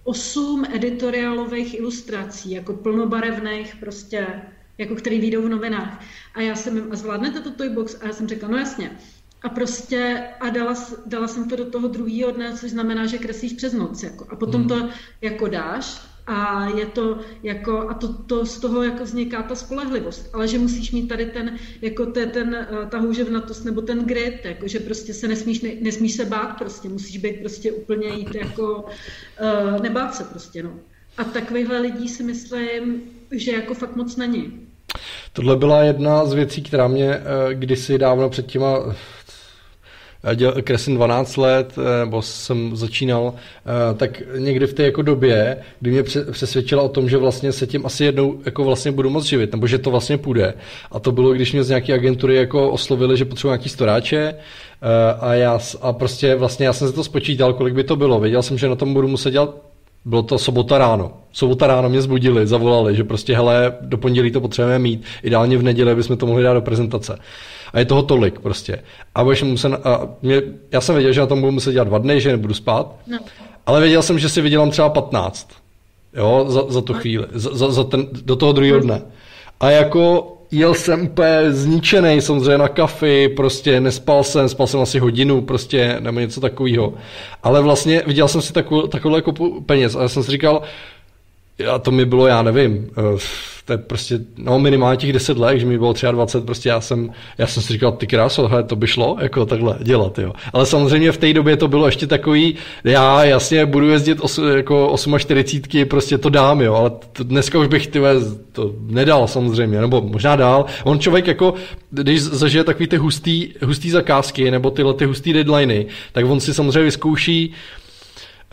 C: osm editoriálových ilustrací, jako plnobarevných prostě jako který výjdou v novinách. A já jsem jim, a zvládnete to Toybox? A já jsem řekla, no jasně. A prostě, a dala, dala jsem to do toho druhého dne, což znamená, že kreslíš přes noc. Jako, a potom mm. to jako dáš a je to jako, a to, to z toho jako vzniká ta spolehlivost, ale že musíš mít tady ten, jako te, ten, eh, ta houževnatost nebo ten grit, jako, že prostě se nesmíš, ne, nesmíš se bát prostě, musíš být prostě úplně jít jako, uh, nebát se prostě, no. A takovýchhle lidí si myslím, že jako fakt moc není.
A: Tohle byla jedna z věcí, která mě eh, kdysi dávno před těma eh, děl, kreslím 12 let, eh, nebo jsem začínal, tak někdy v té jako době, kdy mě přesvědčila o tom, že vlastně se tím asi jednou jako vlastně budu moc živit, nebo že to vlastně půjde. A to bylo, když mě z nějaké agentury jako oslovili, že potřebuji nějaký storáče a já a prostě vlastně já jsem si to spočítal, kolik by to bylo. Věděl jsem, že na tom budu muset dělat bylo to sobota ráno. Sobota ráno mě zbudili, zavolali, že prostě hele, do pondělí to potřebujeme mít, ideálně v neděli bychom to mohli dát do prezentace. A je toho tolik prostě. A budeš muset, a mě, já jsem věděl, že na tom budu muset dělat dva dny, že nebudu spát, no. ale věděl jsem, že si vydělám třeba 15. Jo, za, za tu chvíli, za, za, za ten, do toho druhého dne. A jako jel jsem úplně zničený, samozřejmě na kafy, prostě nespal jsem, spal jsem asi hodinu, prostě, nebo něco takového. Ale vlastně viděl jsem si takovou, takovou kopu peněz a já jsem si říkal, a to mi bylo, já nevím, to je prostě, no minimálně těch 10 let, že mi bylo 23, prostě já jsem, já jsem si říkal, ty kráso, hele, to by šlo, jako takhle dělat, jo. Ale samozřejmě v té době to bylo ještě takový, já jasně budu jezdit os, jako 48, prostě to dám, jo, ale to, dneska už bych, ty to nedal samozřejmě, nebo možná dál. On člověk jako, když zažije takový ty hustý, hustý zakázky, nebo tyhle ty hustý deadliny, tak on si samozřejmě vyzkouší,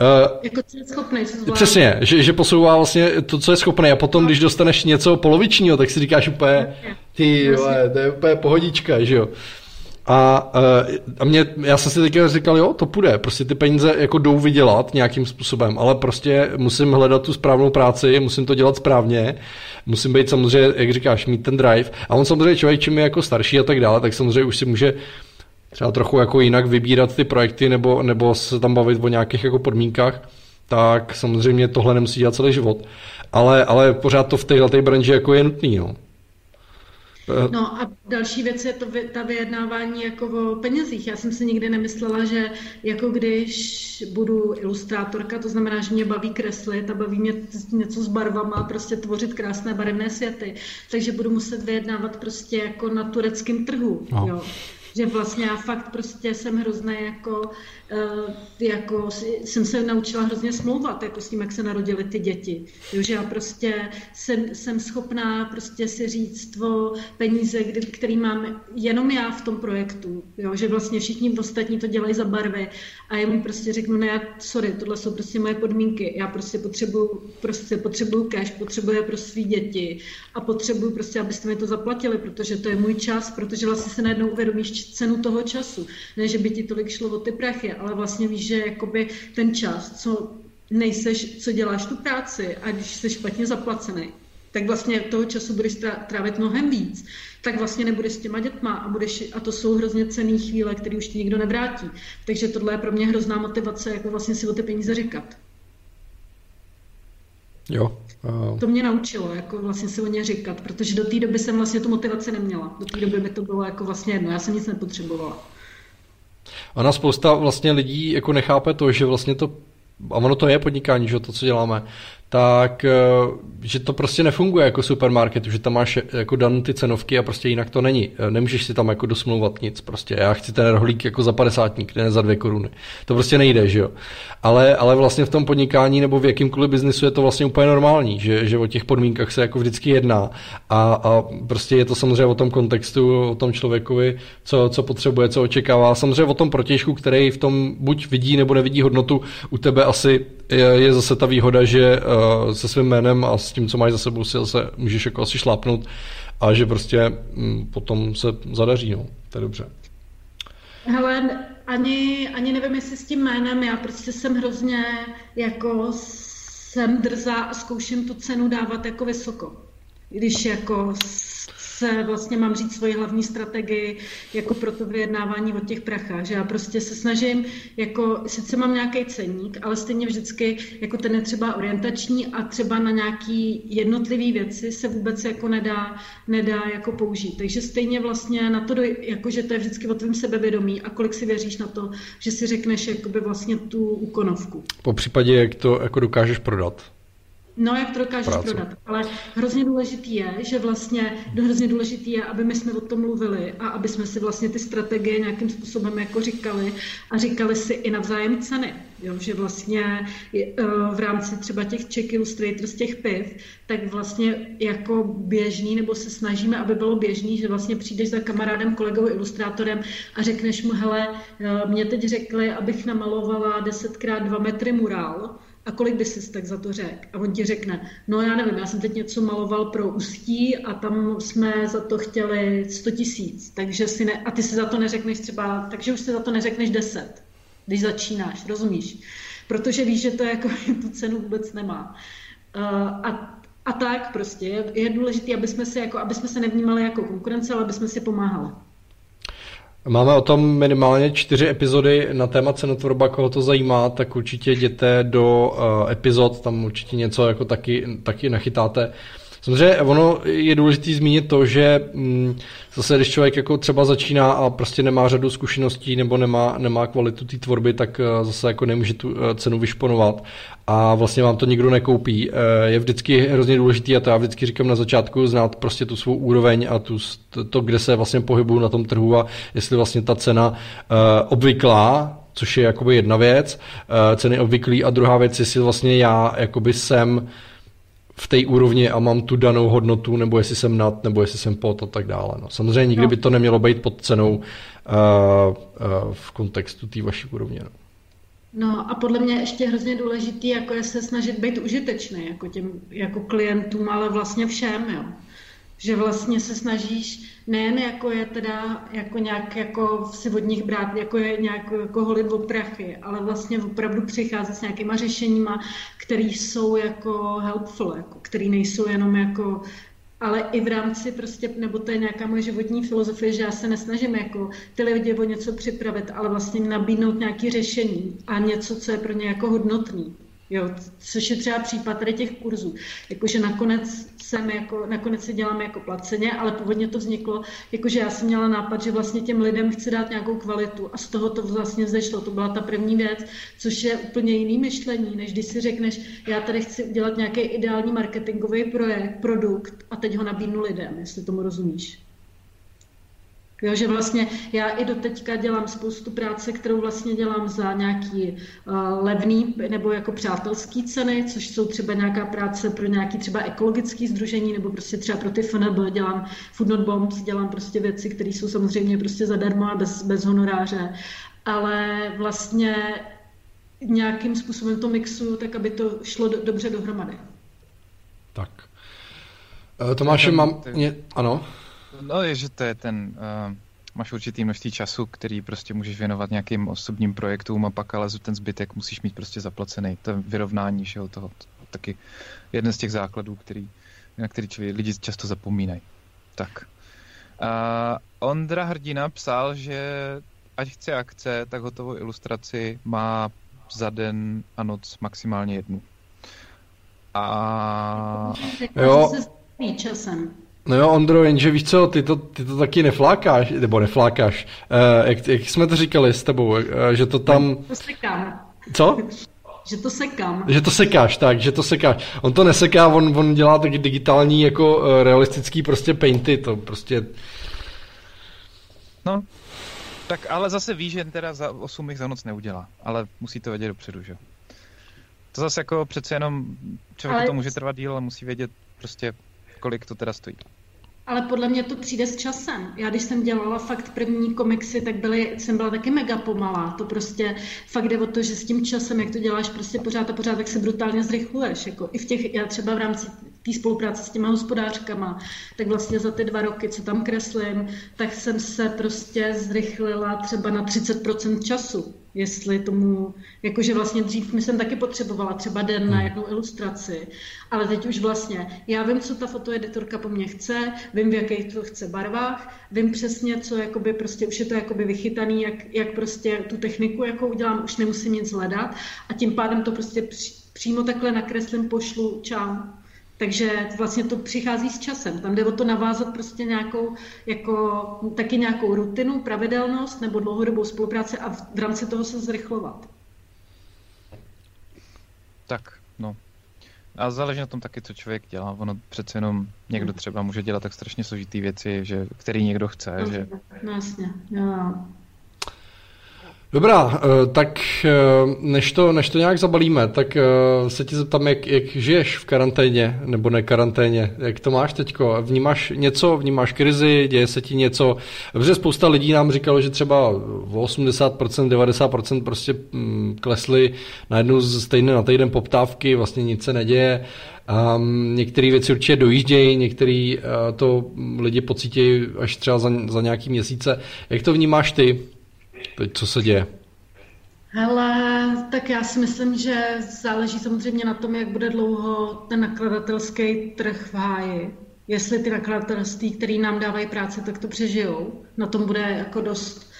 C: Uh, jako co je schopný, co
A: Přesně, že, že posouvá vlastně to, co je schopný. A potom, když dostaneš něco polovičního, tak si říkáš úplně, ty vole, to je úplně pohodička, že jo. A, uh, a mě, já jsem si teďka říkal, jo, to půjde, prostě ty peníze jako jdou vydělat nějakým způsobem, ale prostě musím hledat tu správnou práci, musím to dělat správně, musím být samozřejmě, jak říkáš, mít ten drive. A on samozřejmě člověk, čím je jako starší a tak dále, tak samozřejmě už si může třeba trochu jako jinak vybírat ty projekty nebo, nebo se tam bavit o nějakých jako podmínkách, tak samozřejmě tohle nemusí dělat celý život. Ale, ale pořád to v téhle branži jako je nutný. No.
C: No a další věc je to ta vyjednávání jako o penězích. Já jsem si nikdy nemyslela, že jako když budu ilustrátorka, to znamená, že mě baví kreslit a baví mě něco s barvama, prostě tvořit krásné barevné světy, takže budu muset vyjednávat prostě jako na tureckém trhu. No. Jo že vlastně já fakt prostě jsem hrozné jako, jako jsem se naučila hrozně smlouvat jako s tím, jak se narodily ty děti. Že já prostě jsem, jsem schopná prostě si říct o peníze, kdy, který mám jenom já v tom projektu. Jo, že vlastně všichni ostatní to dělají za barvy a já mu prostě řeknu, ne, sorry, tohle jsou prostě moje podmínky. Já prostě potřebuju, prostě potřebuju cash, potřebuju pro svý děti a potřebuju prostě, abyste mi to zaplatili, protože to je můj čas, protože vlastně se najednou uvědomíš, cenu toho času. Ne, že by ti tolik šlo o ty prachy, ale vlastně víš, že jakoby ten čas, co nejseš, co děláš tu práci a když jsi špatně zaplacený, tak vlastně toho času budeš trávit mnohem víc, tak vlastně nebudeš s těma dětma a, budeš, a to jsou hrozně cený chvíle, které už ti nikdo nevrátí. Takže tohle je pro mě hrozná motivace, jako vlastně si o ty peníze říkat.
A: Jo.
C: Uh... To mě naučilo, jako vlastně si o ně říkat, protože do té doby jsem vlastně tu motivaci neměla. Do té doby by to bylo jako vlastně jedno, já jsem nic nepotřebovala.
A: Ona spousta vlastně lidí jako nechápe to, že vlastně to, a ono to je podnikání, že to, co děláme, tak eh, že to prostě nefunguje jako supermarket, že tam máš jako dan ty cenovky a prostě jinak to není. Eh, nemůžeš si tam jako dosmlouvat nic prostě. Já chci ten rohlík jako za padesátník, ne za dvě koruny. To prostě nejde, že jo. Ale, ale vlastně v tom podnikání nebo v jakýmkoliv biznisu je to vlastně úplně normální, že, že o těch podmínkách se jako vždycky jedná a, a prostě je to samozřejmě o tom kontextu, o tom člověkovi, co, co potřebuje, co očekává. Samozřejmě o tom protěžku, který v tom buď vidí nebo nevidí hodnotu, u tebe asi je, je zase ta výhoda, že se svým jménem a s tím, co máš za sebou, si zase můžeš jako asi šlápnout a že prostě um, potom se zadaří, no. To je dobře.
C: Hele, ani, ani nevím, jestli s tím jménem, já prostě jsem hrozně jako jsem drzá a zkouším tu cenu dávat jako vysoko. Když jako se vlastně mám říct svoji hlavní strategii jako pro to vyjednávání o těch prachách, že já prostě se snažím, jako sice mám nějaký ceník, ale stejně vždycky jako ten je třeba orientační a třeba na nějaký jednotlivý věci se vůbec jako nedá, nedá jako použít. Takže stejně vlastně na to, jako že to je vždycky o tvém sebevědomí a kolik si věříš na to, že si řekneš jakoby vlastně tu úkonovku.
A: Po případě, jak to jako dokážeš prodat.
C: No, jak to dokážeš práce. prodat. Ale hrozně důležitý je, že vlastně hrozně důležitý je, aby my jsme o tom mluvili a aby jsme si vlastně ty strategie nějakým způsobem jako říkali a říkali si i navzájem ceny. Jo, že vlastně eh, v rámci třeba těch Czech Illustrators, těch piv, tak vlastně jako běžný, nebo se snažíme, aby bylo běžný, že vlastně přijdeš za kamarádem, kolegou, ilustrátorem a řekneš mu, hele, eh, mě teď řekli, abych namalovala 10x2 metry murál, a kolik by si tak za to řekl? A on ti řekne, no já nevím, já jsem teď něco maloval pro Ústí a tam jsme za to chtěli 100 tisíc, takže si ne, a ty si za to neřekneš třeba, takže už si za to neřekneš 10, když začínáš, rozumíš? Protože víš, že to jako [LAUGHS] tu cenu vůbec nemá. Uh, a a tak prostě je, je důležité, aby jsme se, jako, aby jsme se nevnímali jako konkurence, ale aby jsme si pomáhali.
A: Máme o tom minimálně čtyři epizody na téma cenotvorba, koho to zajímá, tak určitě jděte do uh, epizod, tam určitě něco jako taky, taky nachytáte. Samozřejmě ono je důležité zmínit to, že mm, zase když člověk jako třeba začíná a prostě nemá řadu zkušeností nebo nemá, nemá kvalitu té tvorby, tak eh, zase jako nemůže tu eh, cenu vyšponovat a vlastně vám to nikdo nekoupí. Je vždycky hrozně důležitý a to já vždycky říkám na začátku, znát prostě tu svou úroveň a tu, to, kde se vlastně pohybuju na tom trhu a jestli vlastně ta cena obvyklá, což je jakoby jedna věc, ceny obvyklý a druhá věc, jestli vlastně já jakoby jsem v té úrovni a mám tu danou hodnotu, nebo jestli jsem nad, nebo jestli jsem pod a tak dále. No. Samozřejmě nikdy no. by to nemělo být pod cenou uh, uh, v kontextu té vaší úrovně. No.
C: No a podle mě ještě hrozně důležitý jako je se snažit být užitečný jako těm jako klientům, ale vlastně všem, jo že vlastně se snažíš nejen jako je teda jako nějak jako si od nich brát, jako je nějak jako holit v prachy, ale vlastně opravdu přicházet s nějakýma řešeníma, které jsou jako helpful, jako, které nejsou jenom jako ale i v rámci prostě, nebo to je nějaká moje životní filozofie, že já se nesnažím jako ty lidi o něco připravit, ale vlastně nabídnout nějaké řešení a něco, co je pro ně jako hodnotný. Jo, což je třeba případ tady těch kurzů. Jakože nakonec jsem jako, nakonec si dělám jako placeně, ale původně to vzniklo, jakože já jsem měla nápad, že vlastně těm lidem chci dát nějakou kvalitu a z toho to vlastně zešlo. To byla ta první věc, což je úplně jiný myšlení, než když si řekneš, já tady chci udělat nějaký ideální marketingový projekt, produkt a teď ho nabídnu lidem, jestli tomu rozumíš. Jo, že vlastně já i do teďka dělám spoustu práce, kterou vlastně dělám za nějaký uh, levný nebo jako přátelský ceny, což jsou třeba nějaká práce pro nějaký třeba ekologický združení nebo prostě třeba pro ty FNB, dělám Food Not Bombs, dělám prostě věci, které jsou samozřejmě prostě zadarmo a bez, bez honoráře, ale vlastně nějakým způsobem to mixuju tak, aby to šlo do, dobře dohromady.
A: Tak. Uh, Tomáše, mám... Mě... Ano?
B: No je, že to je ten... Uh, máš určitý množství času, který prostě můžeš věnovat nějakým osobním projektům a pak ale ten zbytek musíš mít prostě zaplacený. To vyrovnání všeho toho. To taky jeden z těch základů, který, na který člověk, lidi často zapomínají. Tak. Uh, Ondra Hrdina psal, že ať chce akce, tak hotovou ilustraci má za den a noc maximálně jednu. A...
C: Jo. časem.
A: No jo, Ondro, jenže víš co, ty to, ty to taky neflákáš, nebo neflákáš. Uh, jak, jak jsme to říkali s tebou, uh, že to tam...
C: To sekám.
A: Co?
C: Že to sekám.
A: Že to sekáš, tak, že to sekáš. On to neseká, on, on dělá taky digitální, jako uh, realistický prostě painty, to prostě...
B: No, tak ale zase ví, že teda za 8 jich za noc neudělá, ale musí to vědět dopředu, že? To zase jako přece jenom člověk ale... to může trvat díl, ale musí vědět prostě kolik to teda stojí.
C: Ale podle mě to přijde s časem. Já když jsem dělala fakt první komiksy, tak byly, jsem byla taky mega pomalá. To prostě fakt jde o to, že s tím časem, jak to děláš prostě pořád a pořád, tak se brutálně zrychluješ. Jako I v těch, já třeba v rámci té spolupráce s těma hospodářkama, tak vlastně za ty dva roky, co tam kreslím, tak jsem se prostě zrychlila třeba na 30% času. Jestli tomu, jakože vlastně dřív mi jsem taky potřebovala třeba den na hmm. jednu ilustraci, ale teď už vlastně, já vím, co ta fotoeditorka po mně chce, vím, v jakých to chce barvách, vím přesně, co jakoby prostě už je to jakoby vychytaný, jak, jak prostě tu techniku jako udělám, už nemusím nic hledat a tím pádem to prostě přímo takhle nakreslím, pošlu, čau, takže vlastně to přichází s časem. Tam jde o to navázat prostě nějakou, jako, taky nějakou rutinu, pravidelnost nebo dlouhodobou spolupráci a v, v rámci toho se zrychlovat.
B: Tak, no. A záleží na tom taky, co člověk dělá. Ono přece jenom někdo třeba může dělat tak strašně složitý věci, že, který někdo chce.
C: No,
B: že...
C: no jasně, jo.
A: Dobrá, eh, tak eh, než to, než to nějak zabalíme, tak eh, se ti zeptám, jak, jak žiješ v karanténě nebo ne karanténě, jak to máš teďko? Vnímáš něco, vnímáš krizi, děje se ti něco? Protože spousta lidí nám říkalo, že třeba o 80%, 90% prostě mm, klesly na jednu z týdne na týden poptávky, vlastně nic se neděje. Um, některé věci určitě dojíždějí, některé uh, to lidi pocítí až třeba za, za nějaký měsíce. Jak to vnímáš ty? Co se děje?
C: Hele, tak já si myslím, že záleží samozřejmě na tom, jak bude dlouho ten nakladatelský trh v háji. Jestli ty nakladatelství, které nám dávají práce, tak to přežijou. Na tom bude jako dost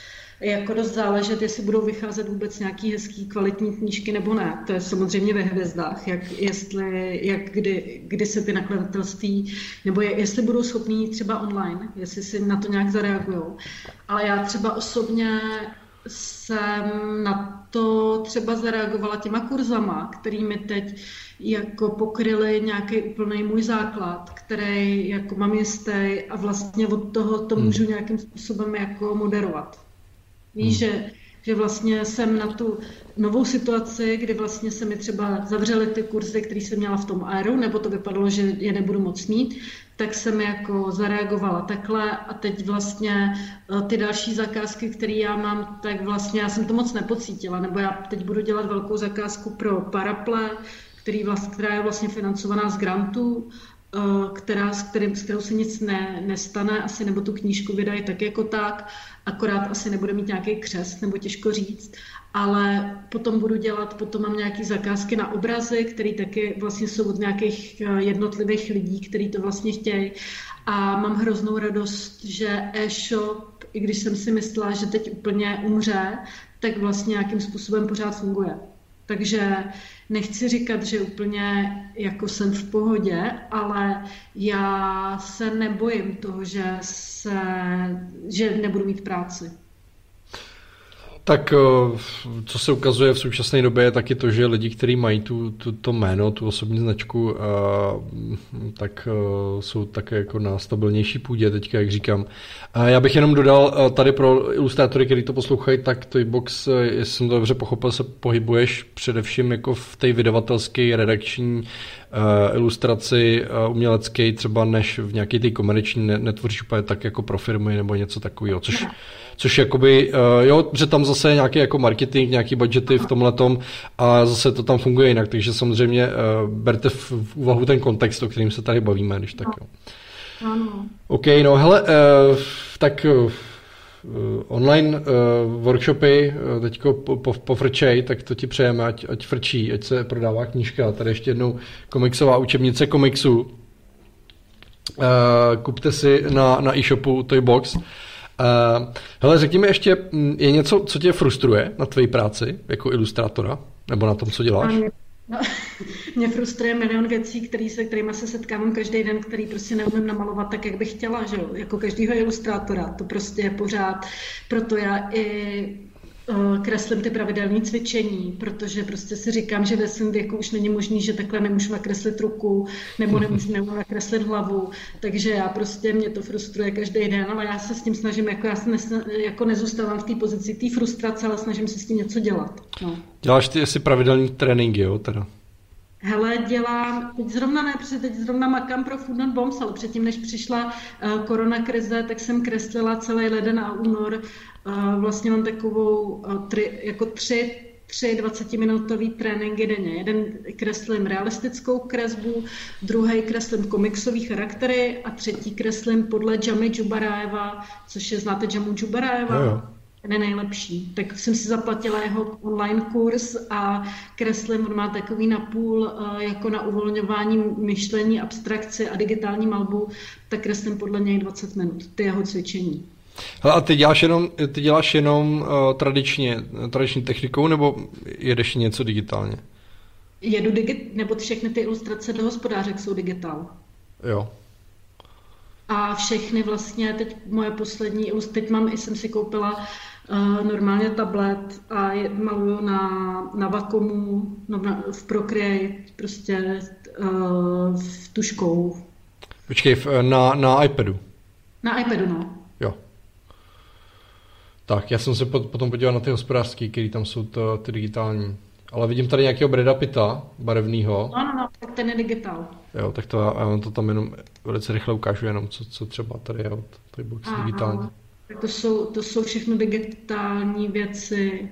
C: jako dost záležet, jestli budou vycházet vůbec nějaký hezký kvalitní knížky nebo ne. To je samozřejmě ve hvězdách, jak, jestli, jak kdy, kdy se ty nakladatelství, nebo je, jestli budou schopní třeba online, jestli si na to nějak zareagují. Ale já třeba osobně jsem na to třeba zareagovala těma kurzama, kterými teď jako pokryli nějaký úplný můj základ, který jako mám jistý a vlastně od toho to hmm. můžu nějakým způsobem jako moderovat. Víš, hmm. že, že vlastně jsem na tu novou situaci, kdy vlastně se mi třeba zavřely ty kurzy, které jsem měla v tom Aeru, nebo to vypadalo, že je nebudu moc mít, tak jsem jako zareagovala takhle a teď vlastně eh, ty další zakázky, které já mám, tak vlastně já jsem to moc nepocítila, nebo já teď budu dělat velkou zakázku pro Paraple, který vlast, která je vlastně financovaná z grantů, která, s, kterým, s kterou se nic ne, nestane asi, nebo tu knížku vydají tak jako tak, akorát asi nebude mít nějaký křest, nebo těžko říct, ale potom budu dělat, potom mám nějaké zakázky na obrazy, které taky vlastně jsou od nějakých eh, jednotlivých lidí, kteří to vlastně chtějí. A mám hroznou radost, že e-shop, i když jsem si myslela, že teď úplně umře, tak vlastně nějakým způsobem pořád funguje. Takže nechci říkat, že úplně jako jsem v pohodě, ale já se nebojím toho, že, se, že nebudu mít práci.
A: Tak eh, co se ukazuje v současné době je taky to, že lidi, kteří mají tu, tu, to jméno, tu osobní značku, eh, tak eh, jsou také jako na stabilnější půdě teďka, jak říkám. Já bych jenom dodal tady pro ilustrátory, kteří to poslouchají, tak Toybox, jestli jsem to dobře pochopil, se pohybuješ především jako v té vydavatelské redakční ilustraci umělecké třeba než v nějaké té komerční, netvoříš úplně tak jako pro firmy nebo něco takového, což což jakoby, uh, jo, že tam zase je nějaký jako marketing, nějaký budgety v tomhle tom a zase to tam funguje jinak, takže samozřejmě uh, berte v, úvahu ten kontext, o kterým se tady bavíme, když tak jo. Ano. OK, no hele, uh, tak online workshopy teďko po, po, pofrčej, tak to ti přejeme, ať, ať frčí, ať se prodává knížka. Tady ještě jednou komiksová učebnice komiksu. Uh, kupte si na, na e-shopu Toybox. Box Uh, hele, řekni mi ještě, je něco, co tě frustruje na tvé práci jako ilustrátora? Nebo na tom, co děláš?
C: No, [LAUGHS] mě frustruje milion věcí, který se, kterými se setkávám každý den, který prostě neumím namalovat tak, jak bych chtěla, že jo? jako každýho ilustrátora. To prostě je pořád. Proto já i kreslím ty pravidelné cvičení, protože prostě si říkám, že ve svém věku už není možný, že takhle nemůžu nakreslit ruku nebo nemůžu, [LAUGHS] nemůžu nakreslit hlavu, takže já prostě mě to frustruje každý den, ale já se s tím snažím, jako já se nesna, jako nezůstávám v té pozici té frustrace, ale snažím se s tím něco dělat. No.
A: Děláš ty asi pravidelný tréninky, jo, teda?
C: Hele, dělám, teď zrovna ne, protože teď zrovna makám pro Food Not Bombs, ale předtím, než přišla uh, korona krize, tak jsem kreslila celý leden a únor vlastně mám takovou tři, jako tři tři 20-minutové tréninky denně. Jeden kreslím realistickou kresbu, druhý kreslím komiksové charaktery a třetí kreslím podle Jamy Džubarajeva, což je, znáte Jamu Džubarajeva? Jo, jo. Ten je nejlepší. Tak jsem si zaplatila jeho online kurz a kreslím, on má takový napůl jako na uvolňování myšlení, abstrakci a digitální malbu, tak kreslím podle něj 20 minut, ty jeho cvičení.
A: Hele, a ty děláš jenom, ty děláš jenom uh, tradičně, tradiční technikou, nebo jedeš něco digitálně?
C: Jedu digit, nebo všechny ty ilustrace do hospodářek jsou digitál.
A: Jo.
C: A všechny vlastně, teď moje poslední, teď mám, i jsem si koupila uh, normálně tablet a je, maluju na, na Vakomu, no, na, v Procreate, prostě uh, v tuškou.
A: Počkej, na, na iPadu?
C: Na iPadu, no.
A: Tak, já jsem se potom podíval na ty hospodářské, které tam jsou to, ty digitální. Ale vidím tady nějakého Breda Pita, barevného.
C: No, no, no, tak ten je digitál.
A: Jo, tak to já, já vám to tam jenom velice rychle ukážu, jenom co, co třeba tady je od box digitální.
C: Tak to jsou, to jsou všechno digitální věci.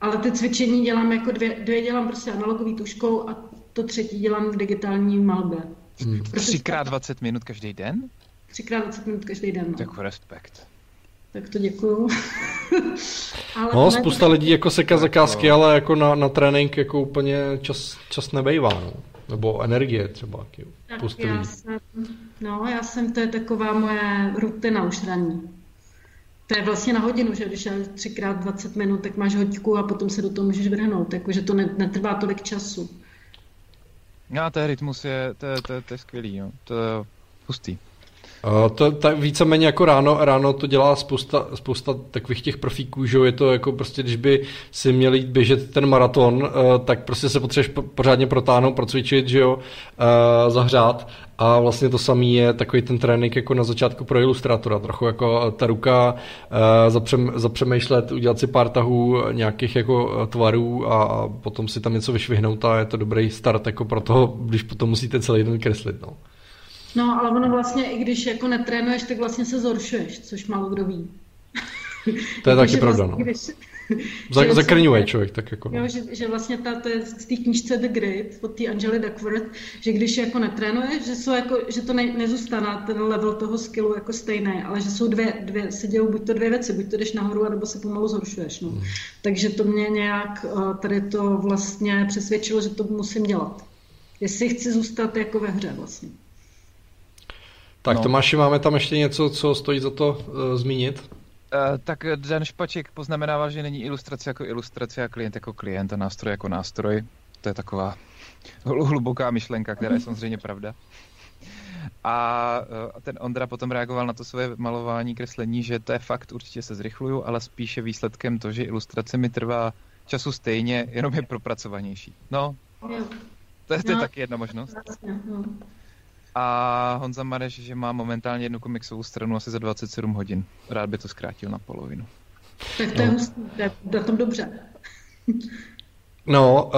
C: Ale ty cvičení dělám jako dvě, dvě dělám prostě analogový tuškou a to třetí dělám v digitální malbě.
B: Hmm. Třikrát 20 minut každý den?
C: Třikrát 20 minut každý den. No.
B: Tak respekt.
C: Tak to děkuju. [LAUGHS]
A: ale no, spousta lidí jako seka zakázky, ale jako na, na trénink jako úplně čas, čas nebejvá, no. Nebo energie třeba.
C: Tak já jsem, no, já jsem, to je taková moje rutina už ranní. To je vlastně na hodinu, že když je třikrát 20 minut, tak máš hoďku a potom se do toho můžeš vrhnout, takže to netrvá tolik času.
B: No, ten rytmus je, to, to, to je skvělý, jo. to je hustý.
A: To, tak víceméně jako ráno, ráno to dělá spousta, spousta takových těch profíků, že je to jako prostě, když by si měli jít běžet ten maraton, uh, tak prostě se potřebuješ pořádně protáhnout, procvičit, že jo, uh, zahřát. A vlastně to samý je takový ten trénink jako na začátku pro ilustrátora, trochu jako ta ruka zapřem, zapřemýšlet, udělat si pár tahů nějakých jako tvarů a potom si tam něco vyšvihnout a je to dobrý start jako pro toho, když potom musíte celý den kreslit, no.
C: No, ale ono vlastně, i když jako netrénuješ, tak vlastně se zhoršuješ, což málo kdo ví. [LAUGHS]
A: To je taky pravda, vlastně, no. Když, [LAUGHS] Zakrňuje člověk, tak jako.
C: No. Jo, že, že vlastně ta, to je z té knížce The Grid od té Angely Duckworth, že když jako netrénuješ, že, jsou jako, že to ne, nezůstane ten level toho skillu jako stejný, ale že jsou dvě, dvě se dějou buď to dvě věci, buď to jdeš nahoru, nebo se pomalu zhoršuješ. No. Hmm. Takže to mě nějak eh, tady to vlastně přesvědčilo, že to musím dělat. Jestli chci zůstat jako ve hře vlastně.
A: Tak no. Tomáši, máme tam ještě něco, co stojí za to uh, zmínit?
B: Uh, tak Dan Špaček poznamenával, že není ilustrace jako ilustrace a klient jako klient a nástroj jako nástroj. To je taková [LAUGHS] hluboká myšlenka, která je samozřejmě pravda. A uh, ten Ondra potom reagoval na to své malování, kreslení, že to je fakt, určitě se zrychluju, ale spíše výsledkem to, že ilustrace mi trvá času stejně, jenom je propracovanější. No, to je, to je no. taky jedna možnost. No. A Honza Mareš, že má momentálně jednu komiksovou stranu asi za 27 hodin. Rád by to zkrátil na polovinu.
C: Tak to je no. hustý, to je tom dobře.
A: No,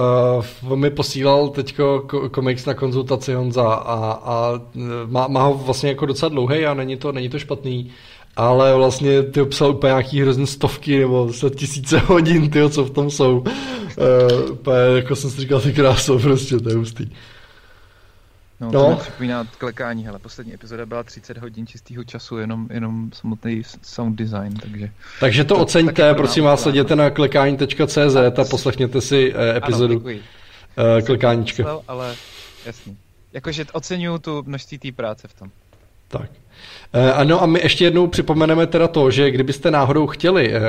A: uh, mi posílal teďko komiks na konzultaci Honza a, a má, má ho vlastně jako docela dlouhý a není to, není to špatný, ale vlastně ty psal úplně nějaký hrozně stovky nebo se tisíce [LAUGHS] hodin, ty, co v tom jsou. Uh, úplně, jako jsem si říkal, ty krásou prostě, to je hustý.
B: No, no. to mi připomíná klekání, ale poslední epizoda byla 30 hodin čistého času, jenom, jenom samotný sound design, takže...
A: Takže to, to oceňte, prosím vás, jděte na klekání.cz a poslechněte si eh, epizodu ano, eh, klekáníčka.
B: Ale jasný. Jakože oceňuju tu množství té práce v tom.
A: Tak. Eh, ano a my ještě jednou připomeneme teda to, že kdybyste náhodou chtěli eh,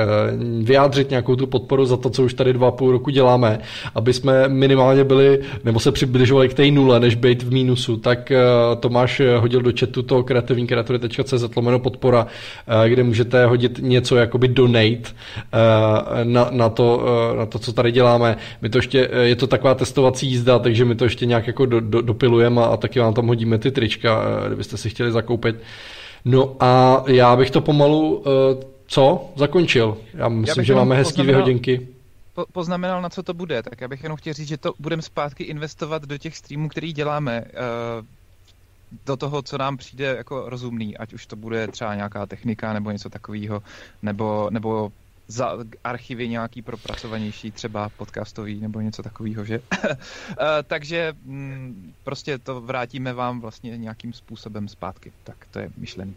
A: vyjádřit nějakou tu podporu za to, co už tady dva půl roku děláme, aby jsme minimálně byli, nebo se přibližovali k té nule, než být v mínusu, tak eh, Tomáš hodil do chatu to kreativní kreatury.cz lomeno podpora, kde můžete hodit něco jakoby donate na, na, to, na to, co tady děláme. My to ještě, je to taková testovací jízda, takže my to ještě nějak jako do, do, dopilujeme a, a taky vám tam hodíme ty trička, kdybyste si chtěli zakoupit. No a já bych to pomalu, uh, co, zakončil. Já myslím, já že máme hezký dvě hodinky.
B: Po, poznamenal, na co to bude, tak já bych jenom chtěl říct, že to budeme zpátky investovat do těch streamů, který děláme, uh, do toho, co nám přijde jako rozumný, ať už to bude třeba nějaká technika nebo něco takového, nebo, nebo za archivy nějaký propracovanější, třeba podcastový nebo něco takového, že? [LAUGHS] Eh, takže mm, prostě to vrátíme vám vlastně nějakým způsobem zpátky. Tak to je myšlený.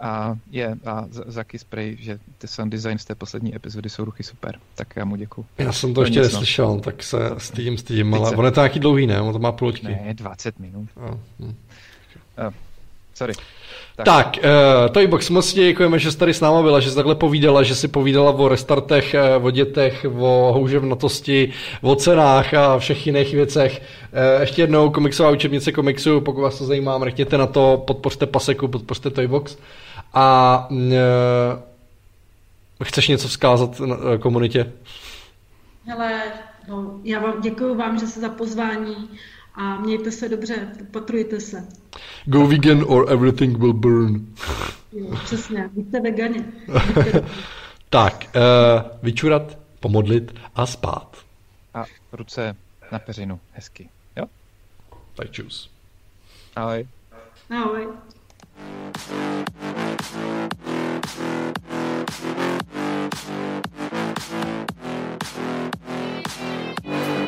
B: A je, a Zaki Spray, že ty sound design z té poslední epizody jsou ruchy super. Tak já mu děkuju.
A: Já jsem to, to ještě neslyšel, tak se s tím, s tím, ale on je to nějaký dlouhý, ne? On to má půlčky.
B: Ne, 20 minut. Oh, hm. uh, sorry.
A: Tak, tak uh, to box moc děkujeme, že jsi tady s náma byla, že jsi takhle povídala, že jsi povídala o restartech, eh, o dětech, o houževnatosti, o cenách a všech jiných věcech. Uh, ještě jednou komiksová učebnice komiksu, pokud vás to zajímá, mrkněte na to, podpořte Paseku, podpořte Toybox. A uh, chceš něco vzkázat na komunitě?
C: Hele, no, já vám děkuji vám, že se za pozvání a mějte se dobře, patrujte se.
A: Go vegan or everything will burn.
C: Jo, přesně, buďte vegani. [LAUGHS]
A: tak, uh, vyčurat, pomodlit a spát.
B: A ruce na peřinu, hezky. Jo?
A: Tak čus.
B: Ahoj.
C: Ahoj.